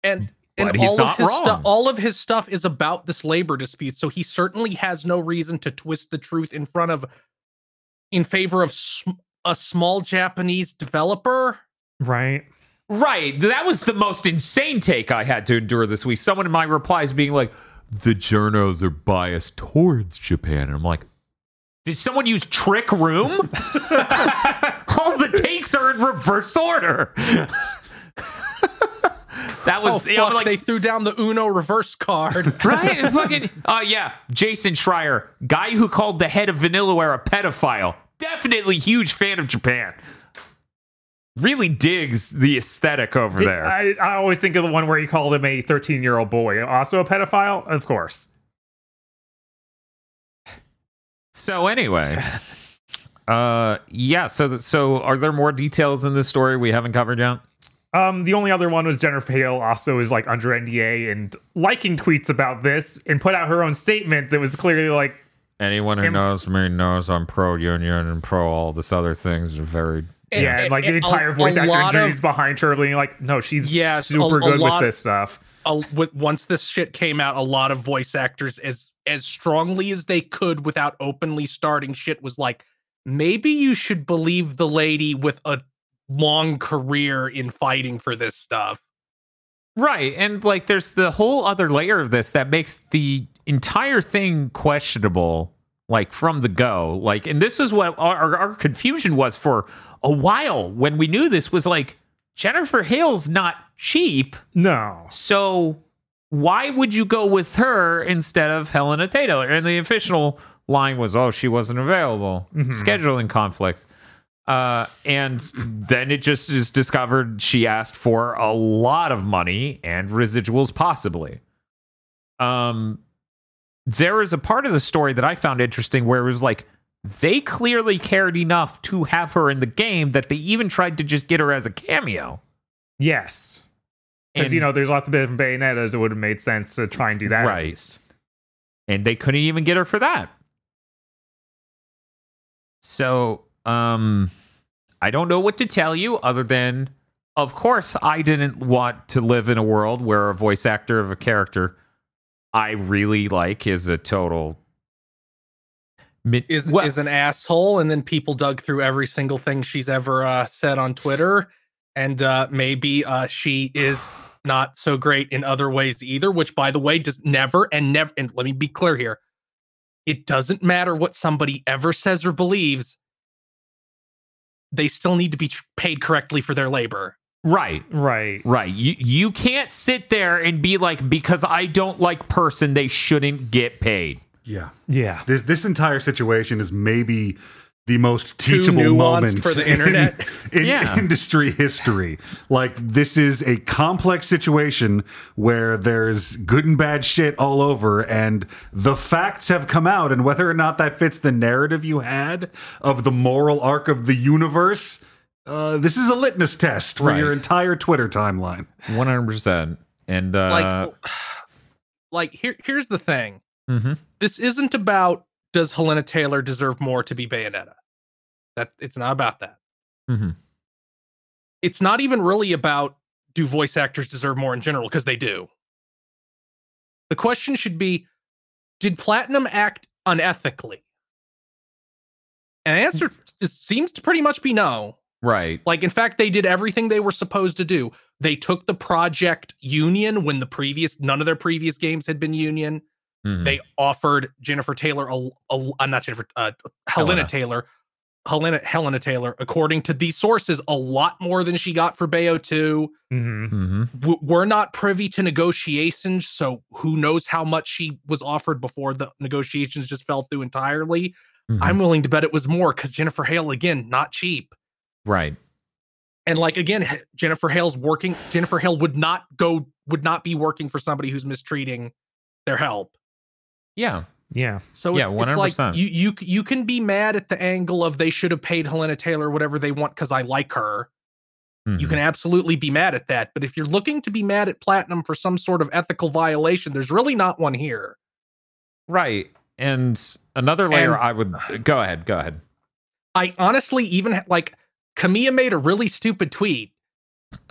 and and But he's all not of his wrong. stuff all of his stuff is about this labor dispute so he certainly has no reason to twist the truth in front of in favor of sm- a small japanese developer Right. Right, that was the most insane take I had to endure this week. Someone in my replies being like, "The journos are biased towards Japan," and I'm like, "Did someone use Trick Room? All the takes are in reverse order." That was oh you know, fuck like they threw down the uno reverse card right? Fucking oh yeah, Jason Schreier, guy who called the head of Vanillaware a pedophile. Definitely huge fan of Japan. Really digs the aesthetic over there. I, I always think of the one where he called him a 13 year old boy. Also a pedophile? Of course. So anyway, uh, yeah. So th- so are there more details in this story we haven't covered yet? Um, the only other one was Jennifer Hale also is like under NDA and liking tweets about this and put out her own statement that was clearly like, Anyone who Im- knows me knows I'm pro union and pro all this other things are very. And- yeah, and, like the entire a- voice a actor lot injuries of- behind her being like, no, she's Yes, a- super a good with this stuff. a, with, once this shit came out a lot of voice actors as as strongly as they could without openly starting shit was like, maybe you should believe the lady with a long career in fighting for this stuff. Right. And like there's the whole other layer of this that makes the entire thing questionable, like from the go. Like, and this is what our, our confusion was for a while when we knew this was like Jennifer Hale's not cheap. No. So why would you go with her instead of Helena Taylor? And the official line was, oh, she wasn't available. Mm-hmm. Scheduling conflicts. Uh, and then it just is discovered she asked for a lot of money and residuals possibly. Um, there is a part of the story that I found interesting where it was like they clearly cared enough to have her in the game that they even tried to just get her as a cameo. Yes. Because you know, there's lots of different Bayonettas. It would have made sense to try and do that. Right. and they couldn't even get her for that. So, um, I don't know what to tell you other than, of course, I didn't want to live in a world where a voice actor of a character I really like is a total. Is well, is an asshole, and then people dug through every single thing she's ever uh, said on Twitter, and uh, maybe uh, she is not so great in other ways either. Which, by the way, just never and never. And let me be clear here: it doesn't matter what somebody ever says or believes. They still need to be tr- paid correctly for their labor. right, Right. right. You you can't sit there and be like because I don't like person they shouldn't get paid. Yeah. Yeah. This this entire situation is maybe the most teachable moment for the in- internet. in, Yeah. industry history. Like this is a complex situation where there's good and bad shit all over, and the facts have come out, and whether or not that fits the narrative you had of the moral arc of the universe. Uh, this is a litmus test for Right. your entire Twitter timeline. One hundred percent. And uh, Like, like here here's the thing. mhm. this isn't about does Helena Taylor deserve more to be Bayonetta. That it's not about that. Mhm. It's not even really about do voice actors deserve more in general because they do. The question should be did Platinum act unethically? And the answer is, seems to pretty much be no. right. Like, in fact, they did everything they were supposed to do. They took the project Union when the previous, none of their previous games had been Union Mhm. they offered Jennifer Taylor a, a uh, not Jennifer uh, Helena, Helena. Taylor Helena Helena Taylor according to these sources a lot more than she got for Bayo 2 hmm Mhm. W- we're not privy to negotiations so who knows how much she was offered before the negotiations just fell through entirely Mhm. I'm willing to bet it was more cuz Jennifer Hale again not cheap right. and like again Jennifer Hale's working Jennifer Hale would not go would not be working for somebody who's mistreating their help Yeah. Yeah. So Yeah, it's like 100%. you you you can be mad at the angle of they should have paid Helena Taylor whatever they want because I like her. You Mhm. can absolutely be mad at that. But if you're looking to be mad at Platinum for some sort of ethical violation, there's really not one here. Right. And another layer And- I would go ahead, go ahead. I honestly even like Kamiya made a really stupid tweet.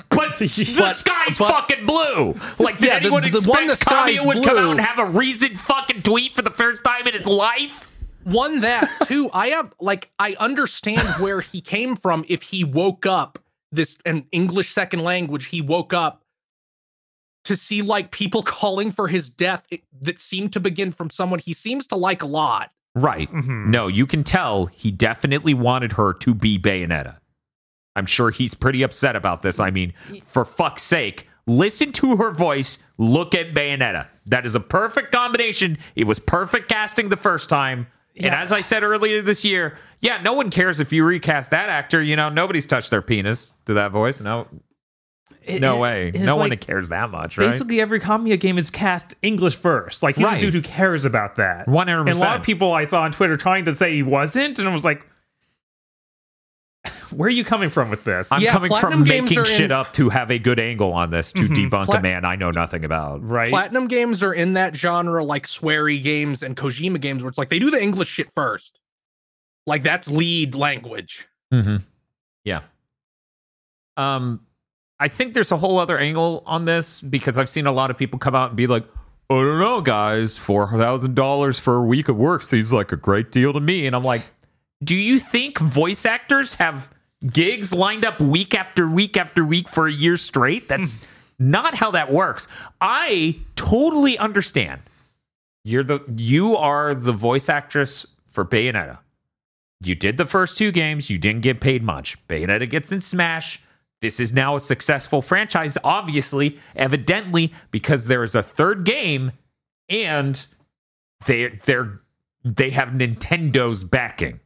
But the But- sky's but- fucking blue. Like, did Yeah, the- anyone the expect one the sky's Kamiya would come out and have a recent fucking tweet for the first time in his life? One that two, I have like I understand where he came from if he woke up this an English second language, he woke up to see like people calling for his death it- that seemed to begin from someone he seems to like a lot. Right. Mhm. No, you can tell he definitely wanted her to be Bayonetta. I'm sure he's pretty upset about this. I mean, for fuck's sake, listen to her voice, look at Bayonetta. That is a perfect combination. It was perfect casting the first time. And as I said earlier this year, yeah, no one cares if you recast that actor. You know, nobody's touched their penis to that voice. No, It- no way. No one cares that much, right? Basically, every Kamiya game is cast English first. Like he's Right. a dude who cares about that. 100%. And a lot of people I saw on Twitter trying to say he wasn't, and I was like, "Where are you coming from with this?" I'm Yeah, coming Platinum from making are shit up to have a good angle on this to Mhm. debunk a man I know nothing about. right? Platinum games are in that genre like sweary games and Kojima games where it's like they do the English shit first. Like that's lead language. Mm-hmm. Yeah. Um, I think there's a whole other angle on this because I've seen a lot of people come out and be like, I don't know, guys. Four thousand dollars for a week of work seems like a great deal to me. And I'm like, do you think voice actors have gigs lined up week after week after week for a year straight? That's hmm. not how that works. I totally understand. You're the you are the voice actress for Bayonetta. You did the first two games, you didn't get paid much. Bayonetta gets in Smash. This is now a successful franchise, obviously, evidently, because there is a third game and they they're they have Nintendo's backing.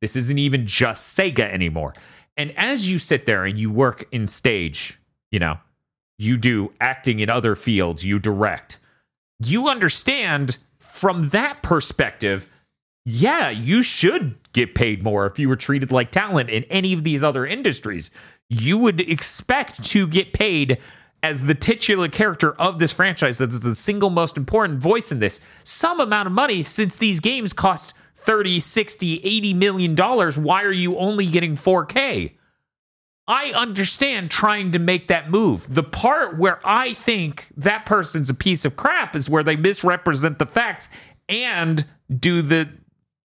This isn't even just Sega anymore. And as you sit there and you work in stage, you know, you do acting in other fields, you direct, you understand from that perspective, yeah, you should get paid more if you were treated like talent in any of these other industries. You would expect to get paid as the titular character of this franchise that's the single most important voice in this some amount of money since these games cost 30 60 80 million dollars why are you only getting 4k I understand trying to make that move. The part where I think that person's a piece of crap is where they misrepresent the facts and do the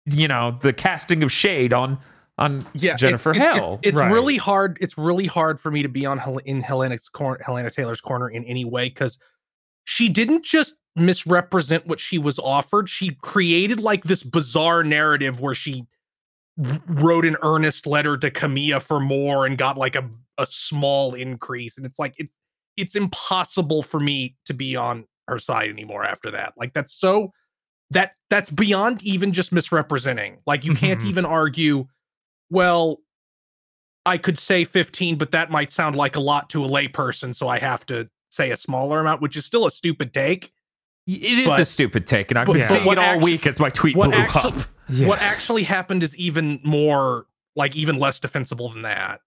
you know, the casting of shade on on yeah, Jennifer it, it, Hale. It's, it's Right. really hard. It's really hard for me to be on Hel- in Helena's corner, Helena Taylor's corner in any way because she didn't just misrepresent what she was offered. She created like this bizarre narrative where she w- wrote an earnest letter to Kamiya for more and got like a a small increase, and it's like it it's impossible for me to be on her side anymore after that. Like that's so that that's beyond even just misrepresenting. Like you can't Mhm. even argue, well, I could say 15, but that might sound like a lot to a layperson, so I have to say a smaller amount, which is still a stupid take. It is but- a stupid take, and I've been but saying it all actu- week as my tweet what blew actu- up. What actually happened is even more like even less defensible than that.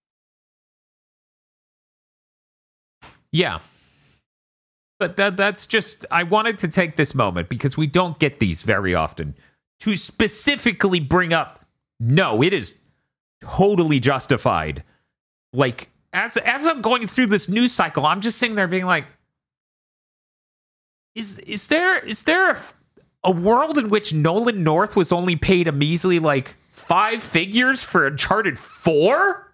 Yeah. But that that's just I wanted to take this moment because we don't get these very often to specifically bring up no, it is totally justified. Like as as I'm going through this news cycle, I'm just sitting there being like is is there is there a, a world in which Nolan North was only paid a measly like five figures for Uncharted 4?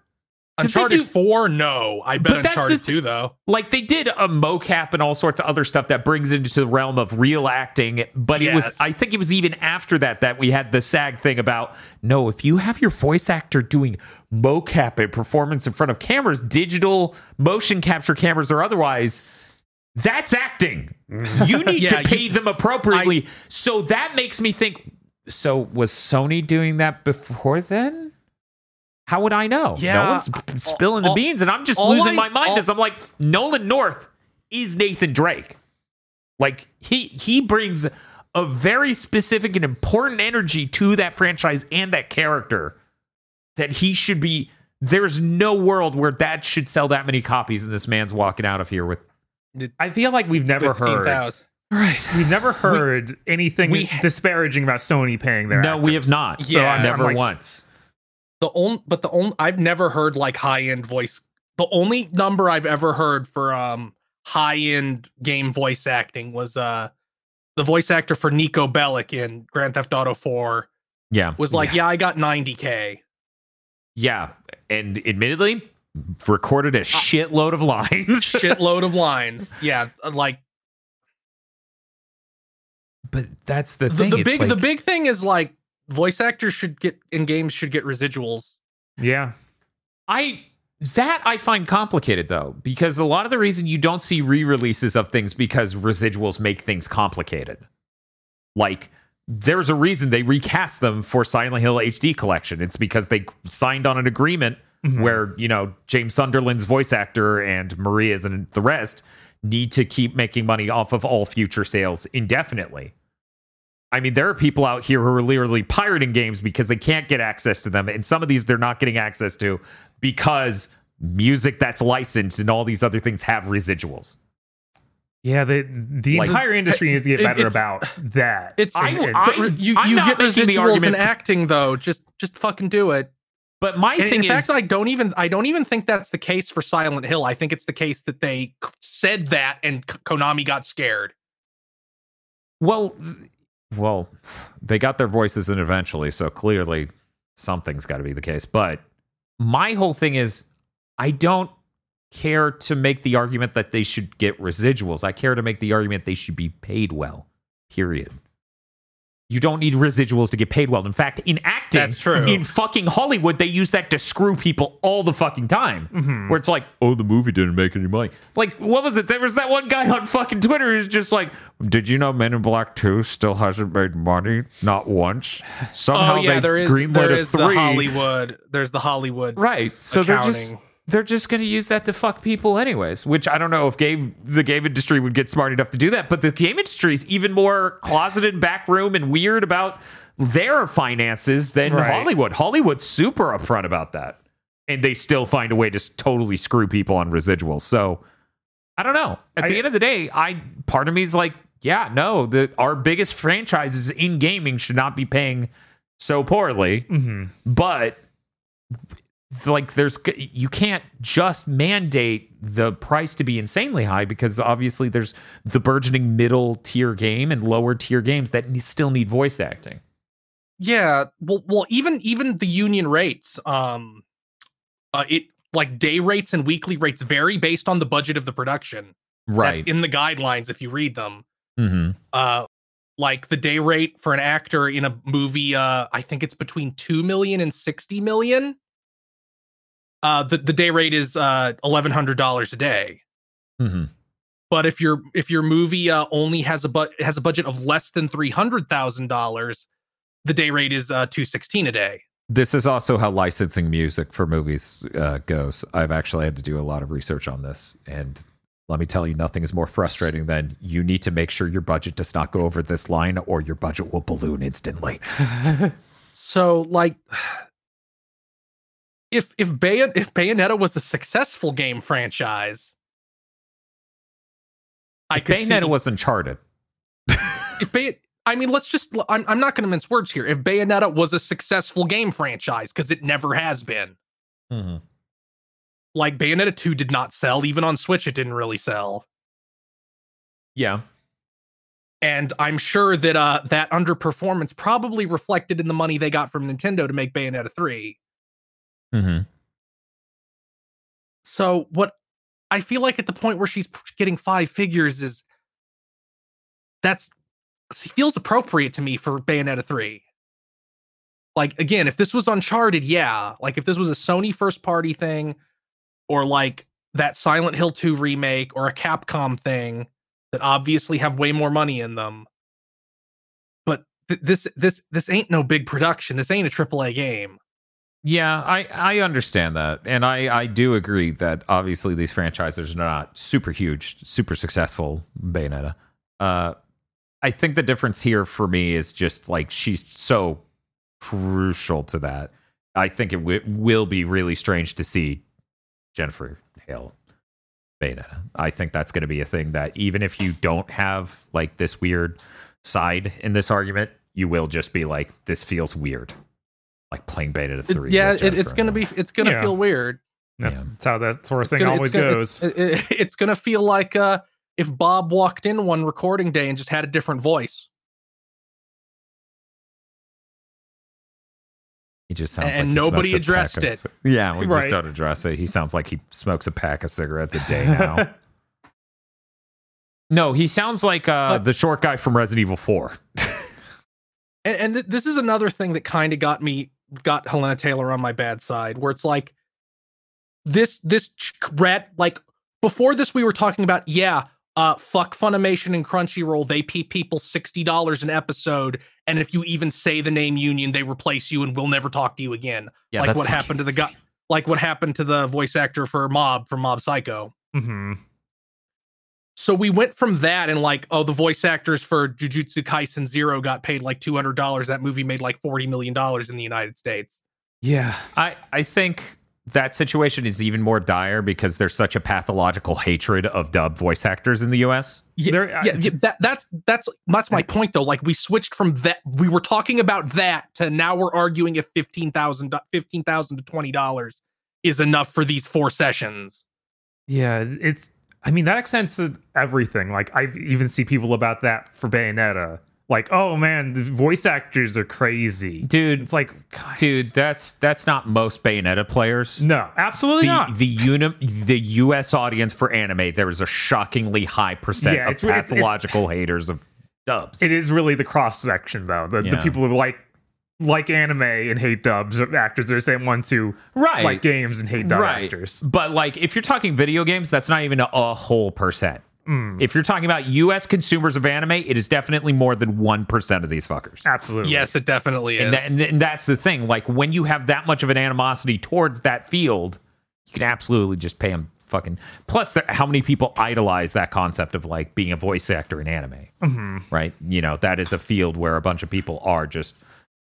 'Cause they Uncharted do- 4, no. I bet But that's the Uncharted 2 though. like they did a mocap and all sorts of other stuff that brings it into the realm of real acting but it was i think it was even after that that we had the sag thing about no if you have your voice actor doing mocap and performance in front of cameras digital motion capture cameras or otherwise that's acting you need Yeah, to pay you- them appropriately so that makes me think so was sony doing that before then how would I know? Yeah, no one's spilling the all- beans, and I'm just losing I- my mind as I'm like, Nolan North is Nathan Drake. Like he he brings a very specific and important energy to that franchise and that character that he should be. There's no world where that should sell that many copies, and this man's walking out of here with. I feel like we've never heard 15,000. Right. we've never heard anything we ha- disparaging about Sony paying their No, we have actors. not. Yeah, I'm never like- once. the only but the only I've never heard like high end voice. The only number I've ever heard for um high end game voice acting was uh the voice actor for Niko Bellic in Grand Theft Auto 4 Yeah, was like, yeah, I got 90k. yeah, and admittedly, recorded a shitload of lines. Shitload of lines. Yeah, uh, like but that's the the, thing. the it's big the big thing is like voice actors should get in games should get residuals. Yeah. I that I find complicated though, because a lot of the reason you don't see re-releases of things because residuals make things complicated. Like there's a reason they recast them for Silent Hill HD collection. It's because they signed on an agreement Mhm. where, you know, James Sunderland's voice actor and Maria's and the rest need to keep making money off of all future sales indefinitely. I mean, there are people out here who are literally pirating games because they can't get access to them. And some of these they're not getting access to because music that's licensed and all these other things have residuals. Yeah, the the Like- entire industry needs to get better about that. It's I- And- and- I- but you I'm you not get making the residuals argument in for- acting though. Just just fucking do it. But my And thing in is, fact, I don't even I don't even think that's the case for Silent Hill. I think it's the case that they said that and Konami got scared. Well, well, they got their voices in eventually, so clearly something's got to be the case. But my whole thing is, I don't care to make the argument that they should get residuals. I care to make the argument they should be paid well. Period. You don't need residuals to get paid well. In fact, in acting, That's true. in fucking Hollywood, they use that to screw people all the fucking time. Mm-hmm. Where it's like, oh, the movie didn't make any money. Like, what was it? There was that one guy on fucking Twitter who's just like, did you know Men in Black 2 still hasn't made money? Not once. Somehow oh yeah, they there is greenlit there a is the three. Hollywood. There's the Hollywood. Right. So they're just accounting. They're just going to use that to fuck people anyways, which I don't know if game the game industry would get smart enough to do that, but the game industry is even more closeted backroom and weird about their finances than Right. Hollywood. Hollywood's super upfront about that. And they still find a way to totally screw people on residuals. So I don't know. At the end of the day, I part of me is like, yeah, no, the our biggest franchises in gaming should not be paying so poorly Mm-hmm. but like there's you can't just mandate the price to be insanely high because obviously there's the burgeoning middle tier game and lower tier games that still need voice acting Yeah, well, well, even even the union rates, um, uh, it like day rates and weekly rates vary based on the budget of the production. right That's in the guidelines if you read them. mm-hmm. Uh, like the day rate for an actor in a movie, uh, I think it's between two million and sixty million. Uh, the the day rate is uh eleven hundred dollars a day. Mm-hmm. But if your if your movie uh, only has a but has a budget of less than three hundred thousand dollars, the day rate is uh two sixteen a day. this is also how licensing music for movies uh, goes i've actually had to do a lot of research on this and let me tell you nothing is more frustrating than you need to make sure your budget does not go over this line or your budget will balloon instantly So like if if if Bayonetta was a successful game franchise, I if see bayonetta the- was uncharted if Bay- I mean, let's just I'm I'm not going to mince words here. If Bayonetta was a successful game franchise because it never has been. mm-hmm. Like Bayonetta 2 did not sell even on Switch it didn't really sell. yeah And I'm sure that uh that underperformance probably reflected in the money they got from Nintendo to make Bayonetta 3. Mm-hmm. So what I feel like at the point where she's getting five figures is that's feels appropriate to me for Bayonetta 3. Like again, if this was Uncharted, yeah. Like if this was a Sony first party thing or like that Silent Hill 2 remake or a Capcom thing that obviously have way more money in them. But th- this this this ain't no big production. This ain't a AAA game. Yeah, I, I understand that. And I, I do agree that obviously these franchises are not super huge, super successful, Bayonetta. Uh, I think the difference here for me is just like she's so crucial to that. I think it w- will be really strange to see Jennifer Hale Bayonetta. I think that's going to be a thing that even if you don't have like this weird side in this argument, you will just be like, this feels weird. Like playing Bayonetta It- 3. yeah, it, it's gonna be it's gonna Yeah. feel weird. That's Yeah. how that sort of thing gonna- always gonna- goes. It, it- it's gonna feel like uh, if Bob walked in one recording day and just had a different voice, He just sounds And like he nobody addressed pack of- it. Yeah, we just don't address it. He sounds like he smokes a pack of cigarettes a day now. no, he sounds like uh, But- the short guy from Resident Evil 4. and, and th- this is another thing that kind of got me got Hellena Taylor on my bad side, where it's like this this rat like before this we were talking about yeah. Uh, fuck Funimation and Crunchyroll. They pay people sixty dollars an episode, and if you even say the name Union, they replace you and we'll never talk to you again. Yeah, like what happened to the guy, like what happened to the voice actor for Mob from Mob Psycho. hmm So we went from that and like, oh, the voice actors for Jujutsu Kaisen Zero got paid like two hundred dollars. That movie made like forty million dollars in the United States. Yeah. I, I think that situation is even more dire because there's such a pathological hatred of dub voice actors in the US. Yeah, There- yeah, yeah, that that's that's that's my point though. Like we switched from that, we were talking about that to now we're arguing if fifteen thousand, fifteen thousand to twenty dollars is enough for these four sessions. Yeah, it's I mean, that extends to everything. Like, I even see people about that for Bayonetta. Like, oh man, the voice actors are crazy. Dude, It's like, guys. dude, that's that's not most Bayonetta players. No, absolutely The not. the uni- the U.S. audience for anime, there is a shockingly high percent Yeah, of it's- it- pathological haters of dubs. it is really the cross section, though. The, the people who like like anime and hate dubs actors, they're the same ones who Right. like games and hate dub right. actors. But like, if you're talking video games, that's not even a, a whole percent. Hmm. If you're talking about U.S. consumers of anime, it is definitely more than one percent of these fuckers. Absolutely. Yes, it definitely is. And, that, and, th- and that's the thing. Like when you have that much of an animosity towards that field, you can absolutely just pay them fucking. Plus, there, how many people idolize that concept of like being a voice actor in anime? Mm-hmm. Right? You know, that is a field where a bunch of people are just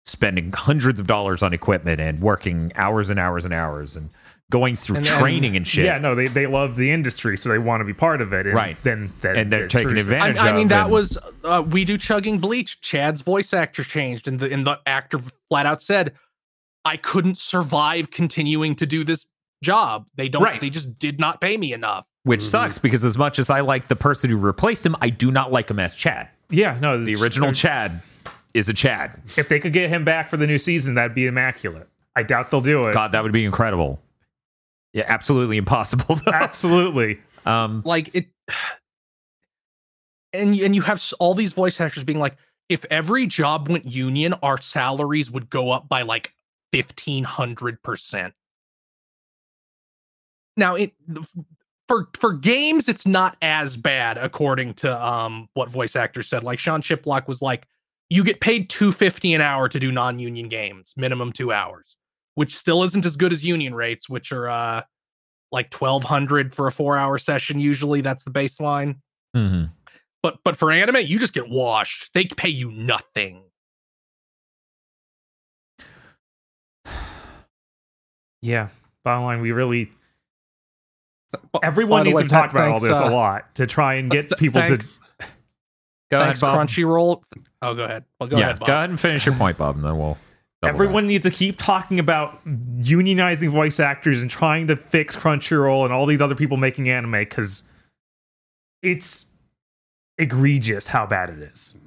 spending hundreds of dollars on equipment and working hours and hours and hours and going through And- and- training and shit. Yeah, no, they, they love the industry, so they want to be part of it. And Right. Then that, And they're it's taking true. advantage I, I mean, of that and- was uh, we do chugging bleach. Chad's voice actor changed, and the and the actor flat out said, "I couldn't survive continuing to do this job. They don't. Right. They just did not pay me enough." Which sucks because as much as I like the person who replaced him, I do not like him as Chad. Yeah, no, The original Chad is a Chad. If they could get him back for the new season, that'd be immaculate. I doubt they'll do it. God, that would be incredible. Yeah, absolutely impossible though. Absolutely. Um, Like it, and and you have all these voice actors being like, "If every job went union, our salaries would go up by like fifteen hundred percent." Now, it for for games, it's not as bad according to um what voice actors said. Like Sean Chiplock was like, "You get paid two fifty an hour to do non union games, minimum two hours." Which still isn't as good as union rates, which are uh like 1200 for a 4-hour session usually that's the baseline. mhm. But but for anime, you just get washed. They pay you nothing. Yeah. Bottom line, we really everyone needs way, to talk th- about all this uh, a lot to try and get th- people thanks, to. Go thanks ahead, Bob. Crunchyroll. Oh, go ahead. Well, go yeah, ahead, Bob. go ahead and finish your point, Bob, and then we'll. double Everyone needs to keep talking about unionizing voice actors and trying to fix Crunchyroll and all these other people making anime because it's egregious how bad it is.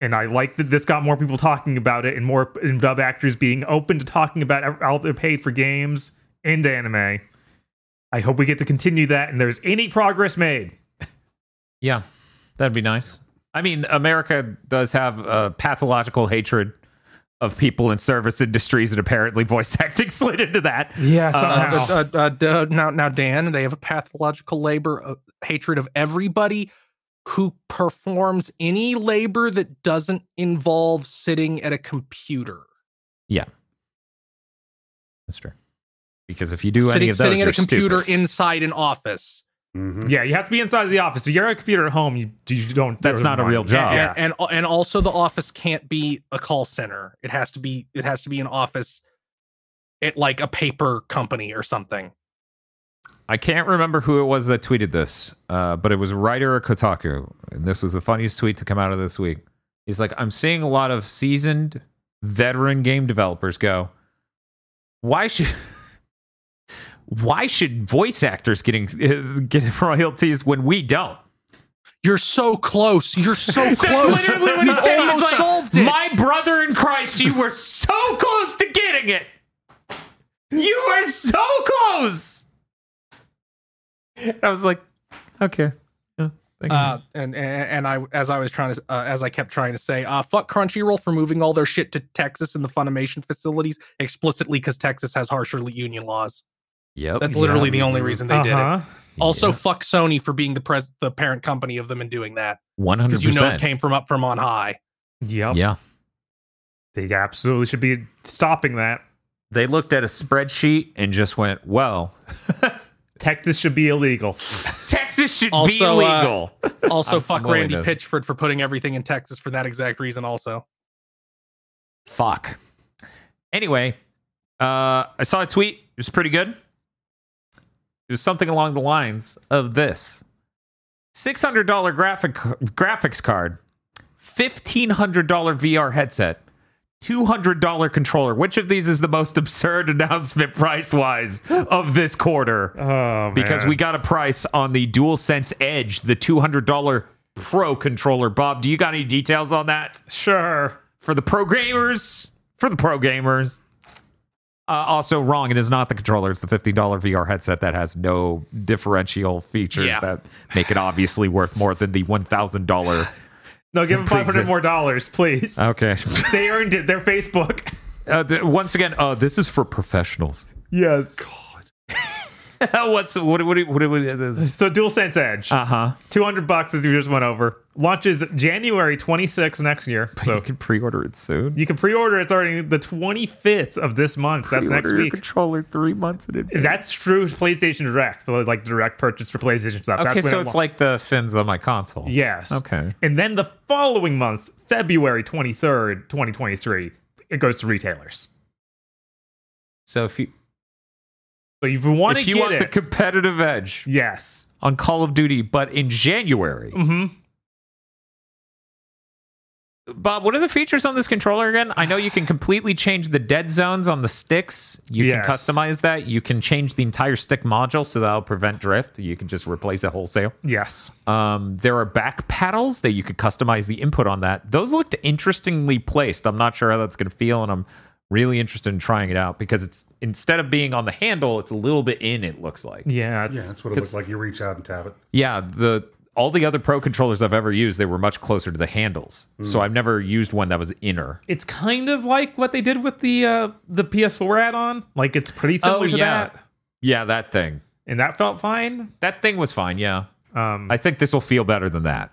And I like that this got more people talking about it and more and dub actors being open to talking about how they're paid for games and anime. I hope we get to continue that and there's any progress made. Yeah, that'd be nice. I mean, America does have a pathological hatred of people in service industries, and apparently voice acting slid into that. Yeah, Uh, somehow. uh, uh, uh, now, now, Dan, they have a pathological labor uh, hatred of everybody who performs any labor that doesn't involve sitting at a computer. Yeah, that's true. Because if you do any of those, sitting at you're a computer stupid. inside an office. Mhm. yeah, you have to be inside of the office. If you're at a computer at home, you, you don't. That's not a real Yeah, job. Yeah. and, and and also the office can't be a call center. It has to be it has to be an office at like a paper company or something. I can't remember who it was that tweeted this, uh, but it was writer at Kotaku, and this was the funniest tweet to come out of this week. He's like, "I'm seeing a lot of seasoned, veteran game developers go, why should." Why should voice actors getting uh, getting royalties when we don't? You're so close. You're so That's close. literally what he said. He was like, solved it. My brother in Christ, you were so close to getting it. You were so close. And I was like, okay. Yeah, thank you. Uh, and, and and I as I was trying to uh, as I kept trying to say, uh, fuck Crunchyroll for moving all their shit to Texas and the Funimation facilities explicitly because Texas has harsher union laws. Yep. That's literally the only reason they did it. Uh-huh. Also, Yeah. fuck Sony for being the pres the parent company of them and doing that one because hundred you know it came from up from on high. Yep. Yeah. They absolutely should be stopping that. They looked at a spreadsheet and just went, "Well, Texas should be illegal. Texas should be Also, uh, illegal." Also, I'm- fuck I'm Randy to- Pitchford for putting everything in Texas for that exact reason. Also, Fuck. Anyway, uh, I saw a tweet. It was pretty good. It was something along the lines of this: six hundred dollar graphic graphics card, fifteen hundred dollar VR headset, $200 controller. Which of these is the most absurd announcement price wise of this quarter? Oh, because we got a price on the DualSense Edge, the $200 Pro controller. Bob, do you got any details on that? sure. For the pro gamers? For the pro gamers. Uh, also, wrong. It is not the controller. It's the $50 VR headset that has no differential features Yeah. that make it obviously worth more than the $1,000. No, give them five hundred exi- more dollars, please. Okay. they earned it. They're Facebook. Uh, th- once again, uh, this is for professionals. Yes. What's what? What? What? what, So DualSense Edge, uh huh. two hundred bucks as you just went over. Launches January twenty sixth next year. So So you can pre-order it soon. you can pre-order it starting the twenty fifth of this month. That's next Pre-order week. controller three months in advance. That's true. PlayStation Direct, so like direct purchase for PlayStation stuff. okay, That's so it it's like the fins on my console. yes. Okay. And then the following month, February twenty third, twenty twenty three, it goes to retailers. So if you So if you want to if you get want it, the competitive edge yes. on Call of Duty, but in January, hmm Bob, what are the features on this controller again? I know you can completely change the dead zones on the sticks. You Yes. can customize that. You can change the entire stick module so that'll prevent drift. You can just replace it wholesale. Yes. Um, there are back paddles that you could customize the input on that. Those looked interestingly placed. I'm not sure how that's going to feel, and I'm really interested in trying it out because it's instead of being on the handle, it's a little bit in. It looks like. Yeah. It's, Yeah, that's what it looks like. You reach out and tap it. Yeah, the all the other pro controllers I've ever used, they were much closer to the handles. So I've never used one that was inner. it's kind of like what they did with the uh the PS4 add-on. Like it's pretty similar Oh, to yeah. that, Yeah, that thing. and that felt fine. That thing was fine. Yeah, Um, I think this will feel better than that.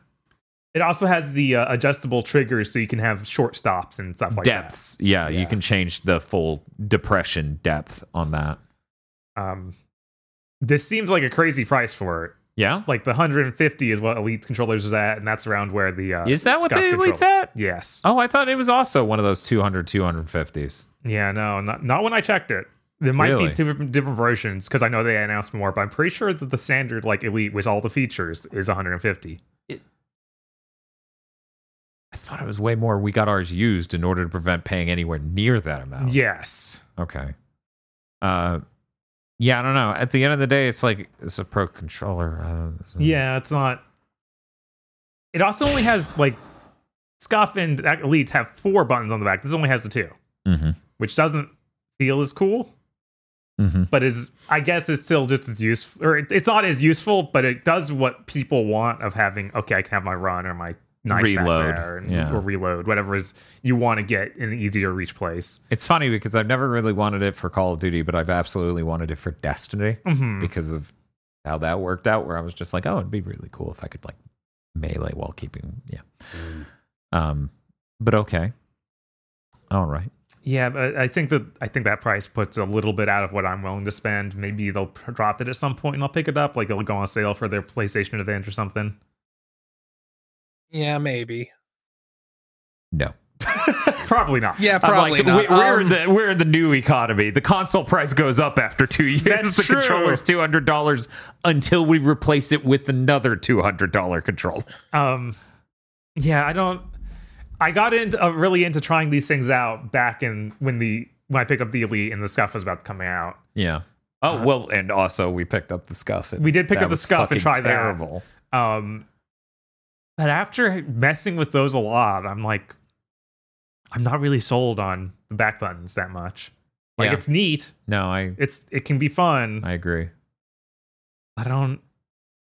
It also has the uh, adjustable triggers, so you can have short stops and stuff like that. Depths. Yeah, Yeah. you can change the full depression depth on that. Um, this seems like a crazy price for it. Yeah, Like the 150 is what Elite controllers is at, and that's around where the uh, is that what the Elite's at? Yes. Oh, I thought it was also one of those 200, 250s. Yeah. No, not not when I checked it. There might Really? be two different, different versions because I know they announced more, but I'm pretty sure that the standard like Elite with all the features is 150. I thought it was way more. We got ours used in order to prevent paying anywhere near that amount. Yes. Okay. Uh, yeah, I don't know. At the end of the day, it's like it's a pro controller. Uh, so- Yeah, it's not. It also only has like Scuff and Elite have four buttons on the back. This only has the two, Mm-hmm. which doesn't feel as cool, Mm-hmm. but is I guess it's still just as useful, or it, it's not as useful, but it does what people want of having. Okay, I can have my run or my Reload, there and, yeah. or reload, whatever is you want to get in an easier reach place. It's funny because I've never really wanted it for Call of Duty, but I've absolutely wanted it for Destiny Mhm. because of how that worked out. Where I was just like, oh, it'd be really cool if I could like melee while keeping, yeah. Um, but okay, all right. Yeah, but I think that I think that price puts a little bit out of what I'm willing to spend. Maybe they'll drop it at some point and I'll pick it up. Like it'll go on sale for their PlayStation event or something. Yeah, maybe. No. Probably not. Yeah, probably like, not. we- we're in Um, the we're in the new economy. The console price goes up after two years. That's the true. controller's two hundred dollars until we replace it with another two hundred dollar controller. Um, yeah, I don't. I got into uh, really into trying these things out back in when the when I picked up the Elite and the stuff was about to come out. Yeah. Oh well, and also we picked up the scuff. and Uh, We did pick up the Scuff and fucking try that. terrible. Um, but after messing with those a lot, I'm like, I'm not really sold on the back buttons that much. Like Yeah. it's neat, No, I it's it can be fun. I agree. I don't.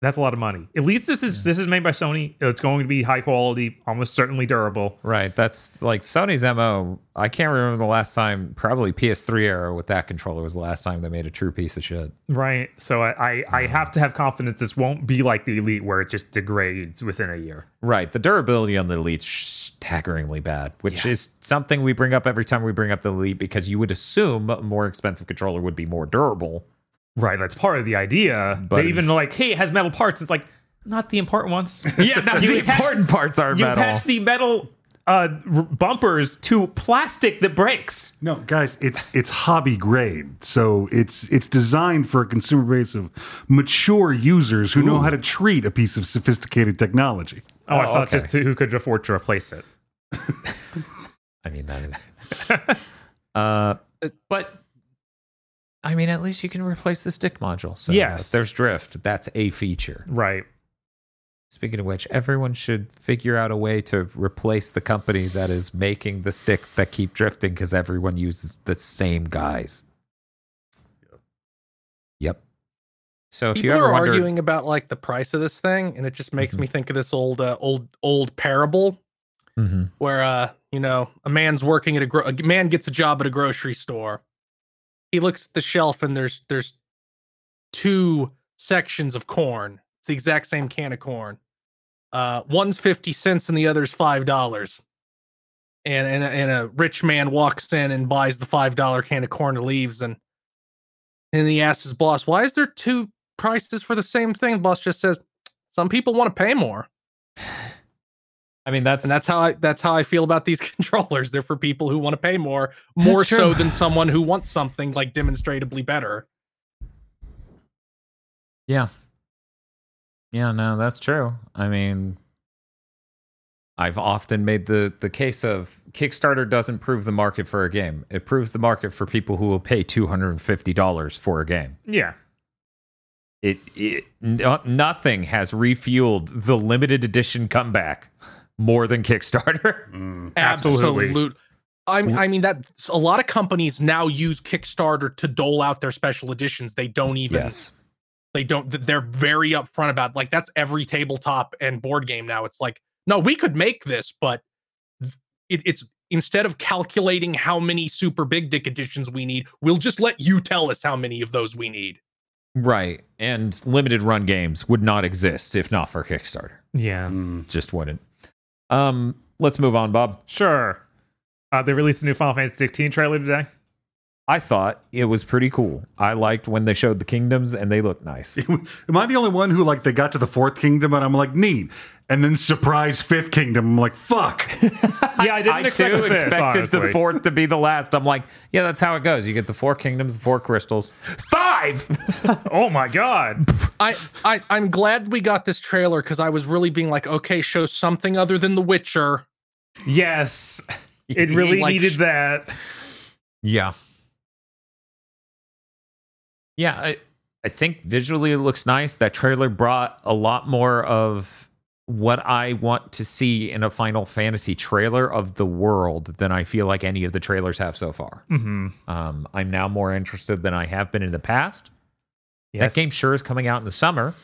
That's a lot of money. At least this is this is made by Sony. It's going to be high quality, almost certainly durable. Right. That's like Sony's MO. I can't remember the last time, probably PS3 era with that controller was the last time they made a true piece of shit. Right. So I, I, I have to have confidence this won't be like the Elite where it just degrades within a year. Right. The durability on the Elite's staggeringly bad, which Yeah. is something we bring up every time we bring up the Elite because you would assume a more expensive controller would be more durable. Right. That's part of the idea. But they even if- like, hey, it has metal parts. It's like not the important ones. Yeah, no, the attach- important parts are you metal. attach the metal uh, r- bumpers to plastic that breaks. No, guys, it's it's hobby grade, so it's it's designed for a consumer base of mature users who know how to treat a piece of sophisticated technology. Oh, I Oh, saw okay. just who could afford to replace it. I mean, that is uh, but I mean, at least you can replace the stick module. So Yes. if there's drift. That's a feature. Right. Speaking of which, everyone should figure out a way to replace the company that is making the sticks that keep drifting because everyone uses the same guys. Yep. So if People you ever are wonder, arguing about like the price of this thing, and it just makes me think of this old, uh, old, old parable Mhm. where, uh, you know, a man's working at a, gro- a man gets a job at a grocery store. He looks at the shelf, and there's there's two sections of corn. It's the exact same can of corn. Uh, one's fifty cents, and the other's five dollars. And and a, and a rich man walks in and buys the five dollar can of corn and leaves, and and he asks his boss, "Why is there two prices for the same thing?" The boss just says, "Some people want to pay more." I mean, that's and that's how I that's how I feel about these controllers. They're for people who want to pay more, more so than someone who wants something like demonstrably better. Yeah. Yeah, no, that's true. I mean, I've often made the the case of Kickstarter doesn't prove the market for a game. It proves the market for people who will pay $250 for a game. Yeah. It, it no, nothing has refueled the limited edition comeback more than Kickstarter. Mm. Absolutely. Absolute. I, I mean that a lot of companies now use Kickstarter to dole out their special editions. They don't even yes. they don't they're very upfront about like that's every tabletop and board game now. It's like no, we could make this, but it, it's instead of calculating how many super big dick editions we need, we'll just let you tell us how many of those we need. Right. And limited run games would not exist if not for Kickstarter. Yeah. Mm. Just wouldn't. Um, let's move on, Bob. Sure. Uh, they released a new Final Fantasy 16 trailer today. I thought it was pretty cool. I liked when they showed the kingdoms and they looked nice. Am I the only one who like they got to the fourth kingdom and I'm like neat, and then surprise fifth kingdom? I'm like fuck. Yeah, I didn't I expect too this, expected the fourth to be the last. I'm like, yeah, that's how it goes. You get the four kingdoms, the four crystals. Five. Oh my god. I, I I'm glad we got this trailer because I was really being like, okay, show something other than The Witcher. Yes. It really Like- needed that. yeah. Yeah, I, I think visually it looks nice. That trailer brought a lot more of what I want to see in a Final Fantasy trailer of the world than I feel like any of the trailers have so far. Mm-hmm. Um, I'm now more interested than I have been in the past. Yes. That game sure is coming out in the summer.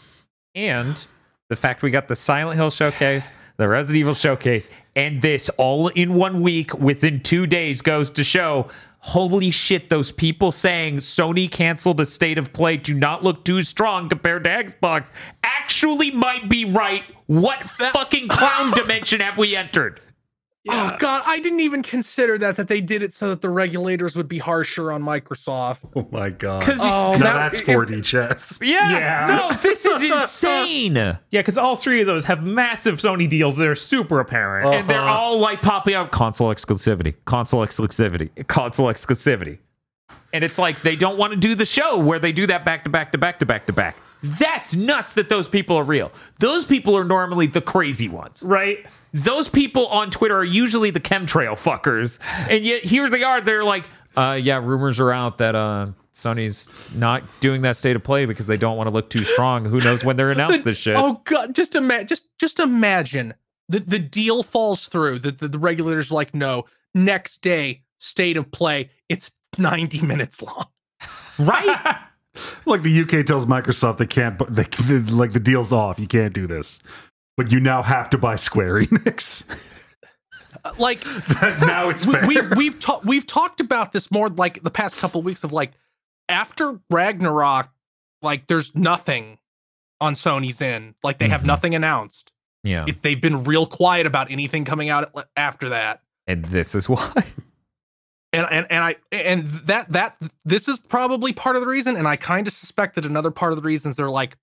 And the fact we got the Silent Hill showcase, the Resident Evil showcase, and this all in one week within two days goes to show holy shit, those people saying Sony canceled a state of play do not look too strong compared to Xbox actually might be right. What fucking clown dimension have we entered? Oh god, I didn't even consider that that they did it so that the regulators would be harsher on Microsoft. Oh my god. 'Cause- Oh, now that- that's 4D chess. Yeah. Yeah. No, this is insane. Yeah, because all three of those have massive Sony deals that are super apparent. and they're Uh-huh. all like popping up console exclusivity, console exclusivity, console exclusivity. And it's like they don't want to do the show where they do that back to back to back to back to back. That's nuts that those people are real. Those people are normally the crazy ones. right? Those people on Twitter are usually the chemtrail fuckers. And yet here they are. They're like, uh, yeah, rumors are out that uh, Sony's not doing that state of play because they don't want to look too strong. Who knows when they're announced this shit? Oh god, just ima- just just imagine the the deal falls through. The, the the regulators are like no. Next day, state of play. It's ninety minutes long. right? Like the UK tells Microsoft they can't, but they like the deal's off. You can't do this, but you now have to buy Square Enix. Uh, Like now it's fair. we, we we've talked we've talked about this more like the past couple weeks of like after Ragnarok, like there's nothing on Sony's end. Like they have Mhm. nothing announced. Yeah. It, they've been real quiet about anything coming out after that. And this is why. And and and I and that that this is probably part of the reason, and I kind of suspect that another part of the reasons they're like,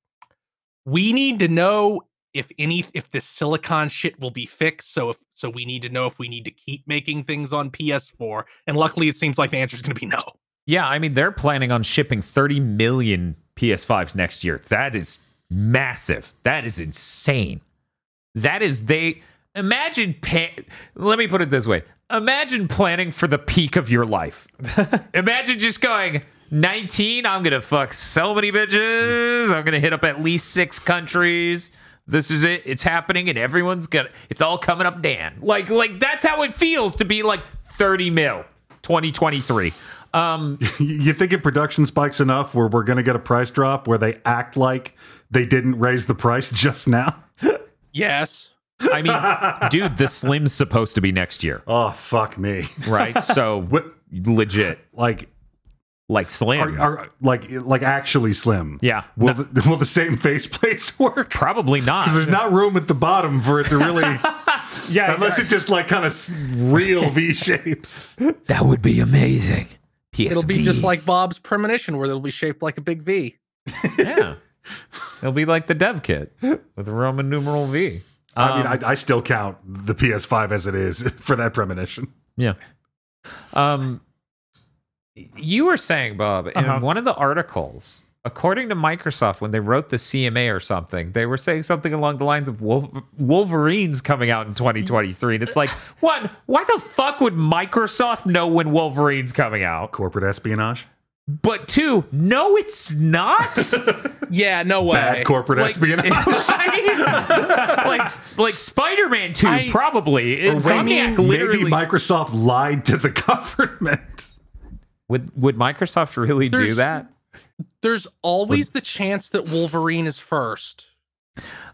we need to know if any if the silicon shit will be fixed. So if so, we need to know if we need to keep making things on PS4. And luckily, it seems like the answer is going to be no. Yeah, I mean they're planning on shipping 30 million PS5s next year. That is massive. That is insane. That is they imagine pay, let me put it this way. imagine planning for the peak of your life. imagine just going 19. I'm gonna fuck so many bitches. I'm gonna hit up at least six countries. This is it. It's happening, and everyone's gonna. It's all coming up, Dan. Like, like that's how it feels to be like 30 mil, 2023. Um, You think if production spikes enough where we're going to get a price drop where they act like they didn't raise the price just now? Yes. I mean, dude, the Slim's supposed to be next year, Oh, fuck me. right? So What, legit, like, like Slim. are, are like, like actually slim? yeah, Will, No, the, will the same faceplates work? probably not. There's not room at the bottom for it to really, Yeah, unless it just like kind of real V shapes. That would be amazing. PSV. It'll be just like Bob's premonition, where it'll be shaped like a big V. yeah. It'll be like the dev kit with a Roman numeral V. I mean, Um, I, I still count the PS5 as it is for that premonition. Yeah. Um, you were saying, Bob, in Uh-huh. one of the articles, according to Microsoft, when they wrote the CMA or something, they were saying something along the lines of Wolverines coming out in 2023. And it's like, what? why the fuck would Microsoft know when Wolverine's coming out? Corporate espionage, But two, no, it's not. Yeah, no way. bad corporate Like- espionage. like, like Spider-Man 2, I- probably. Or Insomniac maybe, literally. maybe Microsoft lied to the government. would, would Microsoft really do that? There's always the chance that Wolverine is first.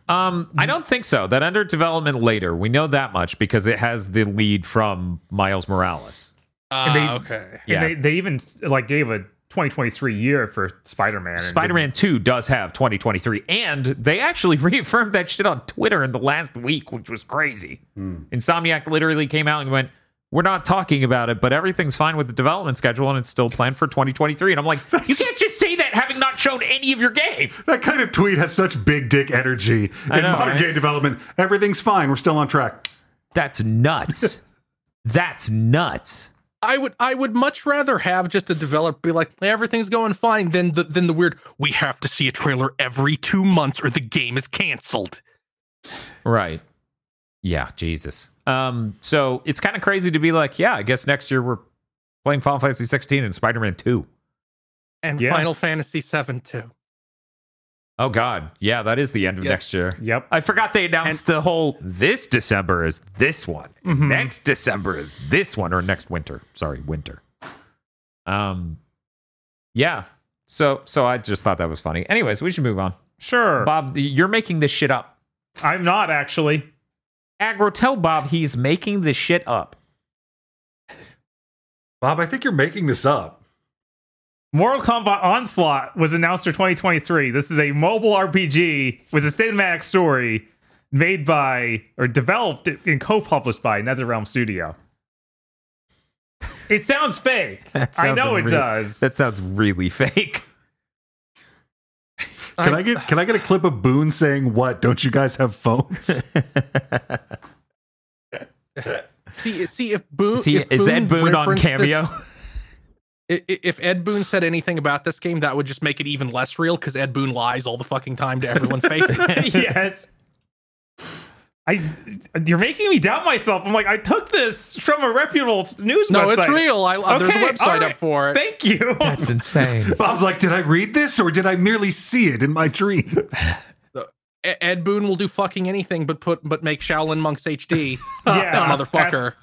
Um, I don't think so. That under development later. We know that much because it has the lead from Miles Morales. Ah, they- okay. And Yeah. they, they even like gave a 2023 year for Spider-Man. Spider-Man 2 does have 2023 and they actually reaffirmed that shit on Twitter in the last week, which was crazy. Hmm. Insomniac literally came out and went, "We're not talking about it, but everything's fine with the development schedule and it's still planned for 2023." And I'm like, "You can't just say that having not shown any of your game." That kind of tweet has such big dick energy I in know, modern right? game development. Everything's fine. We're still on track. That's nuts. That's nuts. I would I would much rather have just a developer be like "Hey, everything's going fine than the than the weird we have to see a trailer every two months or the game is canceled. Right. Yeah, Jesus. Um, so it's kind of crazy to be like, yeah, I guess next year we're playing Final Fantasy 16 and Spider-Man 2. And Yeah. Final Fantasy VII too. Oh God, yeah, that is the end of Yep. next year. Yep. I forgot they announced the whole this December is this one, Mhm. next December is this one, or next winter. Sorry, winter. Um, yeah. So, so I just thought that was funny. Anyways, we should move on. Sure. Bob, you're making this shit up. I'm not actually. Agro, tell Bob he's making this shit up. Bob, I think you're making this up. Mortal Kombat Onslaught was announced for 2023. This is a mobile RPG with a cinematic story made by or developed and co-published by NetherRealm Studio. It sounds fake. That I sounds know it does. That sounds really fake. Can I, get can I get a clip of Boon saying what? Don't you guys have phones? See see if Boon Is, he, if is Ed Boon on Cameo? this- i- i- if Ed Boon said anything about this game, that would just make it even less real because Ed Boon lies all the fucking time to everyone's faces. yes. I you're making me doubt myself. I'm like, I took this from a reputable news no, website. it's real. I, uh, there's a website all right. up for it. Thank you. That's insane. Bob's like, did I read this or did I merely see it in my dreams? Ed Boon will do fucking anything but put but make Shaolin Monks HD. yeah, that motherfucker.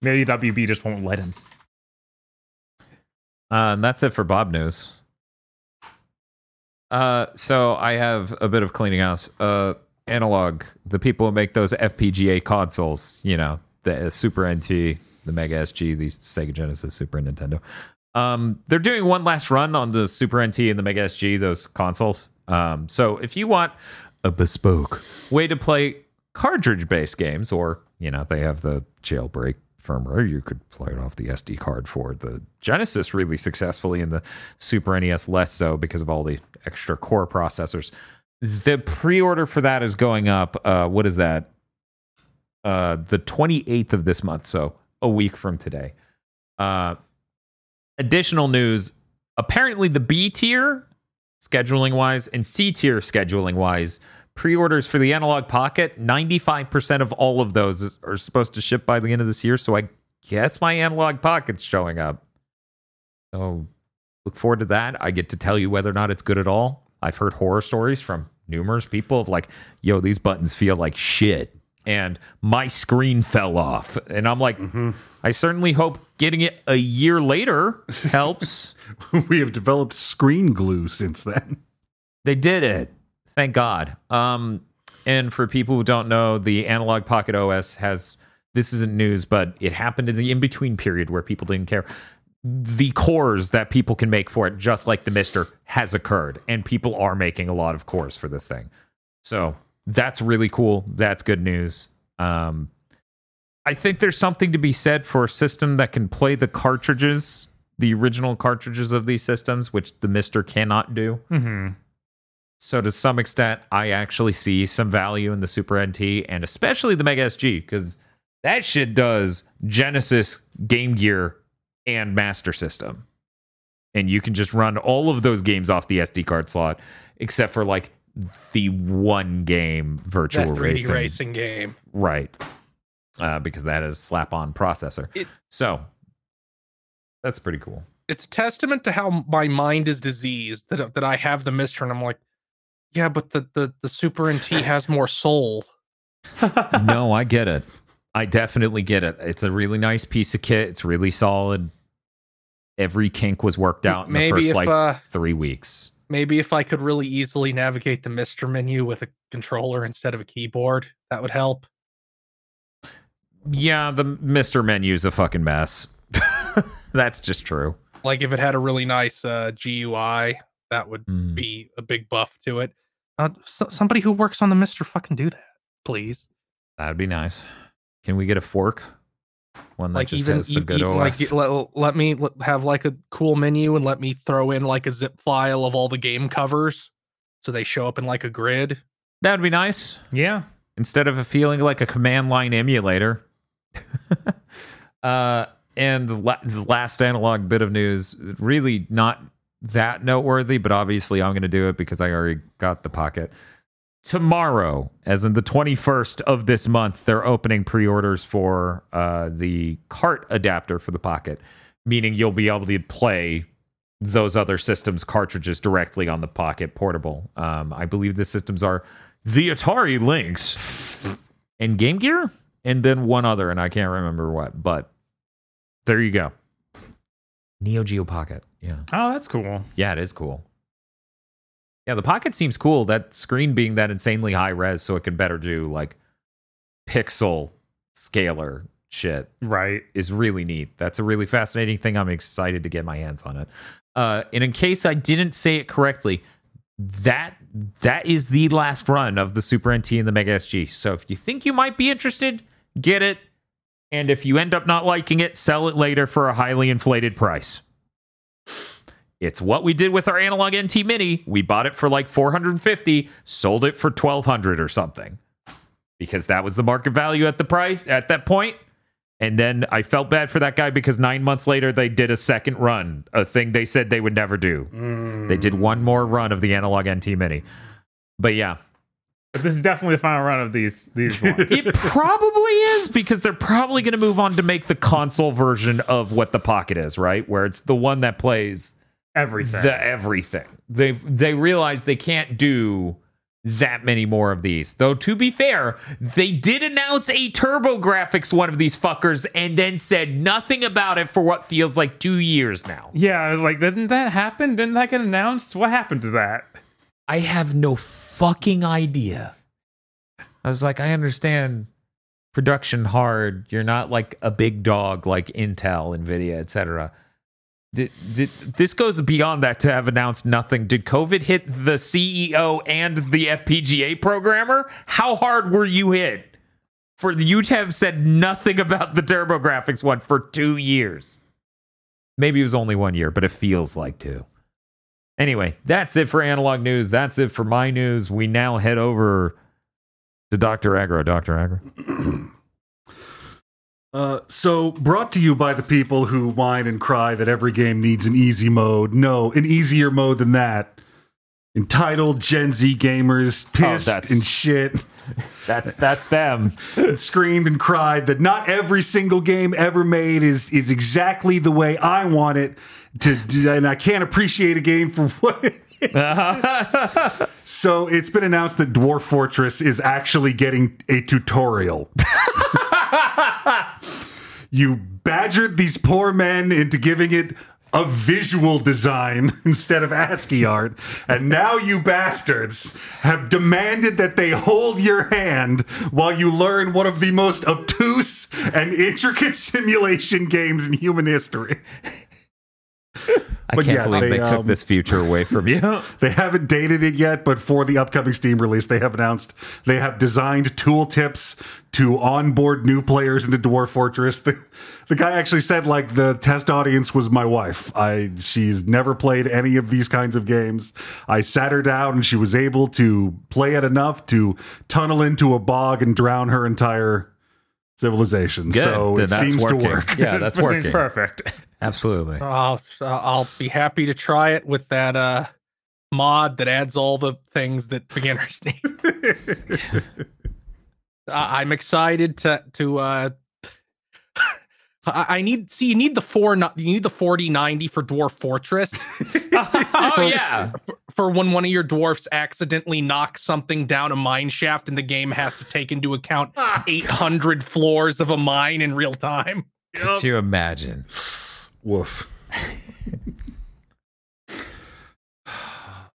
Maybe WB just won't let him. Uh, and that's it for Bob news. Uh, so I have a bit of cleaning house. Uh, Analogue, the people who make those FPGA consoles, you know, the uh, Super NT, the Mega SG, the Sega Genesis, Super Nintendo. Um, they're doing one last run on the Super NT and the Mega SG, those consoles. Um, so if you want a bespoke way to play cartridge-based games, or you know, they have the jailbreak firmware, you could play it off the SD card for the Genesis really successfully, and the Super NES less so because of all the extra core processors. The pre-order for that is going up. Uh, what is that? Uh, the 28th of this month, so a week from today. Uh, additional news: apparently, the B tier scheduling wise and C tier scheduling wise pre-orders for the Analogue pocket 95% of all of those are supposed to ship by the end of this year so i guess my Analogue pocket's showing up. So look forward to that. I get to tell you whether or not it's good at all. I've heard horror stories from numerous people of like yo these buttons feel like shit and my screen fell off. And i'm like mm-hmm. i certainly hope getting it a year later helps. We have developed screen glue since then. They did it. Thank God. Um, and for people who don't know, the Analogue Pocket OS has this isn't news, but it happened in the in between period where people didn't care. The cores that people can make for it, just like the MiSTer, has occurred, and people are making a lot of cores for this thing. So that's really cool. That's good news. Um, I think there's something to be said for a system that can play the cartridges, the original cartridges of these systems, which the MiSTer cannot do. hmm So to some extent, I actually see some value in the Super NT and especially the Mega SG because that shit does Genesis, Game Gear, and Master System, and you can just run all of those games off the SD card slot, except for like the one game virtual 3D racing, racing, game. right? Uh, because that is slap-on processor. It- so that's pretty cool. It's a testament to how my mind is diseased that that I have the MiSTer, and I'm like, yeah, but the the the Super NT has more soul. no, I get it. I definitely get it. It's a really nice piece of kit. It's really solid. Every kink was worked out in Maybe the first if like uh, three weeks. maybe if I could really easily navigate the MiSTer menu with a controller instead of a keyboard, that would help. Yeah, the MiSTer menu is a fucking mess. That's just true. Like if it had a really nice uh, GUI, that would Mm. be a big buff to it. Uh, so, somebody who works on the MiSTer fucking do that, please. That'd be nice. Can we get a fork? One that like just even has the good e- OS. like let, let me have like a cool menu and let me throw in like a zip file of all the game covers so they show up in like a grid That'd be nice. Yeah. instead of it feeling like a command line emulator. uh, and the, la- the last analog bit of news, really not that noteworthy, but obviously I'm going to do it because I already got the pocket. Tomorrow, as in the 21st of this month, they're opening pre orders for uh, the cart adapter for the pocket, meaning you'll be able to play those other systems' cartridges directly on the pocket portable. Um, I believe the systems are the Atari Lynx and Game Gear, and then one other, and I can't remember what. But there you go. Neo Geo Pocket. Yeah, Oh, that's cool. yeah, it is cool. Yeah, the Pocket seems cool. That screen being that insanely high res, so it can better do like pixel scalar shit Right. is really neat. That's a really fascinating thing. I'm excited to get my hands on it. Uh, and in case I didn't say it correctly, that that is the last run of the Super NT and the Mega SG. So if you think you might be interested, get it. And if you end up not liking it, sell it later for a highly inflated price. It's what we did with our Analogue NT Mini. We bought it for like 450, sold it for 1200 or something. Because that was the market value at the price at that point. And then I felt bad for that guy because nine months later they did a second run, a thing they said they would never do. They did mm. one more run of the analog NT Mini. But yeah, But this is definitely the final run of these these ones. it probably is because they're probably going to move on to make the console version of what the Pocket is, right? Where it's the one that plays Everything. the everything. They they realize they can't do that many more of these. Though to be fair, they did announce a TurboGrafx one of these fuckers and then said nothing about it for what feels like 2 years now. yeah, I was like, didn't that happen? Didn't that get announced? What happened to that? I have no fucking idea. I was like, I understand production hard. You're not like a big dog like Intel, Nvidia, etc. Did, did this goes beyond that to have announced nothing? Did COVID hit the CEO and the FPGA programmer? How hard were you hit for you to have said nothing about the TurboGrafx one for two years? Maybe it was only one year, but it feels like two. Anyway, that's it for analog news. That's it for my news. We now head over to Dr. Agro. Dr. Agro. Uh, so brought to you by the people who whine and cry that every game needs an easy mode. No, an easier mode than that entitled Gen Z gamers pissed that's- and shit, That's that's them. and screamed and cried that not every single game ever made is is exactly the way I want it to, and I can't appreciate a game for what. it is. so it's been announced that Dwarf Fortress is actually getting a tutorial. you badgered these poor men into giving it a visual design instead of ASCII art, and now you bastards have demanded that they hold your hand while you learn one of the most obtuse and intricate simulation games in human history. I But can't yeah, believe they, they, took um, this future away from you. They haven't dated it yet, but for the upcoming Steam release, they have announced they have designed tooltips to onboard new players into Dwarf Fortress. The, the guy actually said, like, the test audience was my wife. I she's never played any of these kinds of games. I sat her down and she was able to play it enough to tunnel into a bog and drown her entire civilization. Good. So Then it seems working. to work. Yeah, that's Seems working. perfect. Absolutely. I'll I'll be happy to try it with that uh mod that adds all the things that beginners need. I- I'm excited to to uh I I need see you need the four no- you need the 4090 for Dwarf Fortress Oh yeah. for, for when one of your dwarfs accidentally knocks something down a mine shaft and the game has to take into account 800 floors of a mine in real time. Could you imagine? Woof.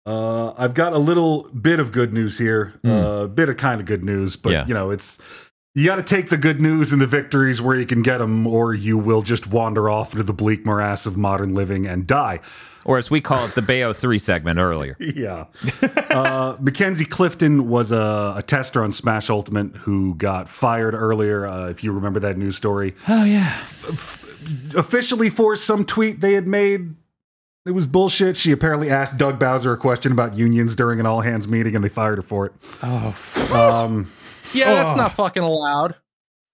Uh, I've got a little bit of good news here, a uh, bit of kind of good news, but Yeah. you know, it's you got to take the good news and the victories where you can get them, or you will just wander off into the bleak morass of modern living and die. Or as we call it, the Bayo 3 segment earlier. Yeah. uh, Mackenzie Clifton was a, a tester on Smash Ultimate who got fired earlier. Uh, if you remember that news story, Oh yeah. officially for some tweet they had made. It was bullshit. She apparently asked Doug Bowser a question about unions during an all hands meeting and they fired her for it. Oh, Um, Yeah, that's Oh. not fucking allowed.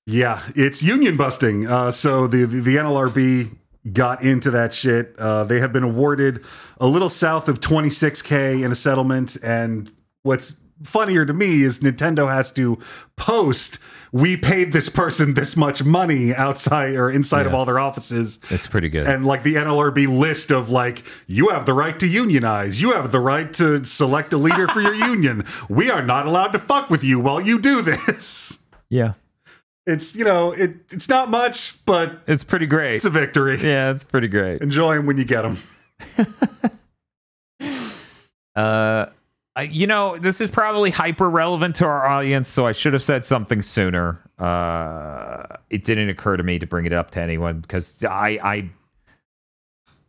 yeah, it's union busting. Uh, so the, the, the NLRB got into that shit. Uh, they have been awarded a little south of 26K in a settlement. And what's funnier to me is Nintendo has to post. We paid this person this much money outside or inside of all their offices. it's pretty good. and like the NLRB list of like you have the right to unionize, you have the right to select a leader for your union. We are not allowed to fuck with you while you do this. yeah. It's you know it it's not much, but It's pretty great. it's a victory. yeah, it's pretty great. Enjoy them when you get them. Uh, you know, this is probably hyper relevant to our audience, so I should have said something sooner. Uh, it didn't occur to me to bring it up to anyone because I, I,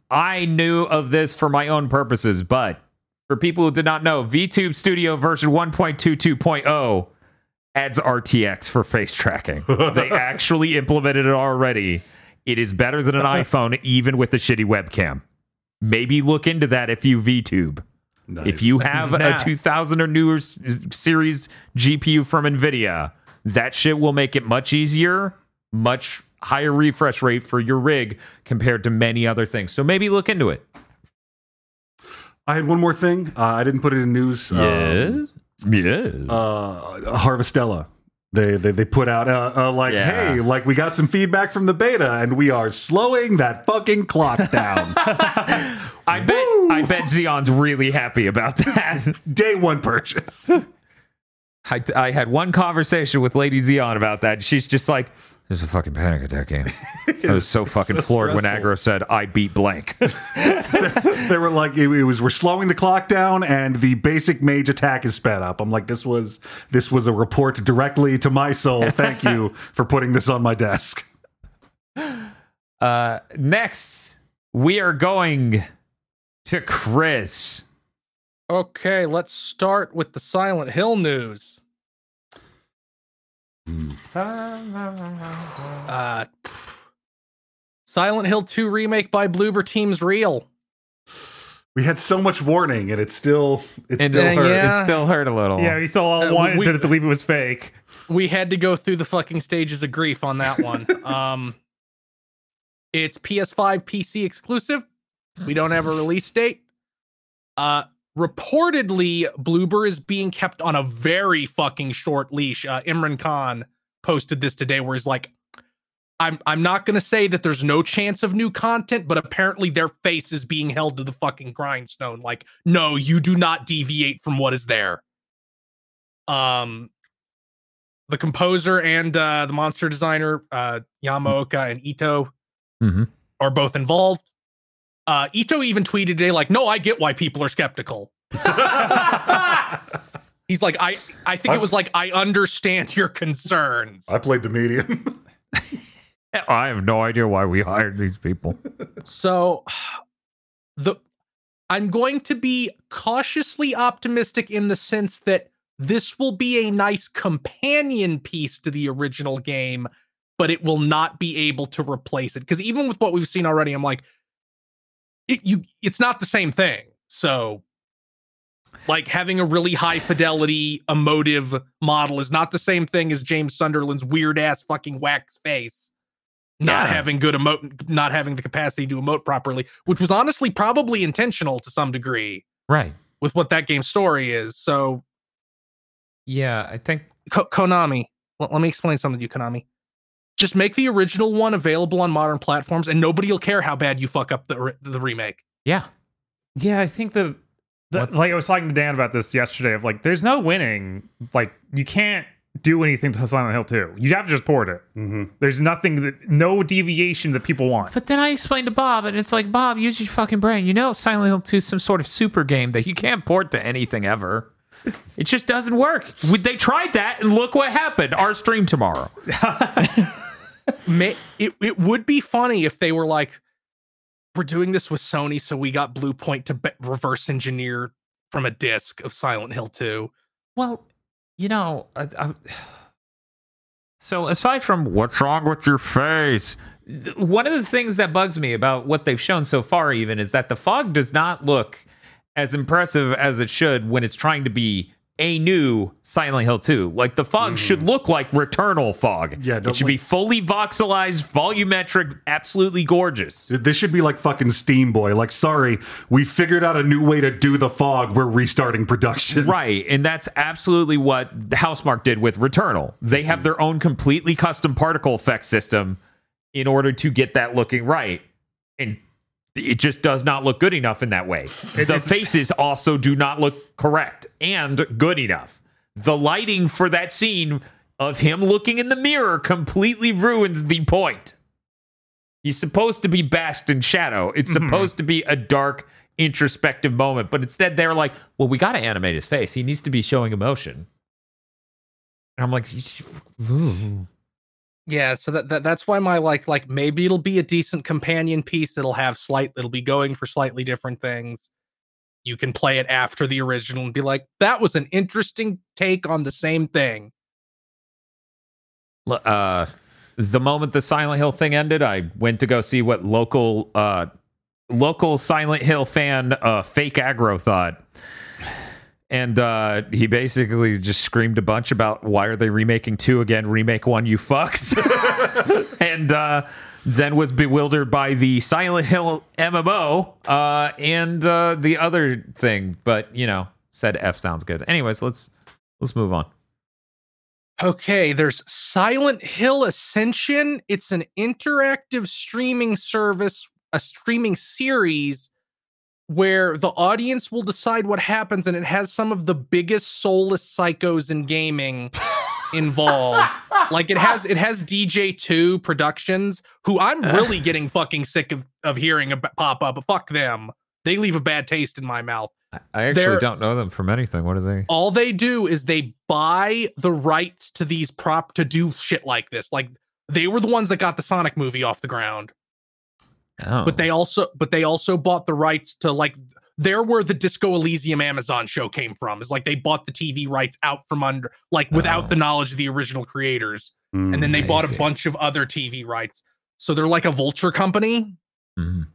I knew of this for my own purposes, but for people who did not know, VTube Studio version 1.22.0 adds RTX for face tracking. they actually implemented it already. It is better than an iPhone, even with the shitty webcam. Maybe look into that if you VTube. If you have Nah. a 2000 or newer series GPU from NVIDIA, that shit will make it much easier, much higher refresh rate for your rig compared to many other things. So maybe look into it. I had one more thing. Uh, I didn't put it in news. Um, yes. uh, Harvestella. They, they they put out uh, uh, like Yeah. hey like we got some feedback from the beta and we are slowing that fucking clock down I bet I bet Xeon's really happy about that. day one purchase I, I had one conversation with Lady Xeon about that. She's just like, "There's a fucking panic attack game." I was so fucking so floored when stressful. Agro said, "I beat blank." they were like it, it was we're slowing the clock down and the basic mage attack is sped up i'm like this was this was a report directly to my soul thank you for putting this on my desk uh, next, we are going to Chris. Okay, let's start with the Silent Hill news. Uh, Silent Hill 2 remake by Bloober Team's real. we had so much warning and it still it It still dang, hurt yeah. It still hurt a little. Yeah, we still all Uh, wanted we- to believe it was fake. We had to go through the fucking stages of grief on that one. um, it's PS5 PC exclusive. We don't have a release date. Uh, reportedly, Bloober is being kept on a very fucking short leash. Uh, Imran Khan posted this today, where he's like, "I'm I'm not gonna say that there's no chance of new content, but apparently their face is being held to the fucking grindstone. Like, no, you do not deviate from what is there." Um, the composer and uh, the monster designer, uh, Yamaoka and Ito, Mhm. are both involved. Uh, Ito even tweeted today, like, "No, I get why people are skeptical." He's like, "I, I think it was like, I understand your concerns." I played the medium. I have no idea why we hired these people. So, the I'm going to be cautiously optimistic in the sense that this will be a nice companion piece to the original game, but it will not be able to replace it. Because even with what we've seen already, I'm like, it, you, it's not the same thing. So, like having a really high fidelity emotive model is not the same thing as James Sunderland's weird ass fucking wax face. Not Yeah. having good emote, not having the capacity to emote properly, which was honestly probably intentional to some degree Right. with what that game's story is. So, Yeah, I think Ko- Konami, let, let me explain something to you, Konami. Just make the original one available on modern platforms, and nobody will care how bad you fuck up the the remake. yeah. Yeah, I think that, that like I was talking to Dan about this yesterday. Of like, there's no winning. Like, you can't do anything to Silent Hill 2. You have to just port it. hmm There's nothing that no deviation that people want. But then I explained to Bob, and it's like, Bob, use your fucking brain. You know, Silent Hill 2 is some sort of super game that you can't port to anything ever. It just doesn't work. They tried that, and look what happened. Our stream tomorrow. May, it it would be funny if they were like, we're doing this with Sony, so we got Bluepoint to be- reverse engineer from a disc of Silent Hill 2. Well, you know, I, I, so aside from what's wrong with your face, one of the things that bugs me about what they've shown so far, even, is that the fog does not look as impressive as it should when it's trying to be a new Silent Hill 2. Like the fog hmm. should look like Returnal fog. Yeah, it should be fully voxelized, volumetric, absolutely gorgeous. This should be like fucking Steam Boy. Like, sorry, we figured out a new way to do the fog. We're restarting production. Right, and that's absolutely what the Housemarque did with Returnal. They have hmm. their own completely custom particle effect system in order to get that looking right, it just does not look good enough in that way. the faces also do not look correct and good enough. The lighting for that scene of him looking in the mirror completely ruins the point. He's supposed to be basked in shadow. It's mm-hmm. supposed to be a dark, introspective moment, but instead they're like, "Well, we got to animate his face. He needs to be showing emotion." And I'm like, "Ooh." Yeah, so that, that that's why my like like maybe it'll be a decent companion piece. It'll have slight it'll be going for slightly different things. You can play it after the original and be like, that was an interesting take on the same thing. Uh, the moment the Silent Hill thing ended, I went to go see what local uh, local Silent Hill fan uh, fake aggro thought. And uh, he basically just screamed a bunch about why are they remaking two again? Remake one, you fucks. and uh, then was bewildered by the Silent Hill MMO uh, and uh, the other thing. But you know, said F sounds good. Anyways, let's let's move on. Okay, there's Silent Hill Ascension. It's an interactive streaming service, a streaming series where the audience will decide what happens, and it has some of the biggest soulless psychos in gaming involved. like it has it has DJ2 Productions, who I'm really getting fucking sick of of hearing ab- pop up. Fuck them. They leave a bad taste in my mouth. I actually They're- don't know them from anything. What are they? all they do is they buy the rights to these prop to do shit like this. Like they were the ones that got the Sonic movie off the ground, Oh. but they also but they also bought the rights to like they're where the Disco Elysium Amazon show came from. Is like they bought the TV rights out from under like without Oh. the knowledge of the original creators, Mm. and then they I bought see. a bunch of other TV rights. So they're like a vulture company Mhm.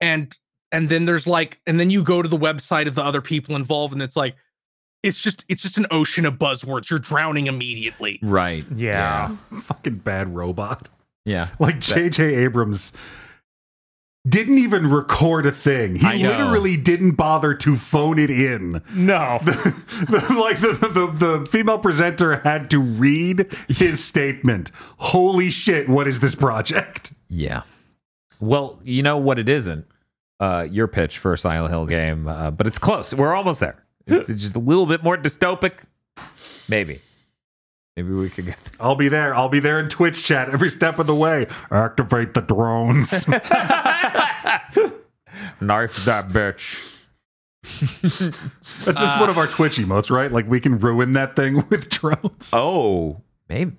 and and then there's like and then you go to the website of the other people involved and it's like it's just it's just an ocean of buzzwords you're drowning immediately Right. Yeah. fucking bad robot. Yeah. Like J.J. Abrams didn't even record a thing. He literally didn't bother to phone it in. No. The- like the, the the female presenter had to read his statement. Holy shit! What is this project? Yeah. Well, you know what it isn't? Uh, your pitch for a Silent Hill game, uh, but it's close. We're almost there. It's just a little bit more dystopic. Maybe. Maybe we could get. I'll be there. I'll be there in Twitch chat every step of the way. Activate the drones. Knife that bitch. That's, that's one of our Twitch emotes, right? Like we can ruin that thing with drones. Oh, maybe.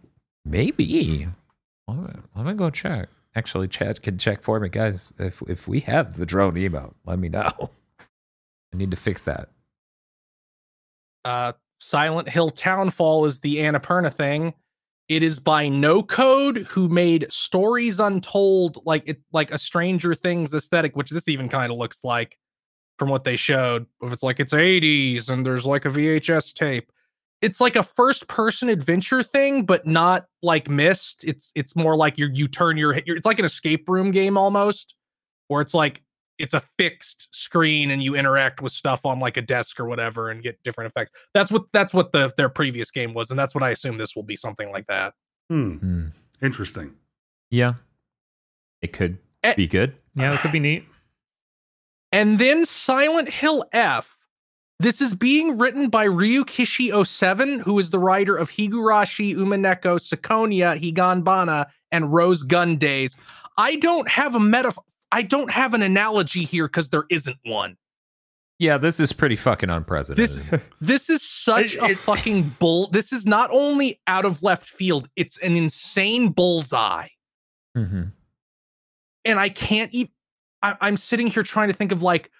Maybe. Let me, let me go check. Actually, Chad can check for me, guys. If if we have the drone emote, let me know. I need to fix that. uh, Silent Hill Townfall is the Annapurna thing. It is by No Code, who made Stories Untold, like it, like a Stranger Things aesthetic, which this even kind of looks like from what they showed. If it's like it's 80s and there's like a VHS tape, it's like a first-person adventure thing, but not like Myst. It's it's more like you you turn your, it's like an escape room game almost, where it's like it's a fixed screen and you interact with stuff on like a desk or whatever and get different effects. That's what that's what the their previous game was, and that's what I assume this will be something like that. Hmm. Hmm. Interesting. Yeah, it could Eh. be good. Yeah, it could be neat. And then Silent Hill F. This is being written by Ryukishi 07, who is the writer of Higurashi, Umineko, Ciconia, Higanbana, and Rose Gun Days. I don't have a meta I don't have an analogy here because there isn't one. Yeah, this is pretty fucking unprecedented. This this is such It- a it- fucking bull. This is not only out of left field, it's an insane bullseye. Mhm. and I can't even. I'm sitting here trying to think of like,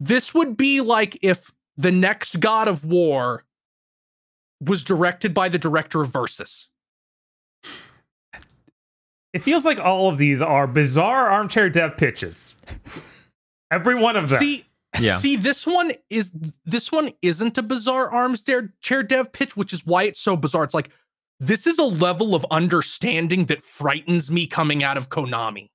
this would be like if the next God of War was directed by the director of Versus. It feels like all of these are bizarre armchair dev pitches. Every one of them. See, Yeah. see, this one is this one isn't a bizarre arms chair chair dev pitch, which is why it's so bizarre. It's like this is a level of understanding that frightens me coming out of Konami.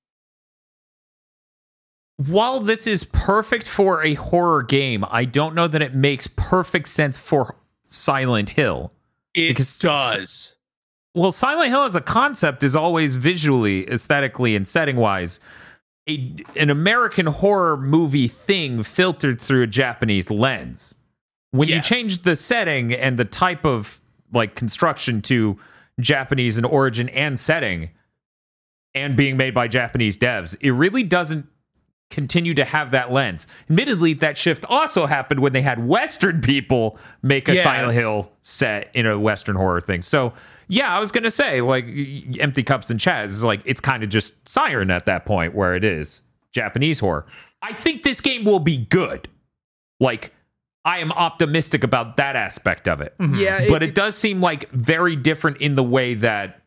While this is perfect for a horror game, I don't know that it makes perfect sense for Silent Hill. It Because- does. Well, Silent Hill as a concept is always visually, aesthetically, and setting wise a, an American horror movie thing filtered through a Japanese lens. When you change the setting and the type of like construction to Japanese in origin and setting and being made by Japanese devs, it really doesn't continue to have that lens. Admittedly, that shift also happened when they had Western people make a Yes. Silent Hill set in a Western horror thing. So, yeah, I was gonna say like y- y- Empty Cups and Chaz like it's kind of just Siren at that point where it is Japanese horror. I think this game will be good. Like, I am optimistic about that aspect of it mm-hmm. Yeah, but it, does seem like very different in the way that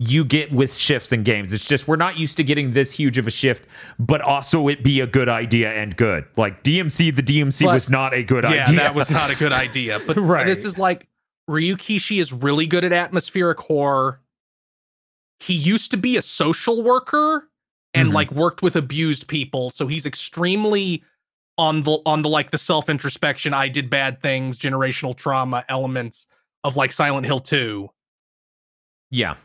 you get with shifts in games. It's just we're not used to getting this huge of a shift, but also it be a good idea and good. Like DMC, the DMC But- was not a good yeah, idea. that was not a good idea. But Right. this is like Ryukishi is really good at atmospheric horror. He used to be a social worker and Mhm. like worked with abused people, so he's extremely on the on the like the self introspection. I did bad things, generational trauma elements of like Silent Hill Two. yeah,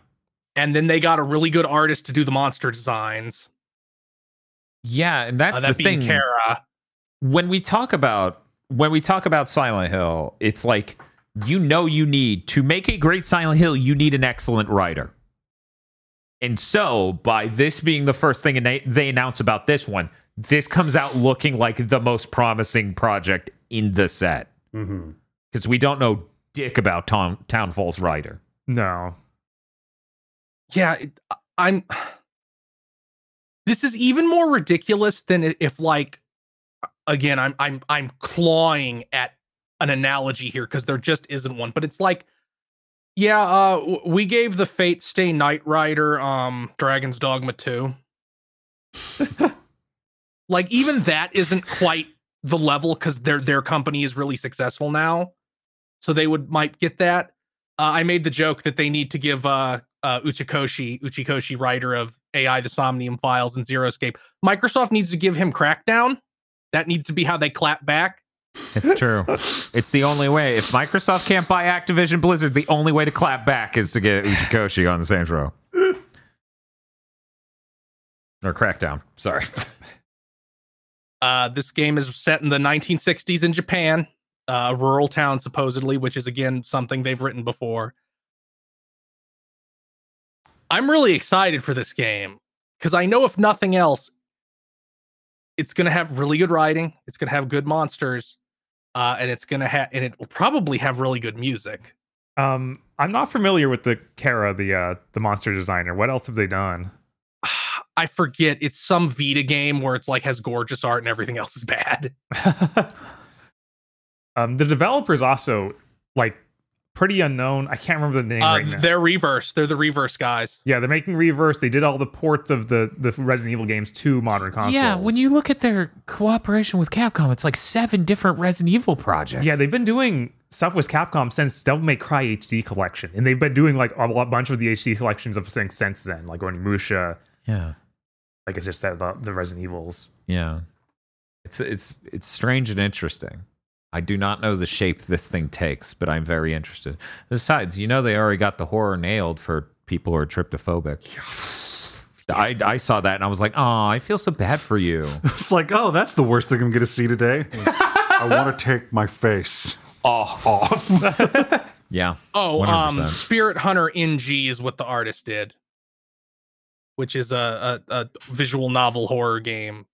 And then they got a really good artist to do the monster designs. yeah, and that's uh, that the thing. Kara. when we talk about when we talk about Silent Hill, it's like you know you need to make a great Silent Hill, you need an excellent writer. And so, by this being the first thing they, they announce about this one, this comes out looking like the most promising project in the set mm-hmm. because we don't know dick about Tom Townfall's writer. no. yeah it, i'm this is even more ridiculous than if like again i'm i'm i'm clawing at an analogy here because there just isn't one but it's like yeah uh we gave the fate stay knight rider um dragon's dogma 2 like even that isn't quite the level because their their company is really successful now so they would might get that uh, i made the joke that they need to give uh uh uchikoshi uchikoshi writer of AI, the Somnium Files, and Zero Escape. Microsoft needs to give him Crackdown. That needs to be how they clap back. It's true. it's the only way. If Microsoft can't buy Activision Blizzard, the only way to clap back is to get Uchikoshi on the Saints Row. or Crackdown. Sorry. Uh, this game is set in the 1960s in Japan, uh, a rural town supposedly, which is again something they've written before. I'm really excited for this game because I know if nothing else, it's going to have really good writing, it's going to have good monsters, uh, and it's going to have and it will probably have really good music. Um, I'm not familiar with the Kara, the uh, the monster designer. What else have they done? I forget it's some Vita game where it's like has gorgeous art and everything else is bad. um, the developers also like pretty unknown. I can't remember the name Uh, right now. they're reverse. They're the reverse guys. Yeah, they're making Reverse. They did all the ports of the the Resident Evil games to modern consoles. Yeah, when you look at their cooperation with Capcom, it's like seven different Resident Evil projects. yeah, they've been doing stuff with Capcom since Devil May Cry HD collection, and they've been doing like a lot, bunch of the HD collections of things since then, like Onimusha, yeah, like I just said, the, the Resident Evils. yeah. It's it's it's strange and interesting. I do not know the shape this thing takes, but I'm very interested. Besides, you know they already got the horror nailed for people who are tryptophobic. I, I saw that and I was like, oh, I feel so bad for you. It's like, oh, that's the worst thing I'm going to see today. I want to take my face Off. off. Yeah. Oh, um, 100%. Spirit Hunter NG is what the artist did, which is a, a, a visual novel horror game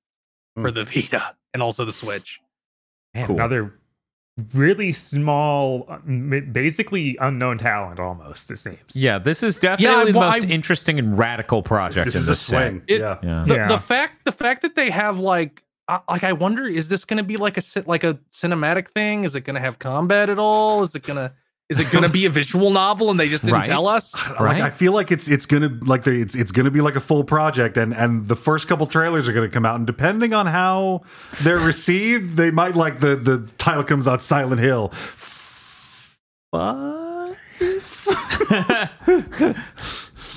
for the Vita and also the Switch. Man, Cool. another really small, uh, basically unknown talent almost. It seems. Yeah, this is definitely the well, most I- interesting and radical project this in is the a swing. It- yeah. Yeah. The, Yeah. the fact the fact that they have like uh, like I wonder is this going to be like a ci- like a cinematic thing? Is it going to have combat at all? Is it going to is it going to be a visual novel and they just didn't Right. tell us? Like Right? I feel like it's it's gonna like the, it's it's gonna be like a full project, and and the first couple trailers are gonna come out, and depending on how they're received, they might like the the title comes out Silent Hill. Five. is,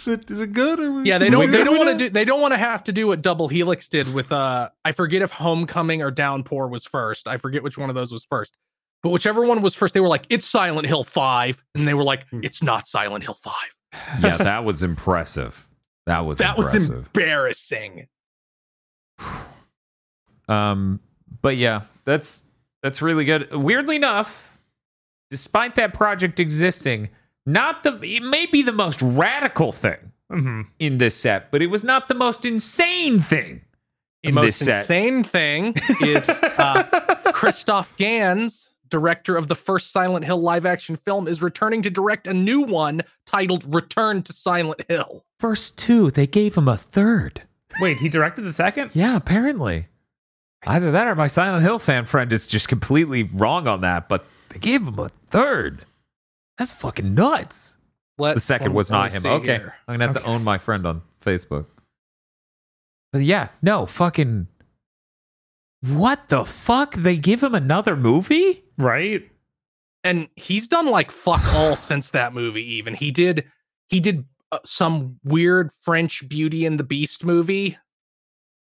it, is it good or Yeah, they don't. They don't want to do. They don't want to have to do what Double Helix did with. Uh, I forget if Homecoming or Downpour was first. I forget which one of those was first. But whichever one was first, they were like, "It's Silent Hill 5. and they were like, "It's not Silent Hill 5. yeah, that was impressive. That was That was impressive. embarrassing. Um, but yeah, that's that's really good. Weirdly enough, despite that project existing, not the it may be the most radical thing hmm in this set, but it was not the most insane thing The most this set. insane thing is uh, Christophe Gans, director of the first Silent Hill live action film, is returning to direct a new one titled "Return to Silent Hill." First two, they gave him a third. Wait, he directed the second? Yeah, apparently. Either that or my Silent Hill fan friend is just completely wrong on that, but they gave him a third. That's fucking nuts. Let's, the second was not him. Okay. here. I'm gonna have to own my friend on Facebook. But yeah, no, fucking what the fuck? They give him another movie? Right? and he's done like fuck all since that movie even he did he did uh, some weird french beauty and the beast movie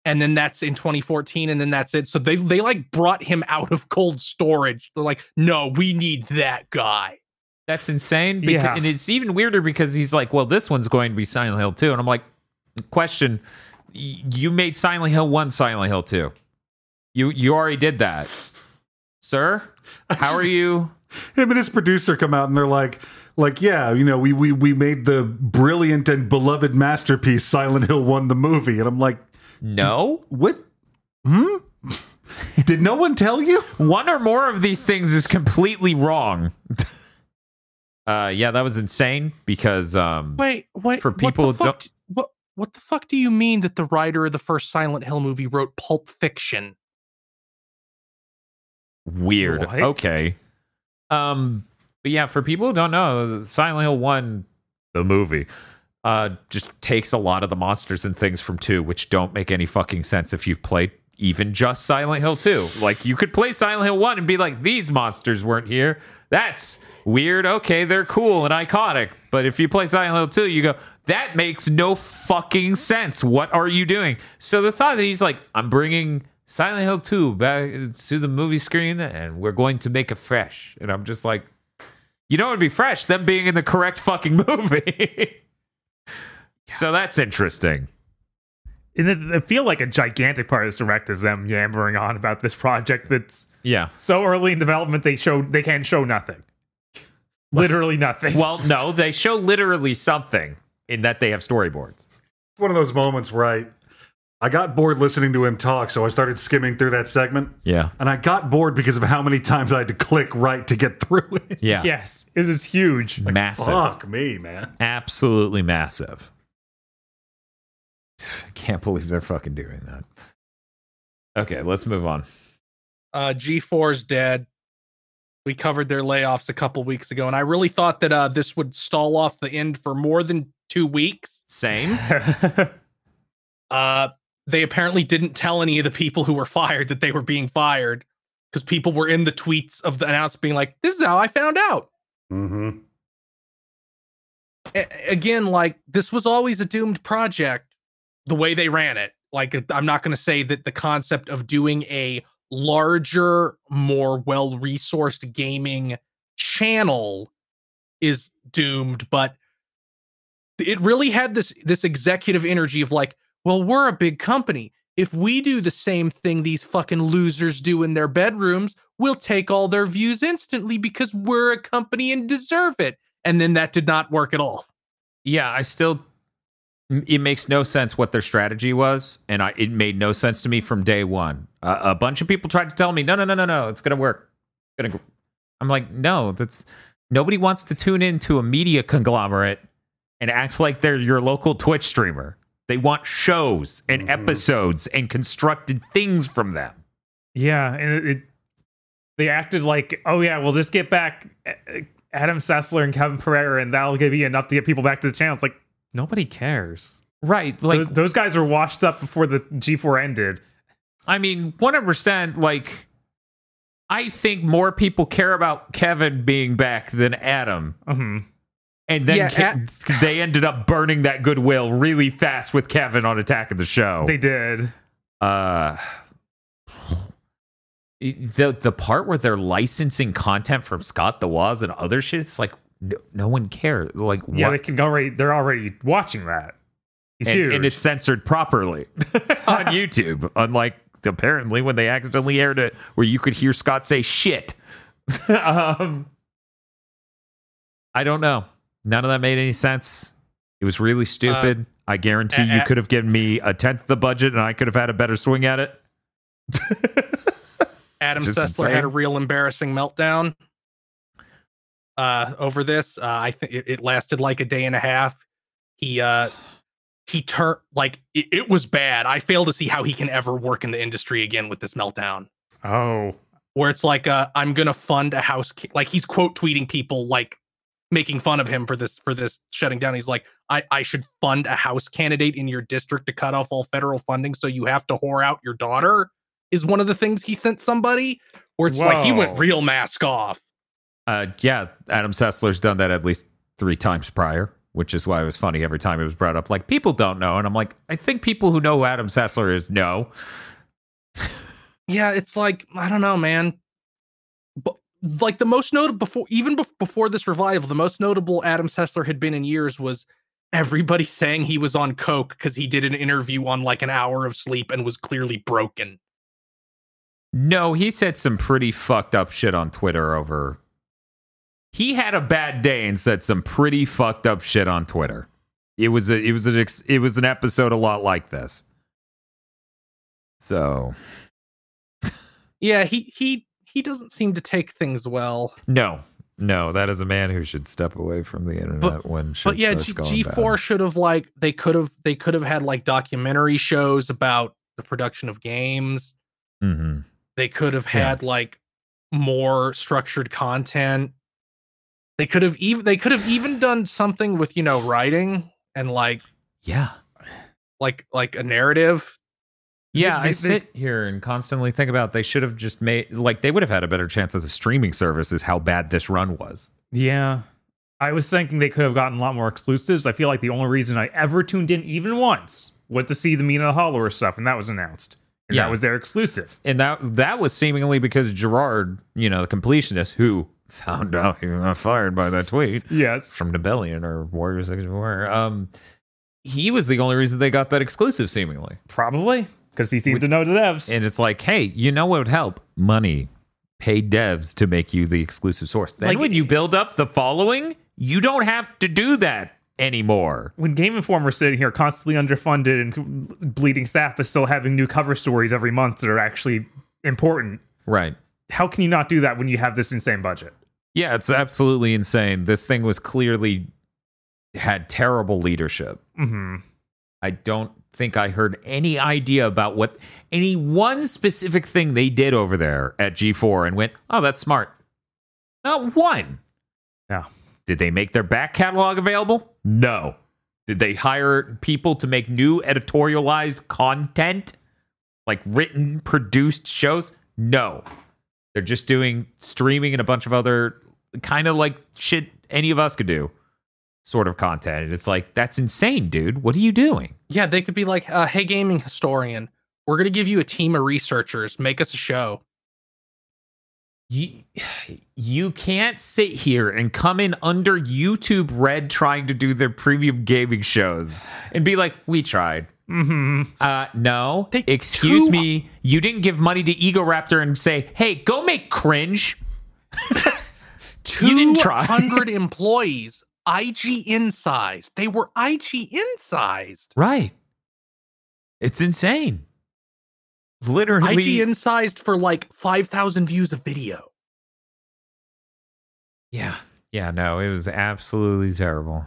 and then that's in 2014 and then that's it so they they like brought him out of cold storage they're like no we need that guy That's insane. Because, Yeah. And it's even weirder because he's like, well, this one's going to be Silent Hill 2. And I'm like, question, you made Silent Hill 1 Silent Hill 2. You you already did that. Sir? How are you? him and his producer come out and they're like like yeah you know we we we made the brilliant and beloved masterpiece silent hill 1 the movie and i'm like No? what hmm did no one tell you One or more of these things is completely wrong. uh yeah, that was insane because um wait wait For people what who the don't- fuck, what what the fuck do you mean that the writer of the first silent hill movie wrote pulp fiction weird. What? Okay. Um but yeah, for people who don't know, Silent Hill 1 the movie uh just takes a lot of the monsters and things from 2 which don't make any fucking sense if you've played even just Silent Hill 2. Like you could play Silent Hill 1 and be like these monsters weren't here. That's weird. Okay, they're cool and iconic. But if you play Silent Hill 2, you go that makes no fucking sense. What are you doing? So the thought that he's like, I'm bringing Silent Hill 2 back to the movie screen and we're going to make it fresh. And I'm just like, you know, it'd be fresh, them being in the correct fucking movie. so that's interesting. And it, it feel like a gigantic part of this direct is them yammering on about this project that's Yeah. so early in development they show they can show nothing. Literally nothing. Well, no, they show literally something in that they have storyboards. It's one of those moments where I I got bored listening to him talk, so I started skimming through that segment. Yeah. And I got bored because of how many times I had to click right to get through it. Yeah. yes, it is huge. Massive. Fuck me, man. Absolutely massive. I can't believe they're fucking doing that. Okay, let's move on. Uh, G4's dead. We covered their layoffs a couple weeks ago, and I really thought that uh, this would stall off the end for more than two weeks. Same. Uh, they apparently didn't tell any of the people who were fired that they were being fired because people were in the tweets of the announcement being like, "This is how I found out." Mm-hmm. A- again, like this was always a doomed project. The way they ran it, like I'm not going to say that the concept of doing a larger, more well-resourced gaming channel is doomed, but it really had this this executive energy of like, well, we're a big company. If we do the same thing these fucking losers do in their bedrooms, we'll take all their views instantly because we're a company and deserve it. And then that did not work at all. yeah, I still it makes no sense what their strategy was and I it made no sense to me from day 1. Uh, a bunch of people tried to tell me, "No, no, no, no, no, it's going to work." To I'm like, "No, that's nobody wants to tune into a media conglomerate and act like they're your local Twitch streamer. They want shows and Mhm. episodes and constructed things from them. yeah, and it, it they acted like, oh yeah, we'll just get back uh, Adam Sessler and Kevin Pereira, and that'll give you enough to get people back to the channel. It's like nobody cares. Right. Like those, those guys are washed up before the G4 ended. I mean, 100% like I think more people care about Kevin being back than Adam. hmm And then Yeah, Ke- they ended up burning that goodwill really fast with Kevin on Attack of the Show. They did. uh the the part where they're licensing content from Scott the Woz and other shit, it's like no, no one cares. Like Yeah, what? they can already. They're already watching that. And, huge. and it's censored properly on YouTube. Unlike apparently when they accidentally aired it, where you could hear Scott say shit. um, I don't know. None of that made any sense. It was really stupid. I guarantee you could have given me a tenth the budget, and I could have had a better swing at it. Adam Just Sessler had a real embarrassing meltdown uh, over this. Uh, I think it, it lasted like a day and a half. He uh, he turned like it, it was bad. I fail to see how he can ever work in the industry again with this meltdown. oh, Where it's like, uh, I'm gonna fund a house. ca- Like he's quote tweeting people like making fun of him for this for this shutting down. He's like, I I should fund a house candidate in your district to cut off all federal funding, so you have to whore out your daughter. Is one of the things he sent somebody where it's like he went real mask off. Uh, yeah, Adam Sessler's done that at least three times prior, which is why it was funny every time it was brought up. Like people don't know, and I'm like, I think people who know who Adam Sessler is know. Yeah, it's like I don't know, man. Like the most notable before, even bef- before this revival, the most notable Adam Sessler had been in years was everybody saying he was on coke because he did an interview on like an hour of sleep and was clearly broken. No, he said some pretty fucked up shit on Twitter over. He had a bad day and said some pretty fucked up shit on Twitter. It was a, it was an ex, it was an episode a lot like this. So Yeah, he he he doesn't seem to take things well. no, no, that is a man who should step away from the internet when shit But yeah, G- G4 should have like they could have they could have had like documentary shows about the production of games. Mhm. They could have Yeah. had like more structured content. They could have even they could have even done something with you know writing and like Yeah. like like a narrative. Yeah, They- I they- sit here and constantly think about they should have just made like they would have had a better chance as a streaming service is how bad this run was. yeah. I was thinking they could have gotten a lot more exclusives. I feel like the only reason I ever tuned in even once was to see the Mina Hollower stuff, and that was announced. And Yeah. that was their exclusive. and that that was seemingly because Jirard, you know, the completionist, who found out he got fired by that tweet Yes. from Nebellion or Warrior 64. Um, he was the only reason they got that exclusive, seemingly. Probably. Because he seemed to know the devs. And it's like, hey, you know what would help? Money. Pay devs to make you the exclusive source. Then Like- when you build up the following, you don't have to do that anymore. when Game Informer's sitting here constantly underfunded and bleeding staff is still having new cover stories every month that are actually important, Right. how can you not do that when you have this insane budget? Yeah, it's absolutely insane. This thing was clearly had terrible leadership. hmm I don't think I heard any idea about what any one specific thing they did over there at G4 and went, oh, that's smart. Not one. No. Did they make their back catalog available? No. Did they hire people to make new editorialized content? Like written, produced shows? No. They're just doing streaming and a bunch of other kind of like shit any of us could do sort of content. And it's like, that's insane, dude. What are you doing? Yeah, they could be like, uh, "Hey, gaming historian, we're gonna give you a team of researchers. Make us a show." you you can't sit here and come in under YouTube Red trying to do their premium gaming shows and be like, "We tried." hmm Uh, no. They- Excuse two- me. You didn't give money to Egoraptor and say, "Hey, go make cringe." You didn't try. 200 employees, IGN sized. They were IGN sized. Right. It's insane. Literally. IGN sized for like 5,000 views of video. Yeah. Yeah, no, it was absolutely terrible.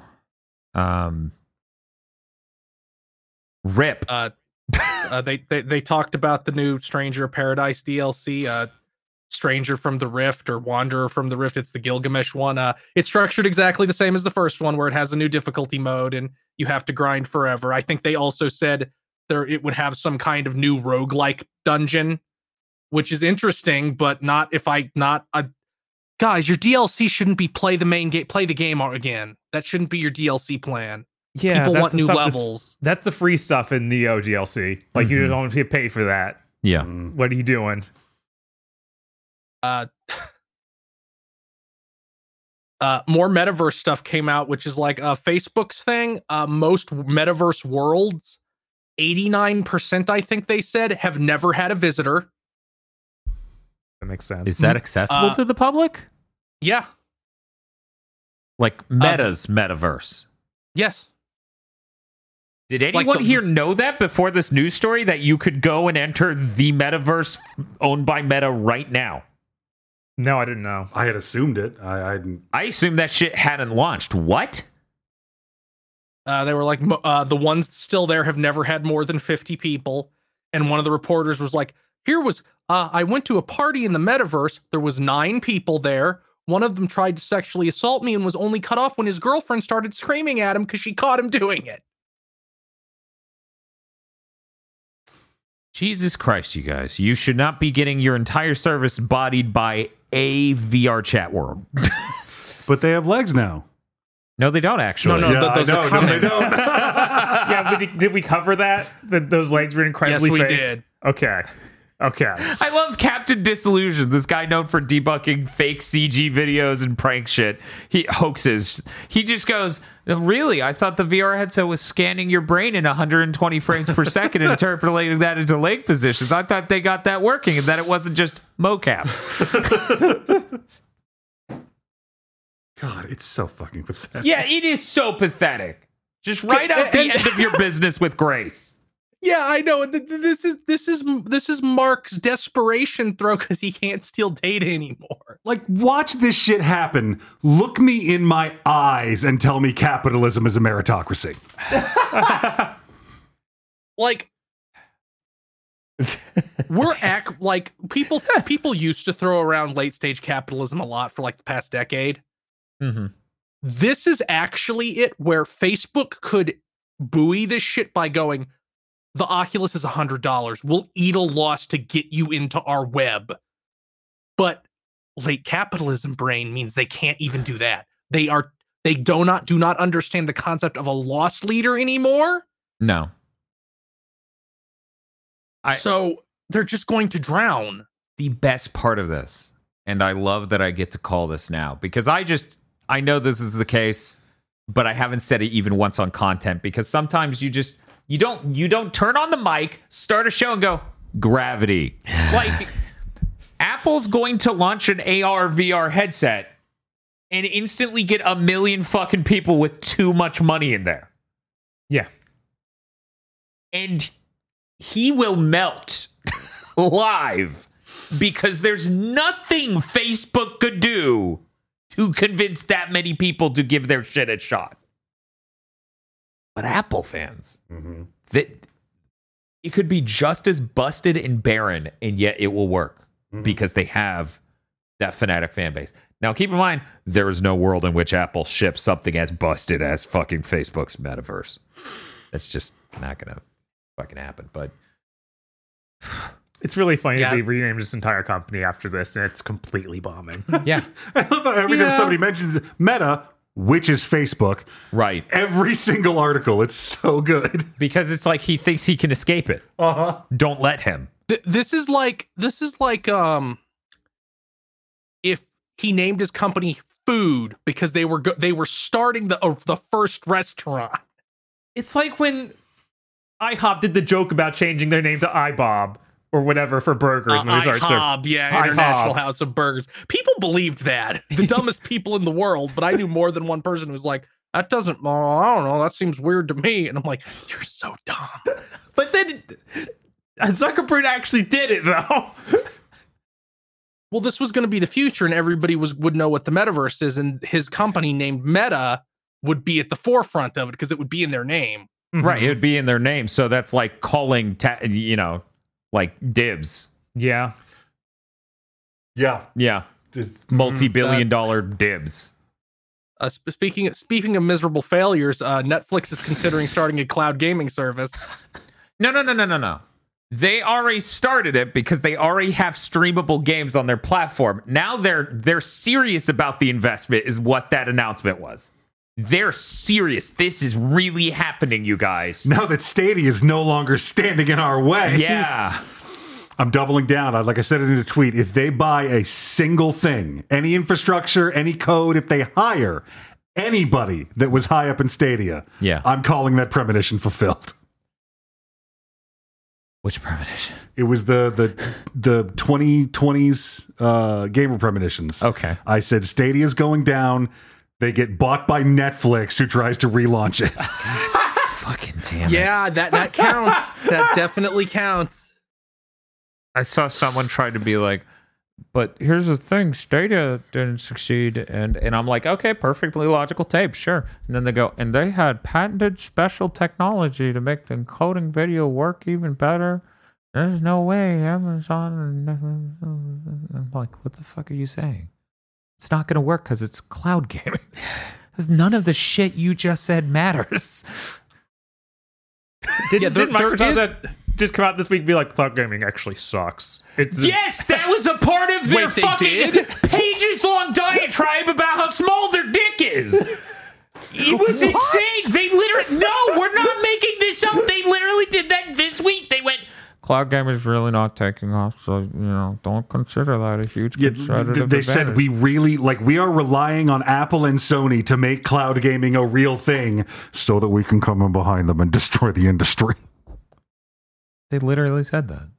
Um Rip. Uh, uh, they, they they talked about the new Stranger Paradise DLC, uh, Stranger from the Rift or Wanderer from the Rift. It's the Gilgamesh one. Uh, it's structured exactly the same as the first one, where it has a new difficulty mode and you have to grind forever. I think they also said there it would have some kind of new roguelike dungeon, which is interesting, but not if I not a guys. Your DLC shouldn't be play the main game, play the game again. That shouldn't be your DLC plan. Yeah, People want new stuff that's- levels. That's the free stuff in Neo DLC. Like you Mhm. don't have to pay for that. Yeah. Mm. What are you doing? Uh uh more metaverse stuff came out which is like uh facebook's thing uh most metaverse worlds 89% i think they said have never had a visitor That makes sense. Is that accessible Uh, to the public? yeah Like Meta's metaverse. yes Did Like anyone the- here know that before this news story that you could go and enter the metaverse owned by Meta right now? No, I didn't know. I had assumed it. I, I didn't. I assume that shit hadn't launched. What? uh they were like uh the ones still there have never had more than 50 people and one of the reporters was like here was uh i went to a party in the metaverse there was nine people there one of them tried to sexually assault me and was only cut off when his girlfriend started screaming at him because she caught him doing it Jesus Christ, you guys. You should not be getting your entire service bodied by a VR chat world. But they have legs now. no, they don't actually. No, no, yeah, th- those I are know. No, they don't. yeah, but did, did we cover that? That those legs were incredibly. yes incredibly we fake? did Okay. Okay. I love Captain Disillusion, this guy known for debunking fake CG videos and prank shit. He hoaxes. He just goes, Really? I thought the VR headset was scanning your brain in 120 frames per second and interpolating that into leg positions. I thought they got that working and that it wasn't just mocap. God, it's so fucking pathetic. Yeah, it is so pathetic. Just write out the end of your business with grace. Yeah i know Th- th- this is this is this is mark's desperation throw because he can't steal data anymore Like, watch this shit happen. Look me in my eyes and tell me capitalism is a meritocracy. like we're act like people people used to throw around late stage capitalism a lot for like the past decade Mm-hmm. this is actually it where facebook could buoy this shit by going the oculus is a hundred dollars we'll eat a loss to get you into our web but late capitalism brain means they can't even do that they are They do not do not understand the concept of a loss leader anymore. No. I- so they're just going to drown. the best part of this, and I love that I get to call this now because I just I know this is the case, but I haven't said it even once on content because sometimes you just you don't you don't turn on the mic, start a show and go gravity. like Apple's going to launch an AR VR headset and instantly get a million fucking people with too much money in there. Yeah. and he will melt live because there's nothing Facebook could do to convince that many people to give their shit a shot. But Apple fans, mm-hmm. that it could be just as busted and barren, and yet it will work mm-hmm. because they have that fanatic fan base. Now, keep in mind, there is no world in which Apple ships something as busted as fucking Facebook's metaverse. That's just not gonna fucking happen. But It's really funny Yeah. that they renamed this entire company after this, and it's completely bombing. yeah, I love how every time somebody mentions Meta, which is Facebook, right. every single article, it's so good. Because it's like he thinks he can escape it. Uh huh. Don't let him. Th- this is like this is like um if he named his company food because they were go- they were starting the uh, the first restaurant. it's like when IHOP did the joke about changing their name to IHOB or whatever for burgers uh, when they started serving. Yeah, IHOB. International House of Burgers. People believed that. The dumbest people in the world, but I knew more than one person who was like, that doesn't, oh, I don't know, that seems weird to me. And I'm like, you're so dumb. But then Zuckerberg actually did it though. Well, this was going to be the future, and everybody was would know what the metaverse is, and his company named Meta would be at the forefront of it because it would be in their name. Mm-hmm. Right. It would be in their name. So that's like calling, ta- you know, like dibs. Yeah. Yeah. Yeah. Just- Multi billion that- dollar dibs. Uh, sp- speaking speaking of miserable failures, uh, Netflix is considering starting a cloud gaming service. No, no, no, no, no, no. They already started it because they already have streamable games on their platform. Now they're they're serious about the investment is what that announcement was. They're serious. This is really happening, you guys. now that Stadia is no longer standing in our way. Yeah. I'm doubling down. I- Like I said it in a tweet, if they buy a single thing, any infrastructure, any code, if they hire anybody that was high up in Stadia, Yeah. I'm calling that premonition fulfilled. Which premonition? It was the the the 2020s uh, gamer premonitions. Okay. I said Stadia's going down. They get bought by Netflix, who tries to relaunch it. Fucking damn it. yeah, that that counts. that definitely counts. I saw someone try to be like, but here's the thing, Stadia didn't succeed, and and I'm like, okay, perfectly logical tape, sure. And then they go, and they had patented special technology to make the encoding video work even better. There's no way Amazon. I'm like, what the fuck are you saying? It's not going to work because it's cloud gaming. None of the shit you just said matters. Did, Yeah, there- did there Microsoft is- that just come out this week and be like, cloud gaming actually sucks? It's Yes, that was a part of their Wait, fucking pages long diatribe about how small their dick is. It was insane. They literally no, we're not making this up. They literally did that this week. They went Cloud gaming is really not taking off, so you know, don't consider that a huge Yeah, competitive they said we really like we are relying on Apple and Sony to make cloud gaming a real thing, so that we can come in behind them and destroy the industry. They literally said that.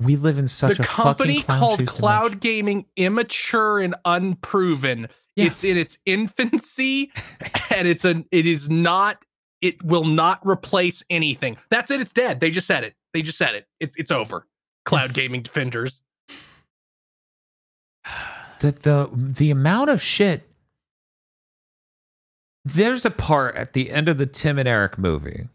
We live in such the a company fucking called Cloud. Gaming immature and unproven. Yeah. It's in its infancy, and it's an it is not. It will not replace anything. That's it. It's dead. They just said it. They just said it. It's it's over. Cloud Gaming Defenders. the the the amount of shit there's a part at the end of the Tim and Eric movie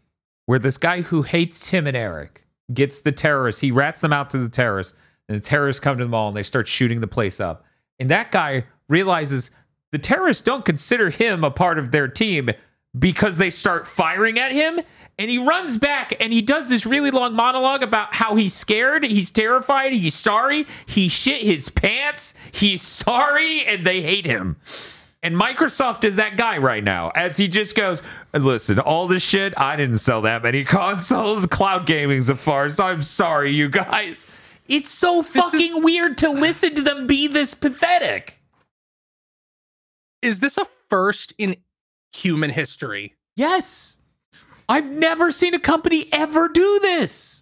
where this guy who hates Tim and Eric gets the terrorists, he rats them out to the terrorists, and the terrorists come to the mall and they start shooting the place up. And that guy realizes the terrorists don't consider him a part of their team because they start firing at him. And he runs back and he does this really long monologue about how he's scared, he's terrified, he's sorry, he shit his pants, he's sorry, and they hate him. And Microsoft is that guy right now, as he just goes, listen, all this shit, I didn't sell that many consoles. Cloud gaming's a farce. I'm sorry, you guys. It's so fucking weird to listen to them be this pathetic. Is this a first in human history? Yes. I've never seen a company ever do this.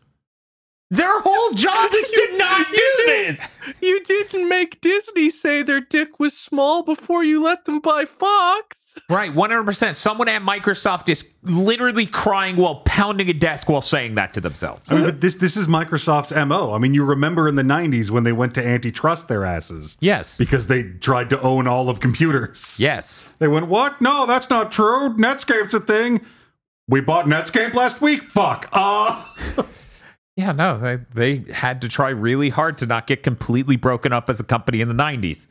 Their whole job is to not do this. You didn't make Disney say their dick was small before you let them buy Fox. Right, 100%. Someone at Microsoft is literally crying while pounding a desk while saying that to themselves. I mean, but this this is Microsoft's mo. I mean, you remember in the '90s when they went to antitrust their asses Yes. because they tried to own all of computers. Yes. They went, "What? No, that's not true. Netscape's a thing. We bought Netscape last week. Fuck. Uh Yeah, no, they they had to try really hard to not get completely broken up as a company in the '90s,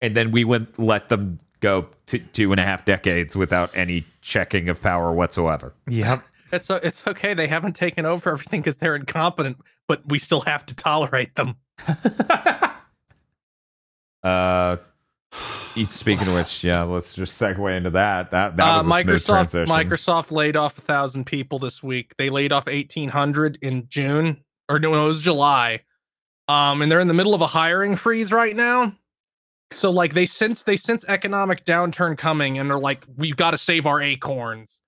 and then we went let them go to two and a half decades without any checking of power whatsoever. Yep. It's it's okay. They haven't taken over everything because they're incompetent, but we still have to tolerate them. Uh, speaking of which, yeah, let's just segue into that. That that Uh, was a smooth transition. Microsoft laid off a thousand people this week. They laid off eighteen hundred in June, or no, it was July. Um, and they're in the middle of a hiring freeze right now. So like they sense they sense economic downturn coming, and they're like, we've got to save our acorns.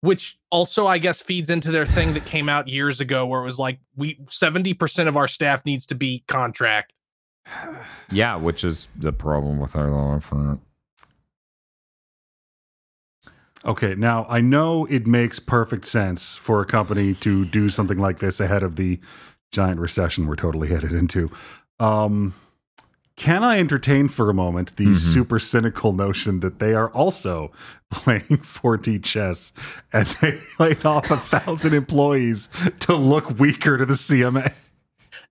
Which also, I guess, feeds into their thing that came out years ago, where it was like, we seventy percent of our staff needs to be contract. Yeah, which is the problem with our law firm. Okay, now I know it makes perfect sense for a company to do something like this ahead of the giant recession we're totally headed into. Um, can I entertain for a moment the Mhm. super cynical notion that they are also playing 4D chess and they laid off a thousand employees to look weaker to the CMA?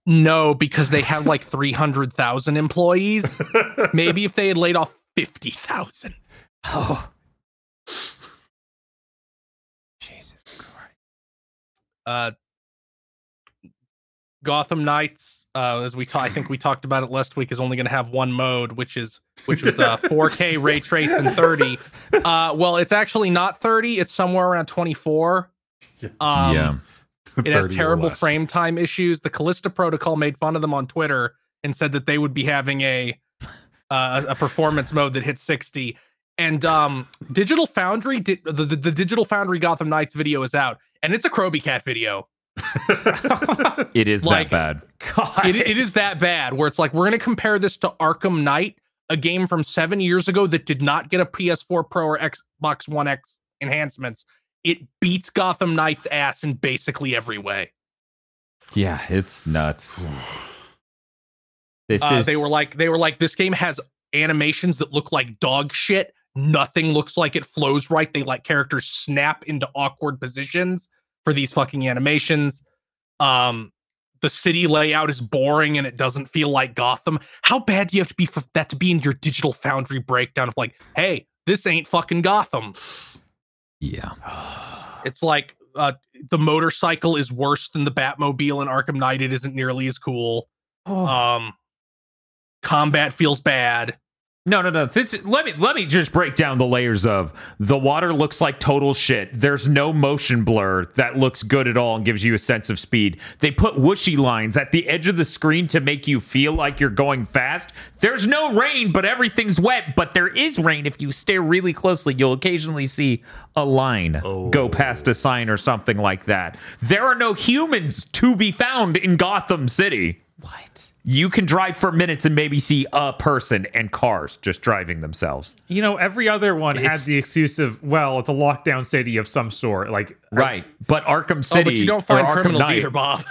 No, because they have like three hundred thousand employees. Maybe if they had laid off fifty thousand. Oh, Jesus Christ! uh Gotham Knights, uh, as we ta- I think we talked about it last week, is only going to have one mode, which is which was uh, 4K ray traced and 30. Uh, well, it's actually not 30; it's somewhere around 24. Um, yeah, it has terrible frame time issues. The Callisto Protocol made fun of them on Twitter and said that they would be having a uh, a performance mode that hits 60. And um, Digital Foundry, di- the, the the Digital Foundry Gotham Knights video is out, and it's a Kroby Cat video. it is like- that bad. God. it, it is that bad where it's like we're going to compare this to Arkham Knight, a game from seven years ago that did not get a PS4 Pro or Xbox One X enhancements. It beats Gotham Knight's ass in basically every way. Yeah, it's nuts. This Uh, is they were like, they were like, this game has animations that look like dog shit. Nothing looks like it flows right. They let characters snap into awkward positions for these fucking animations. Um, the city layout is boring and it doesn't feel like Gotham. How bad do you have to be for that to be in your digital foundry breakdown of like, hey, this ain't fucking Gotham. Yeah. It's like uh, the motorcycle is worse than the Batmobile in Arkham Knight. It isn't nearly as cool. Oh. Um, combat feels bad. No, no, no. Let me let me just break down the layers of the water looks like total shit. There's no motion blur that looks good at all and gives you a sense of speed. They put whooshy lines at the edge of the screen to make you feel like you're going fast. There's no rain, but everything's wet. But there is rain. If you stare really closely, you'll occasionally see a line go oh. past a sign or something like that. There are no humans to be found in Gotham City. what? You can drive for minutes and maybe see a person and cars just driving themselves. You know, every other one It's- had the excuse of, well, it's a lockdown city of some sort. Like, uh, Right. But Arkham City oh, but you don't find Arkham criminals Knight, either, Bob.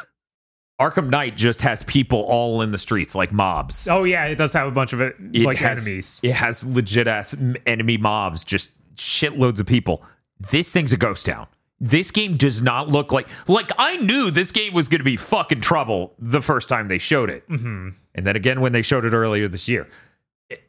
Arkham Knight just has people all in the streets like mobs. oh yeah, it does have a bunch of it, It like has, enemies. It has legit ass enemy mobs, just shitloads of people. This thing's a ghost town. This game does not look like like I knew this game was going to be fucking trouble the first time they showed it, hmm and then again when they showed it earlier this year. It-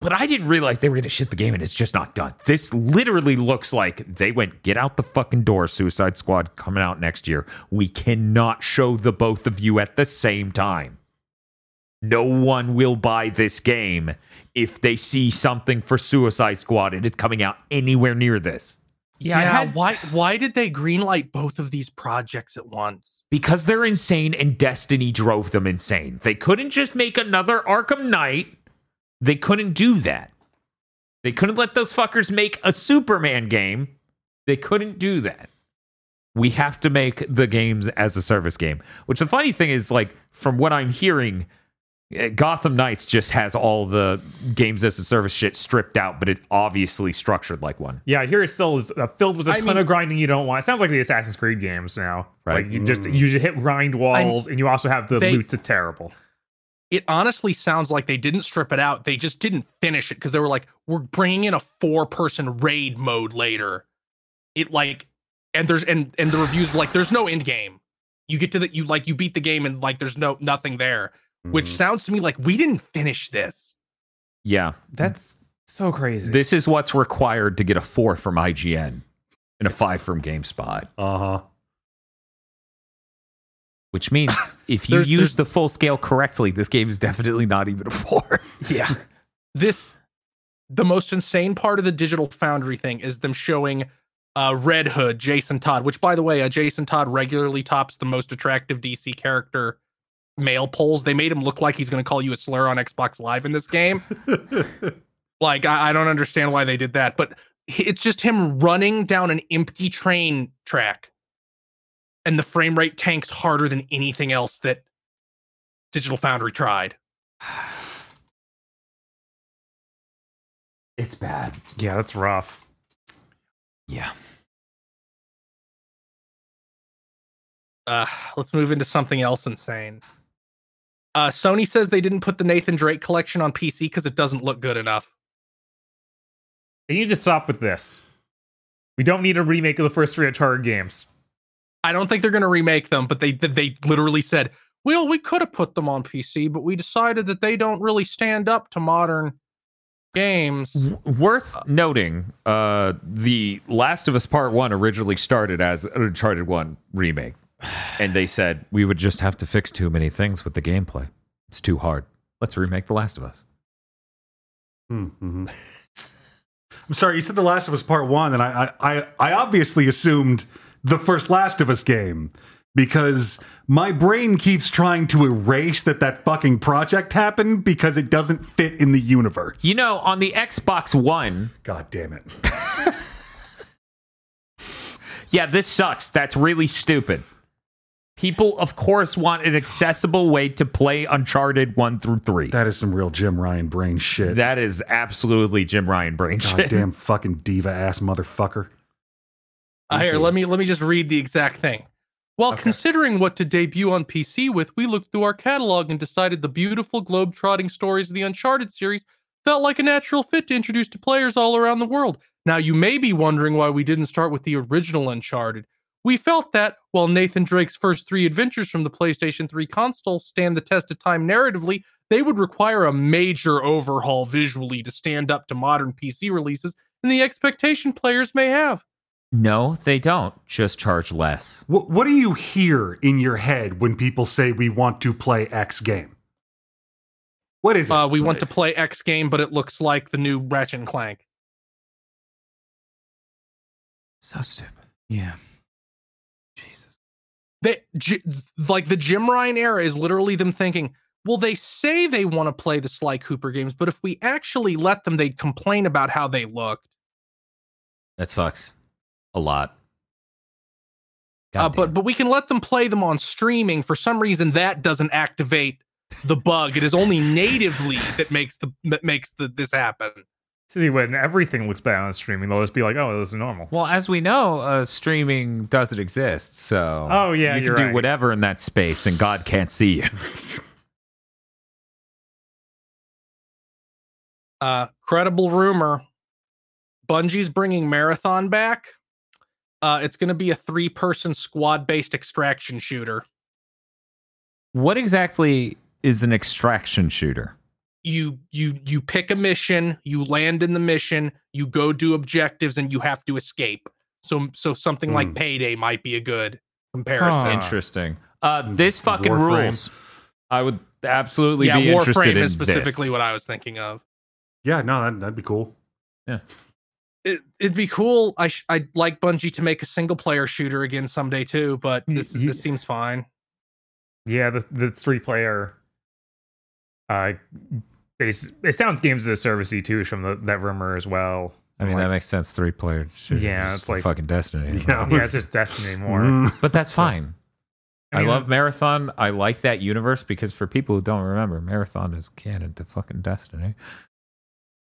but I didn't realize they were going to shit the game, and it's just not done. This literally looks like they went get out the fucking door. Suicide Squad coming out next year. We cannot show the both of you at the same time. No one will buy this game if they see something for Suicide Squad, and it is coming out anywhere near this. Yeah, I had- why why did they greenlight both of these projects at once? Because they're insane and Destiny drove them insane. They couldn't just make another Arkham Knight. They couldn't do that. They couldn't let those fuckers make a Superman game. They couldn't do that. We have to make the games as a service game. Which the funny thing is, like, from what I'm hearing, Gotham Knights just has all the games as a service shit stripped out, but it's obviously structured like one. Yeah, here it still is uh, filled with a I ton mean- of grinding you don't want. It sounds like the Assassin's Creed games now. Right. Like you just you just hit grind walls, and you also have the They- loot that's terrible. It honestly sounds like they didn't strip it out. They just didn't finish it because they were like, we're bringing in a four person raid mode later. It like, and there's and and the reviews were like, there's no end game. You get to the you like you beat the game and like there's no nothing there, which Mhm. sounds to me like we didn't finish this. Yeah. That's so crazy. This is what's required to get a four from IGN and a five from GameSpot. uh-huh. Which means if you There's- use there's- the full scale correctly, this game is definitely not even a four. yeah. this the most insane part of the digital foundry thing is them showing uh red hood jason todd which by the way uh, jason todd regularly tops the most attractive dc character male polls they made him look like he's going to call you a slur on xbox live in this game like I, I don't understand why they did that but it's just him running down an empty train track and the frame rate tanks harder than anything else that digital foundry tried It's bad. Yeah, that's rough. Yeah. uh, let's move into something else insane. Uh, Sony says they didn't put the Nathan Drake collection on PC because it doesn't look good enough. They need to stop with this. We don't need a remake of the first three Atari games. I don't think they're going to remake them, but they they literally said, "Well, we could have put them on PC, but we decided that they don't really stand up to modern games." W- worth noting, uh, the Last of Us Part One originally started as an Uncharted One remake, and they said we would just have to fix too many things with the gameplay. It's too hard. Let's remake The Last of Us. Mm-hmm. I'm sorry, you said The Last of Us Part One, and I, I, I, I obviously assumed the first Last of Us game because my brain keeps trying to erase that that fucking project happened because it doesn't fit in the universe. You know, on the Xbox One, God damn it! yeah, this sucks. That's really stupid. People, of course, want an accessible way to play Uncharted 1 through 3. That is some real Jim Ryan brain shit. That is absolutely Jim Ryan brain shit. Goddamn fucking diva ass motherfucker. Uh, here, let me let me just read the exact thing. While Okay. considering what to debut on PC with, we looked through our catalog and decided the beautiful globe-trotting stories of the Uncharted series felt like a natural fit to introduce to players all around the world. Now, you may be wondering why we didn't start with the original Uncharted. We felt that, while Nathan Drake's first three adventures from the PlayStation 3 console stand the test of time narratively, they would require a major overhaul visually to stand up to modern PC releases and the expectation players may have. No, they don't. Just charge less. What, what do you hear in your head when people say we want to play X game? What is it? Uh, we want to play X game, but it looks like the new Ratchet and Clank. So stupid. Yeah. They like the Jim Ryan era is literally them thinking, well, they say they want to play the Sly Cooper games, but if we actually let them, they'd complain about how they looked. That sucks. A lot. Uh, but but we can let them play them on streaming. For some reason, that doesn't activate the bug. It is only natively that makes the that makes the this happen. See, when everything looks bad on streaming, they'll just be like, "Oh, this is normal." Well, as we know, uh, streaming doesn't exist. So Oh, yeah, you you're can do right. whatever in that space, and God can't see you. Uh, credible rumor: Bungie's bringing Marathon back. Uh, it's going to be a three-person squad-based extraction shooter. what exactly is an extraction shooter? You you you pick a mission you land in the mission you go do objectives and you have to escape so so something like Hmm. payday might be a good comparison Huh. Interesting. Uh, this fucking Warframe. rules. I would absolutely yeah be interested warframe in is specifically this. what i was thinking of Yeah, no, that, that'd be cool. Yeah. It, it'd be cool. I sh- I'd like Bungie to make a single player shooter again someday too, but Y- this y- this seems fine. Yeah, the the three player. Uh, base. It sounds games as a servicey too from the, that rumor as well. I mean, Like- that makes sense. Three player. shooter Yeah, it's like- fucking Destiny. Yeah. Yeah, it's just Destiny more. Mm. but that's fine. I, mean, love Marathon. I like that universe because for people who don't remember, Marathon is canon to fucking Destiny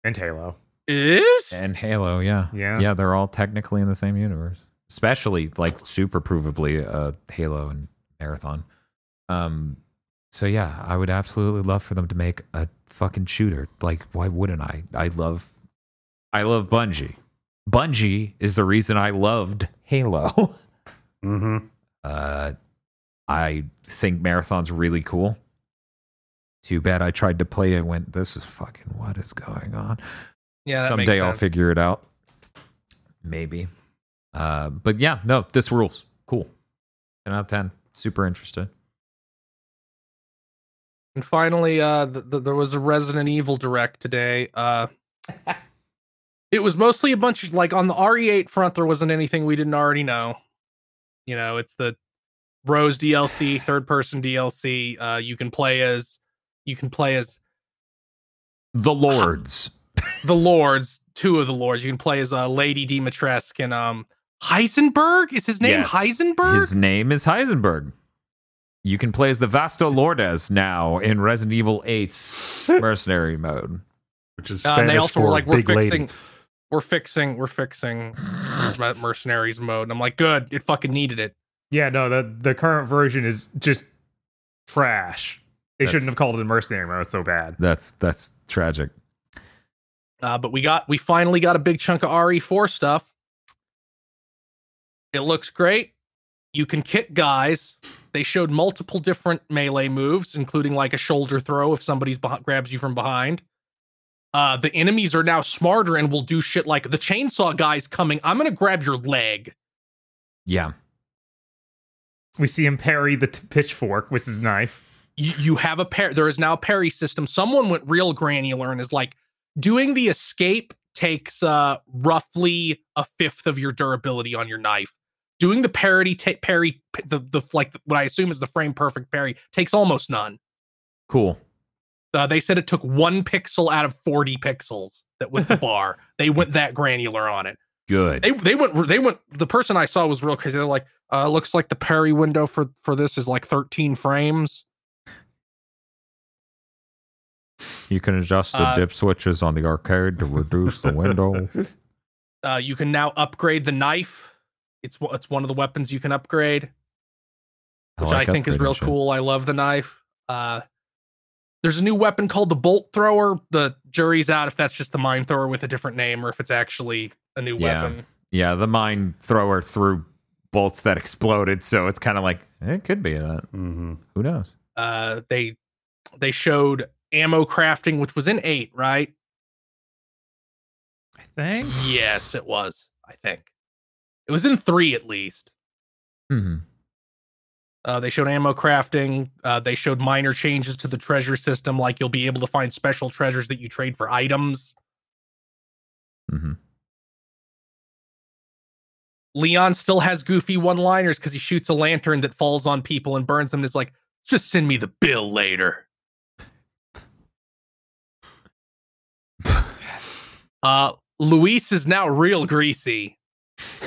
and Halo. Is and Halo. Yeah, Yeah. yeah. They're all technically in the same universe, especially like super provably uh, Halo and Marathon. Um, so yeah, I would absolutely love for them to make a fucking shooter. Like, why wouldn't I? I love, I love Bungie. Bungie is the reason I loved Halo. hmm Uh, I think Marathon's really cool. Too bad I tried to play it. Went, this is fucking what is going on. yeah. That Someday makes I'll sense. figure it out. Maybe. Uh, but yeah, no, this rules. Cool. 10 out of 10. Super interested. And finally, uh, th- th- there was a Resident Evil direct today. Uh, it was mostly a bunch of like on the RE8 front. There wasn't anything we didn't already know. You know, it's the Rose DLC, third person DLC. Uh, you can play as you can play as The Lords. the lords, two of the lords. You can play as uh, Lady Dimitrescu and um Heisenberg. Is his name Yes. Heisenberg? His name is Heisenberg. You can play as the Vasto Lordes now in Resident Evil 8's mercenary mode. Which is Uh, Spanish and they also for were like, we're big fixing, we're fixing, we're fixing mercenaries mode. And I'm like, good, it fucking needed it. Yeah, no, the the current version is just trash. They That's- shouldn't have called it mercenary mode. It's so bad. That's that's tragic. Uh, but we got, we finally got a big chunk of RE4 stuff. It looks great. You can kick guys. They showed multiple different melee moves, including like a shoulder throw if somebody's beh- grabs you from behind. Uh, the enemies are now smarter and will do shit like the chainsaw guy's coming. I'm gonna grab your leg. Yeah. We see him parry the t- pitchfork with his knife. you, you have a pair there is now a parry system someone went real granular and is like doing the escape takes uh roughly a fifth of your durability on your knife doing the parry ta- parry p- the the like what i assume is the frame perfect parry takes almost none Cool. uh, they said it took one pixel out of 40 pixels that was the bar they went that granular on it Good. they they went they went the person i saw was real crazy they're like uh looks like the parry window for for this is like 13 frames You can adjust the Uh, dip switches on the arcade to reduce the window. Uh, you can now upgrade the knife. It's one- it's one of the weapons you can upgrade, which I, like think is real shit. cool. I love the knife. Uh, there's a new weapon called the bolt thrower. The jury's out if that's just the mine thrower with a different name or if it's actually a new Yeah. weapon. Yeah, the mine thrower threw bolts that exploded, so it's kind of like it could be that. hmm Who knows? Uh, they they showed ammo crafting, which was in eight, right? I think. Yes, it was. I think it was in three at least. hmm Uh, they showed ammo crafting. Uh, they showed minor changes to the treasure system, like you'll be able to find special treasures that you trade for items. hmm Leon still has goofy one-liners because he shoots a lantern that falls on people and burns them. And is like, just send me the bill later. uh, Luis is now real greasy.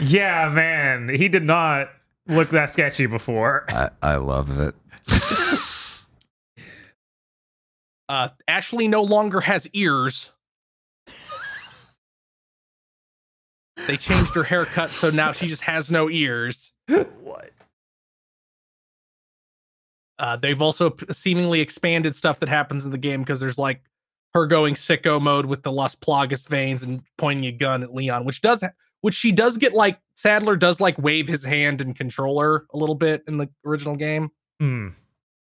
Yeah, man, he did not look that sketchy before. I, I love it. Uh, Ashley no longer has ears. They changed her haircut, so now she just has no ears. what? Uh, they've also p- seemingly expanded stuff that happens in the game because there's like her going sicko mode with the Las Plagas veins and pointing a gun at Leon, which does, ha- which she does get like Saddler does like wave his hand and controller a little bit in the original game. Hmm.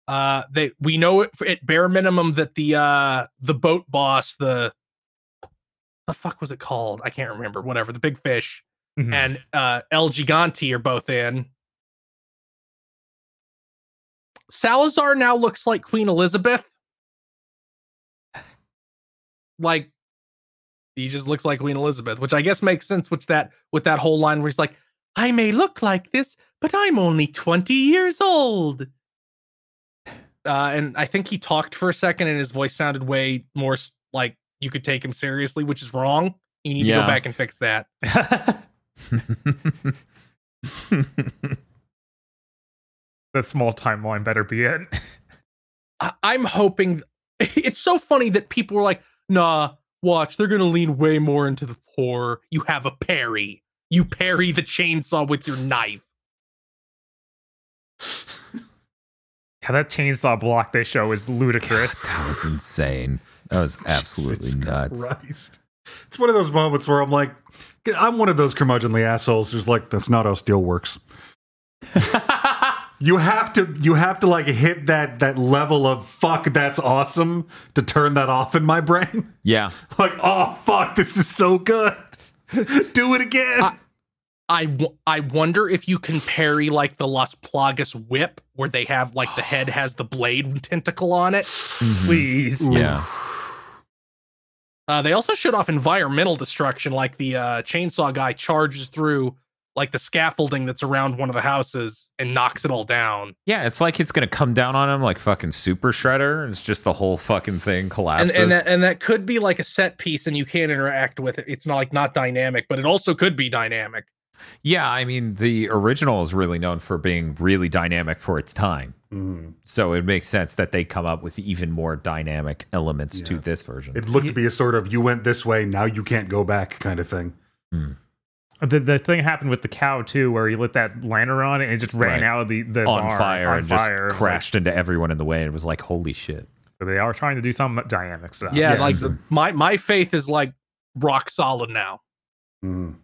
Uh, they we know it at bare minimum that the uh the boat boss the the fuck was it called? I can't remember. Whatever the big fish Mhm. and uh El Gigante are both in. Salazar now looks like Queen Elizabeth. Like He just looks like Queen Elizabeth, which I guess makes sense. Which that with that whole line where he's like, "I may look like this, but I'm only twenty years old." Uh, and I think he talked for a second, and his voice sounded way more like you could take him seriously, which is wrong. You need to go back and fix that. the small timeline better be it. I- I'm hoping it's so funny that people were like, nah, watch, they're gonna lean way more into the poor. You have a parry. You parry the chainsaw with your knife. Yeah, that chainsaw block they show is ludicrous. that was insane. That was absolutely Jesus nuts. Christ. It's one of those moments where I'm like, I'm one of those curmudgeonly assholes who's like, that's not how steel works. you have to, you have to like hit that that level of fuck, that's awesome to turn that off in my brain. Yeah. Like, oh fuck, this is so good. Do it again. I- I, w- I wonder if you can parry like the Las Plagas whip, where they have like the head has the blade tentacle on it. Please. Yeah. Uh, they also showed off environmental destruction, like the uh, chainsaw guy charges through like the scaffolding that's around one of the houses and knocks it all down. Yeah, it's like it's gonna come down on him like fucking Super Shredder. It's just the whole fucking thing And collapses. and that, and that could be like a set piece, and you can't interact with it. It's not like not dynamic, but it also could be dynamic. yeah, I mean the original is really known for being really dynamic for its time. Mm. So it makes sense that they come up with even more dynamic elements to this version. It looked to be a sort of you went this way, now you can't go back kind of thing. The, the thing happened with the cow too, where he lit that lantern on it and it just ran Right. out of the, the on barn fire on and fire. just It was like- crashed into everyone in the way. And it was like, holy shit. so they are trying to do some dynamic stuff. Yeah, Yeah, like so- the, my my faith is like rock solid now. Mm.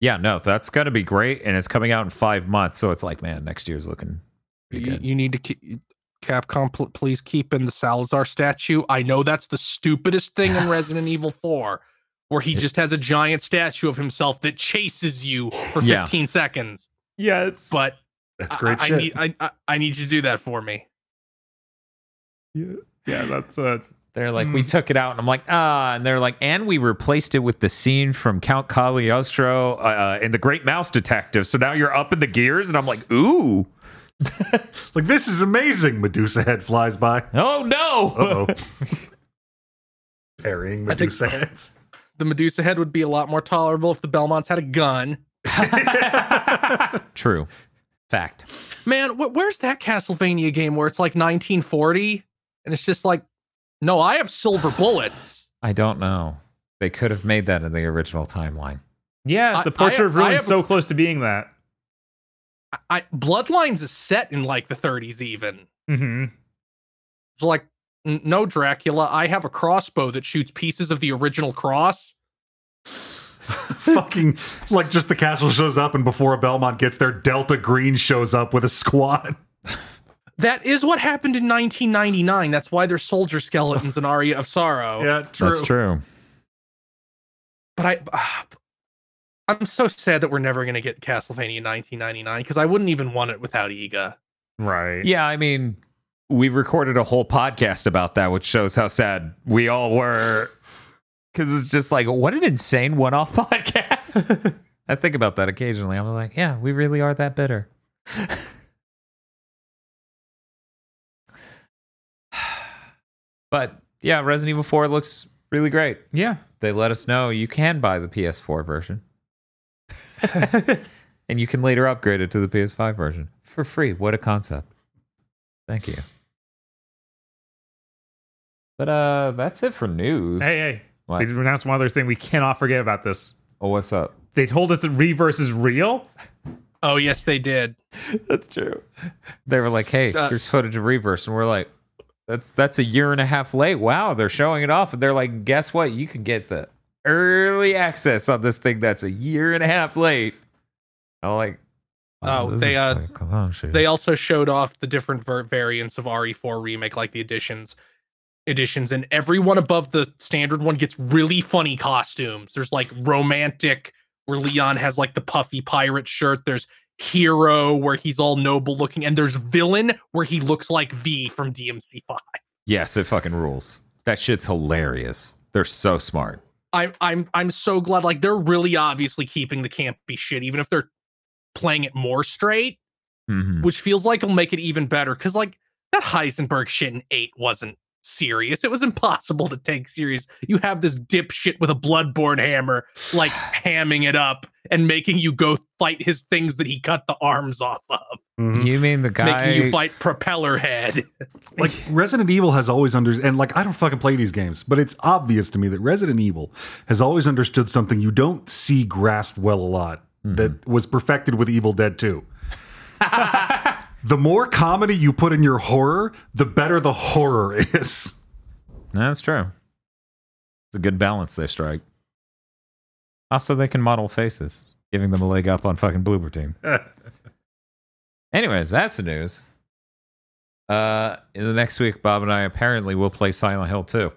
Yeah, no, that's gonna be great, and it's coming out in five months. So it's like, man, next year's looking pretty You, you need to keep, Capcom, pl- please keep in the Salazar statue. I know that's the stupidest thing in Resident Evil 4, where he just has a giant statue of himself that chases you for Yeah. 15 seconds. Yes. But That's great I, shit. need I, I, I need you to do that for me. yeah, yeah, that's uh They're like, Hmm. we took it out, and I'm like, ah, and they're like, and we replaced it with the scene from Count Cagliostro uh, in The Great Mouse Detective. So now you're up in the gears, and I'm like, ooh, like this is amazing. Medusa head flies by. oh no, Uh oh. Parrying I think- Medusa heads. The Medusa head would be a lot more tolerable if the Belmonts had a gun. True, fact. Man, wh- where's that Castlevania game where it's like 1940 and it's just like, no, I have silver bullets. I don't know. They could have made that in the original timeline. yeah, I- the portrait I- of ruin is so close to being that. I, I Bloodlines is set in like the 30s even. Mm-hmm. It's like, "N- no, Dracula, I have a crossbow that shoots pieces of the original cross. Fucking like just the castle shows up, and before a Belmont gets there, Delta Green shows up with a squad. That is what happened in 1999. That's why there's soldier skeletons in Aria of Sorrow. Yeah, true. That's true. But I, ah, I'm so sad that we're never going to get Castlevania 1999 because I wouldn't even want it without Iga. Right. Yeah, I mean, we recorded a whole podcast about that, which shows how sad we all were. Because it's just like, what an insane one off podcast. I think about that occasionally. I'm like, yeah, we really are that bitter. but yeah, Resident Evil 4 looks really great. Yeah. They let us know you can buy the PS4 version. and you can later upgrade it to the PS5 version for free. What a concept. Thank you. But uh that's it for news. Hey, hey. What? They announced one other thing we cannot forget about this. Oh, what's up? They told us that Reverse is real. Oh, yes, they did. That's true. They were like, "Hey, Uh, here's footage of Reverse," and we're like, "That's that's a year and a half late." Wow, they're showing it off, and they're like, "Guess what? You can get the early access on this thing that's a year and a half late." I'm like, Oh, this they, uh, fucking- come. They also showed off the different ver- variants of RE4 remake, like the editions. Editions, and everyone above the standard one gets really funny costumes. There's like romantic, where Leon has like the puffy pirate shirt. There's hero, where he's all noble looking, and there's villain, where he looks like V from DMC5. Yes, it fucking rules. That shit's hilarious. They're so smart. I'm I'm I'm so glad. Like they're really obviously keeping the campy shit, even if they're playing it more straight, Mhm. which feels like it'll make it even better. Because like that Heisenberg shit in eight wasn't serious. It was impossible to take serious. You have this dipshit with a bloodborne hammer, like hamming it up and making you go fight his things that he cut the arms off of, Mhm. You mean the guy? making you fight Propeller Head. like Resident Evil has always under and like I don't fucking play these games, but it's obvious to me that Resident Evil has always understood something you don't see grasped well a lot that was perfected with Evil Dead 2. the more comedy you put in your horror, the better the horror is. That's true. It's a good balance they strike. Also, they can model faces, giving them a leg up on fucking Bloober Team. Anyways, that's the news. Uh, in the next week, Bob and I apparently will play Silent Hill 2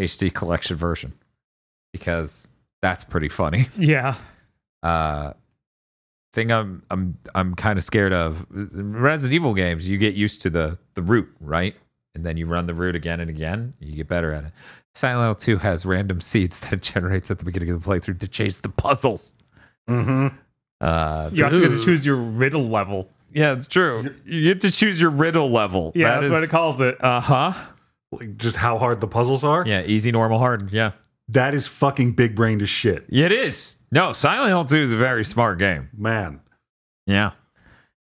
HD collection version because that's pretty funny. Yeah. uh thing I'm I'm I'm kind of scared of in Resident Evil games. You get used to the the route, right? And then you run the route again and again. You get better at it. Silent Hill 2 has random seeds that it generates at the beginning of the playthrough to chase the puzzles. Mm-hmm. Uh, You also get to choose your riddle level. yeah, it's true. You get to choose your riddle level. Yeah, That that's what it calls it. Uh huh. Like just how hard the puzzles are. Yeah, easy, normal, hard. Yeah. That is fucking big brained as shit. It is. No, Silent Hill 2 is a very smart game. Man. Yeah.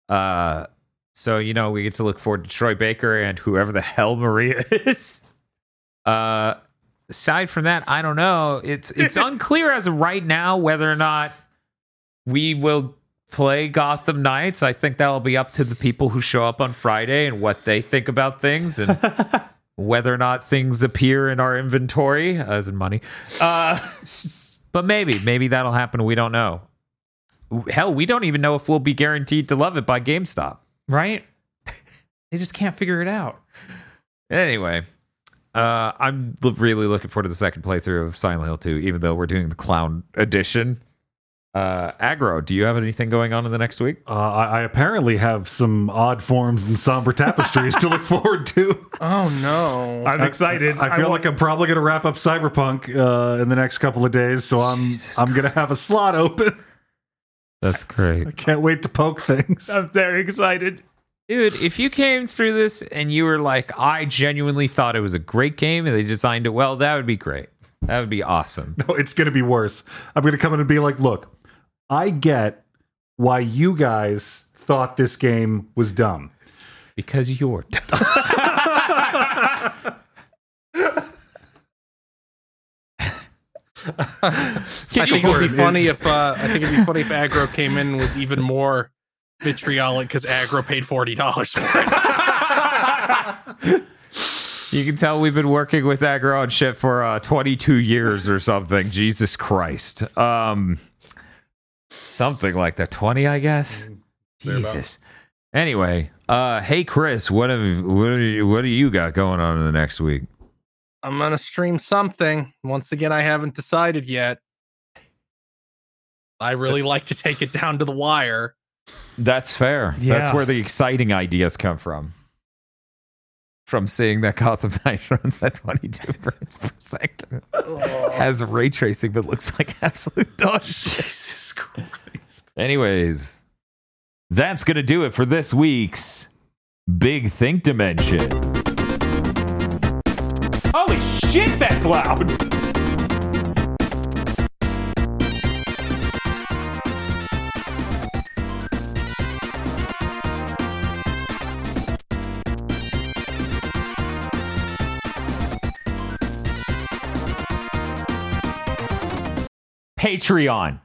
Uh so you know, we get to look forward to Troy Baker and whoever the hell Maria is. Uh aside from that, I don't know. It's it's unclear as of right now whether or not we will play Gotham Knights. I think that'll be up to the people who show up on Friday and what they think about things and whether or not things appear in our inventory as in money. Uh but maybe, maybe that'll happen. We don't know. Hell, we don't even know if we'll be guaranteed to love it by GameStop. right? they just can't figure it out. Anyway, uh, I'm really looking forward to the second playthrough of Silent Hill 2, even though we're doing the clown edition. Uh, Aggro, do you have anything going on in the next week? Uh, I, I apparently have some odd forms and somber tapestries to look forward to. Oh no. I'm excited. I feel like I'm probably going to wrap up Cyberpunk uh, in the next couple of days, so I'm I'm going to have a slot open. That's great. I can't wait to poke things. I'm very excited. Dude, if you came through this and you were like, I genuinely thought it was a great game and they designed it well, that would be great. That would be awesome. No, it's going to be worse. I'm going to come in and be like, look, I get why you guys thought this game was dumb. Because you're. I think it would be Word. funny if uh, I think it'd be funny if Aggro came in and was even more vitriolic because Aggro paid forty dollars for it. You can tell we've been working with aggro and shit for uh, 22 years or something. Jesus Christ. Um, something like that. 20, I guess. Jesus. Anyway, uh, hey Chris, what have what do you, what do you got going on in the next week? I'm gonna stream something. Once again, I haven't decided yet. I really like to take it down to the wire. That's fair. That's where the exciting ideas come from. From seeing that Gotham Knight runs at 22 frames per second. Oh. Has ray tracing that looks like absolute dog shit. Jesus Christ. Anyways, that's going to do it for this week's Big Think Dimension. Holy shit, that's loud! Patreon.